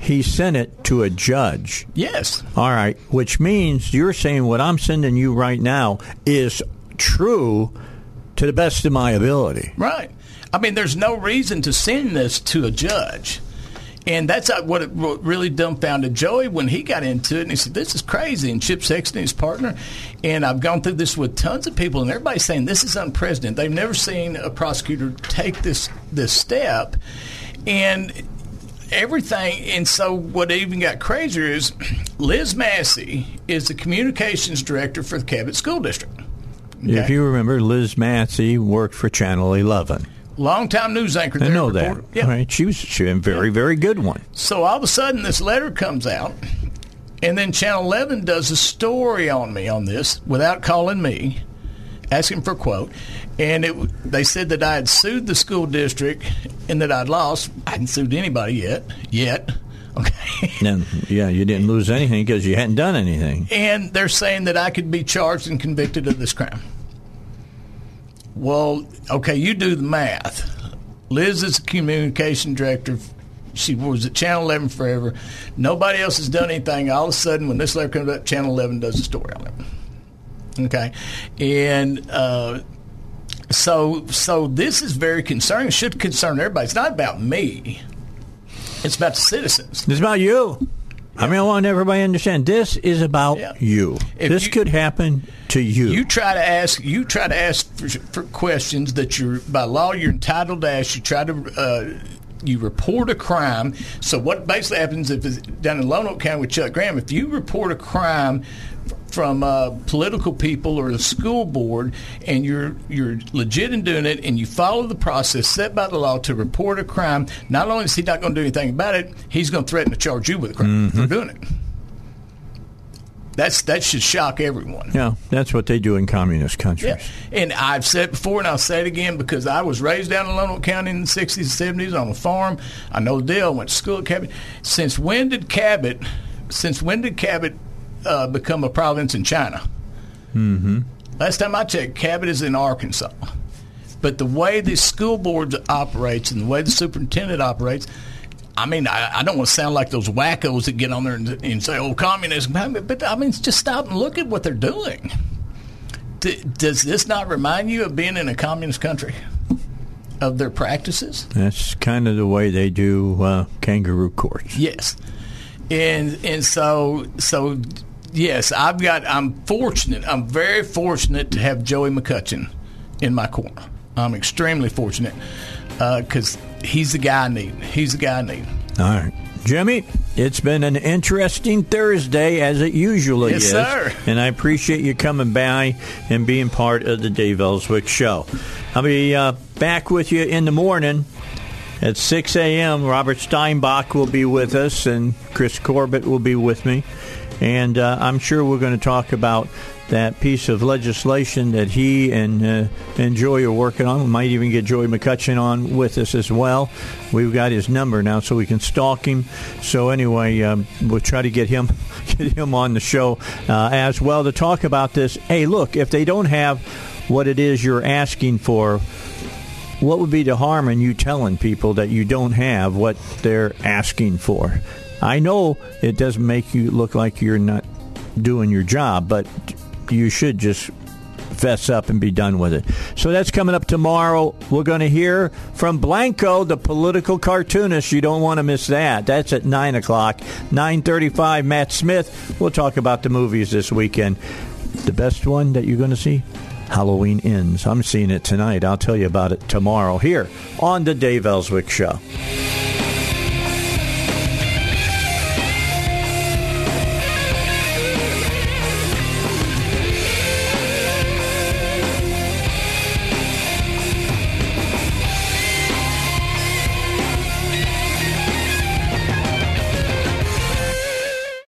Speaker 1: He sent it to a judge.
Speaker 7: Yes.
Speaker 1: All right. Which means you're saying what I'm sending you right now is true to the best of my ability.
Speaker 7: Right. I mean, there's no reason to send this to a judge. And that's uh, what, it, really dumbfounded Joey when he got into it. And he said, This is crazy. And Chip Sexton, his partner, and I've gone through this with tons of people, and everybody's saying this is unprecedented. They've never seen a prosecutor take this, this step. And everything. And so what even got crazier is Liz Massey is the communications director for the Cabot School District.
Speaker 1: Okay? If you remember, Liz Massey worked for Channel 11
Speaker 7: longtime news anchor. There,
Speaker 1: I know
Speaker 7: reporter.
Speaker 1: that. Yeah. Right. She was she was a very yeah. very good one.
Speaker 7: So all of a sudden, this letter comes out, and then Channel 11 does a story on me on this without calling me, asking for a quote, and it they said that I had sued the school district and that I'd lost. I hadn't sued anybody yet. Yet. Okay.
Speaker 1: Then, yeah, you didn't lose anything because you hadn't done anything.
Speaker 7: And they're saying that I could be charged and convicted of this crime. Well, okay, you do the math. Liz is a communication director. She was at Channel 11 forever. Nobody else has done anything. All of a sudden, when this letter comes up, Channel 11 does a story on it. Okay, and uh, so so this is very concerning. It should concern everybody. It's not about me. It's about the citizens.
Speaker 1: It's about you. I mean, I want everybody to understand this is about yeah. you. If this you, could happen to you.
Speaker 7: You try to ask. You try to ask for, for questions that you're by law you're entitled to ask. You try to. Uh, you report a crime. So what basically happens if it's down in Lonoke County with Chuck Graham, if you report a crime from uh, political people or the school board, and you're you're legit in doing it, and you follow the process set by the law to report a crime, not only is he not going to do anything about it, he's going to threaten to charge you with a crime mm-hmm. for doing it. That's that should shock everyone.
Speaker 1: Yeah, that's what they do in communist countries.
Speaker 7: Yeah. And I've said before, and I'll say it again because I was raised down in Lonoke County in the '60s and '70s on a farm. I know the deal. Went to school at Cabot. Since when did Cabot? Since when did Cabot uh, become a province in China.
Speaker 1: Mm-hmm.
Speaker 7: Last time I checked, Cabot is in Arkansas. But the way the school board operates and the way the superintendent operates, I mean, I, I don't want to sound like those wackos that get on there and, and say, "Oh, communism," but I mean, just stop and look at what they're doing. D- does this not remind you of being in a communist country? Of their practices?
Speaker 1: That's kind of the way they do uh, kangaroo courts.
Speaker 7: Yes, and and so so yes, I've got. I'm fortunate. I'm very fortunate to have Joey McCutchen in my corner. I'm extremely fortunate because uh, he's the guy I need. He's the guy I need.
Speaker 1: All right. Jimmie, it's been an interesting Thursday as it usually
Speaker 7: yes,
Speaker 1: is.
Speaker 7: Sir.
Speaker 1: And I appreciate you coming by and being part of the Dave Elswick Show. I'll be uh, back with you in the morning at 6 a.m. Robert Steinbuch will be with us, and Chris Corbett will be with me. And uh, I'm sure we're going to talk about that piece of legislation that he and uh, and Joy are working on. We might even get Joy McCutchen on with us as well. We've got his number now, so we can stalk him. So anyway, um, we'll try to get him get him on the show uh, as well to talk about this. Hey, look, if they don't have what it is you're asking for, what would be the harm in you telling people that you don't have what they're asking for? I know it doesn't make you look like you're not doing your job, but you should just fess up and be done with it. So that's coming up tomorrow. We're going to hear from Blanco, the political cartoonist. You don't want to miss that. That's at 9 o'clock. 9.35, Matt Smith. We'll talk about the movies this weekend. The best one that you're going to see? Halloween Ends. I'm seeing it tonight. I'll tell you about it tomorrow here on the Dave Elswick Show.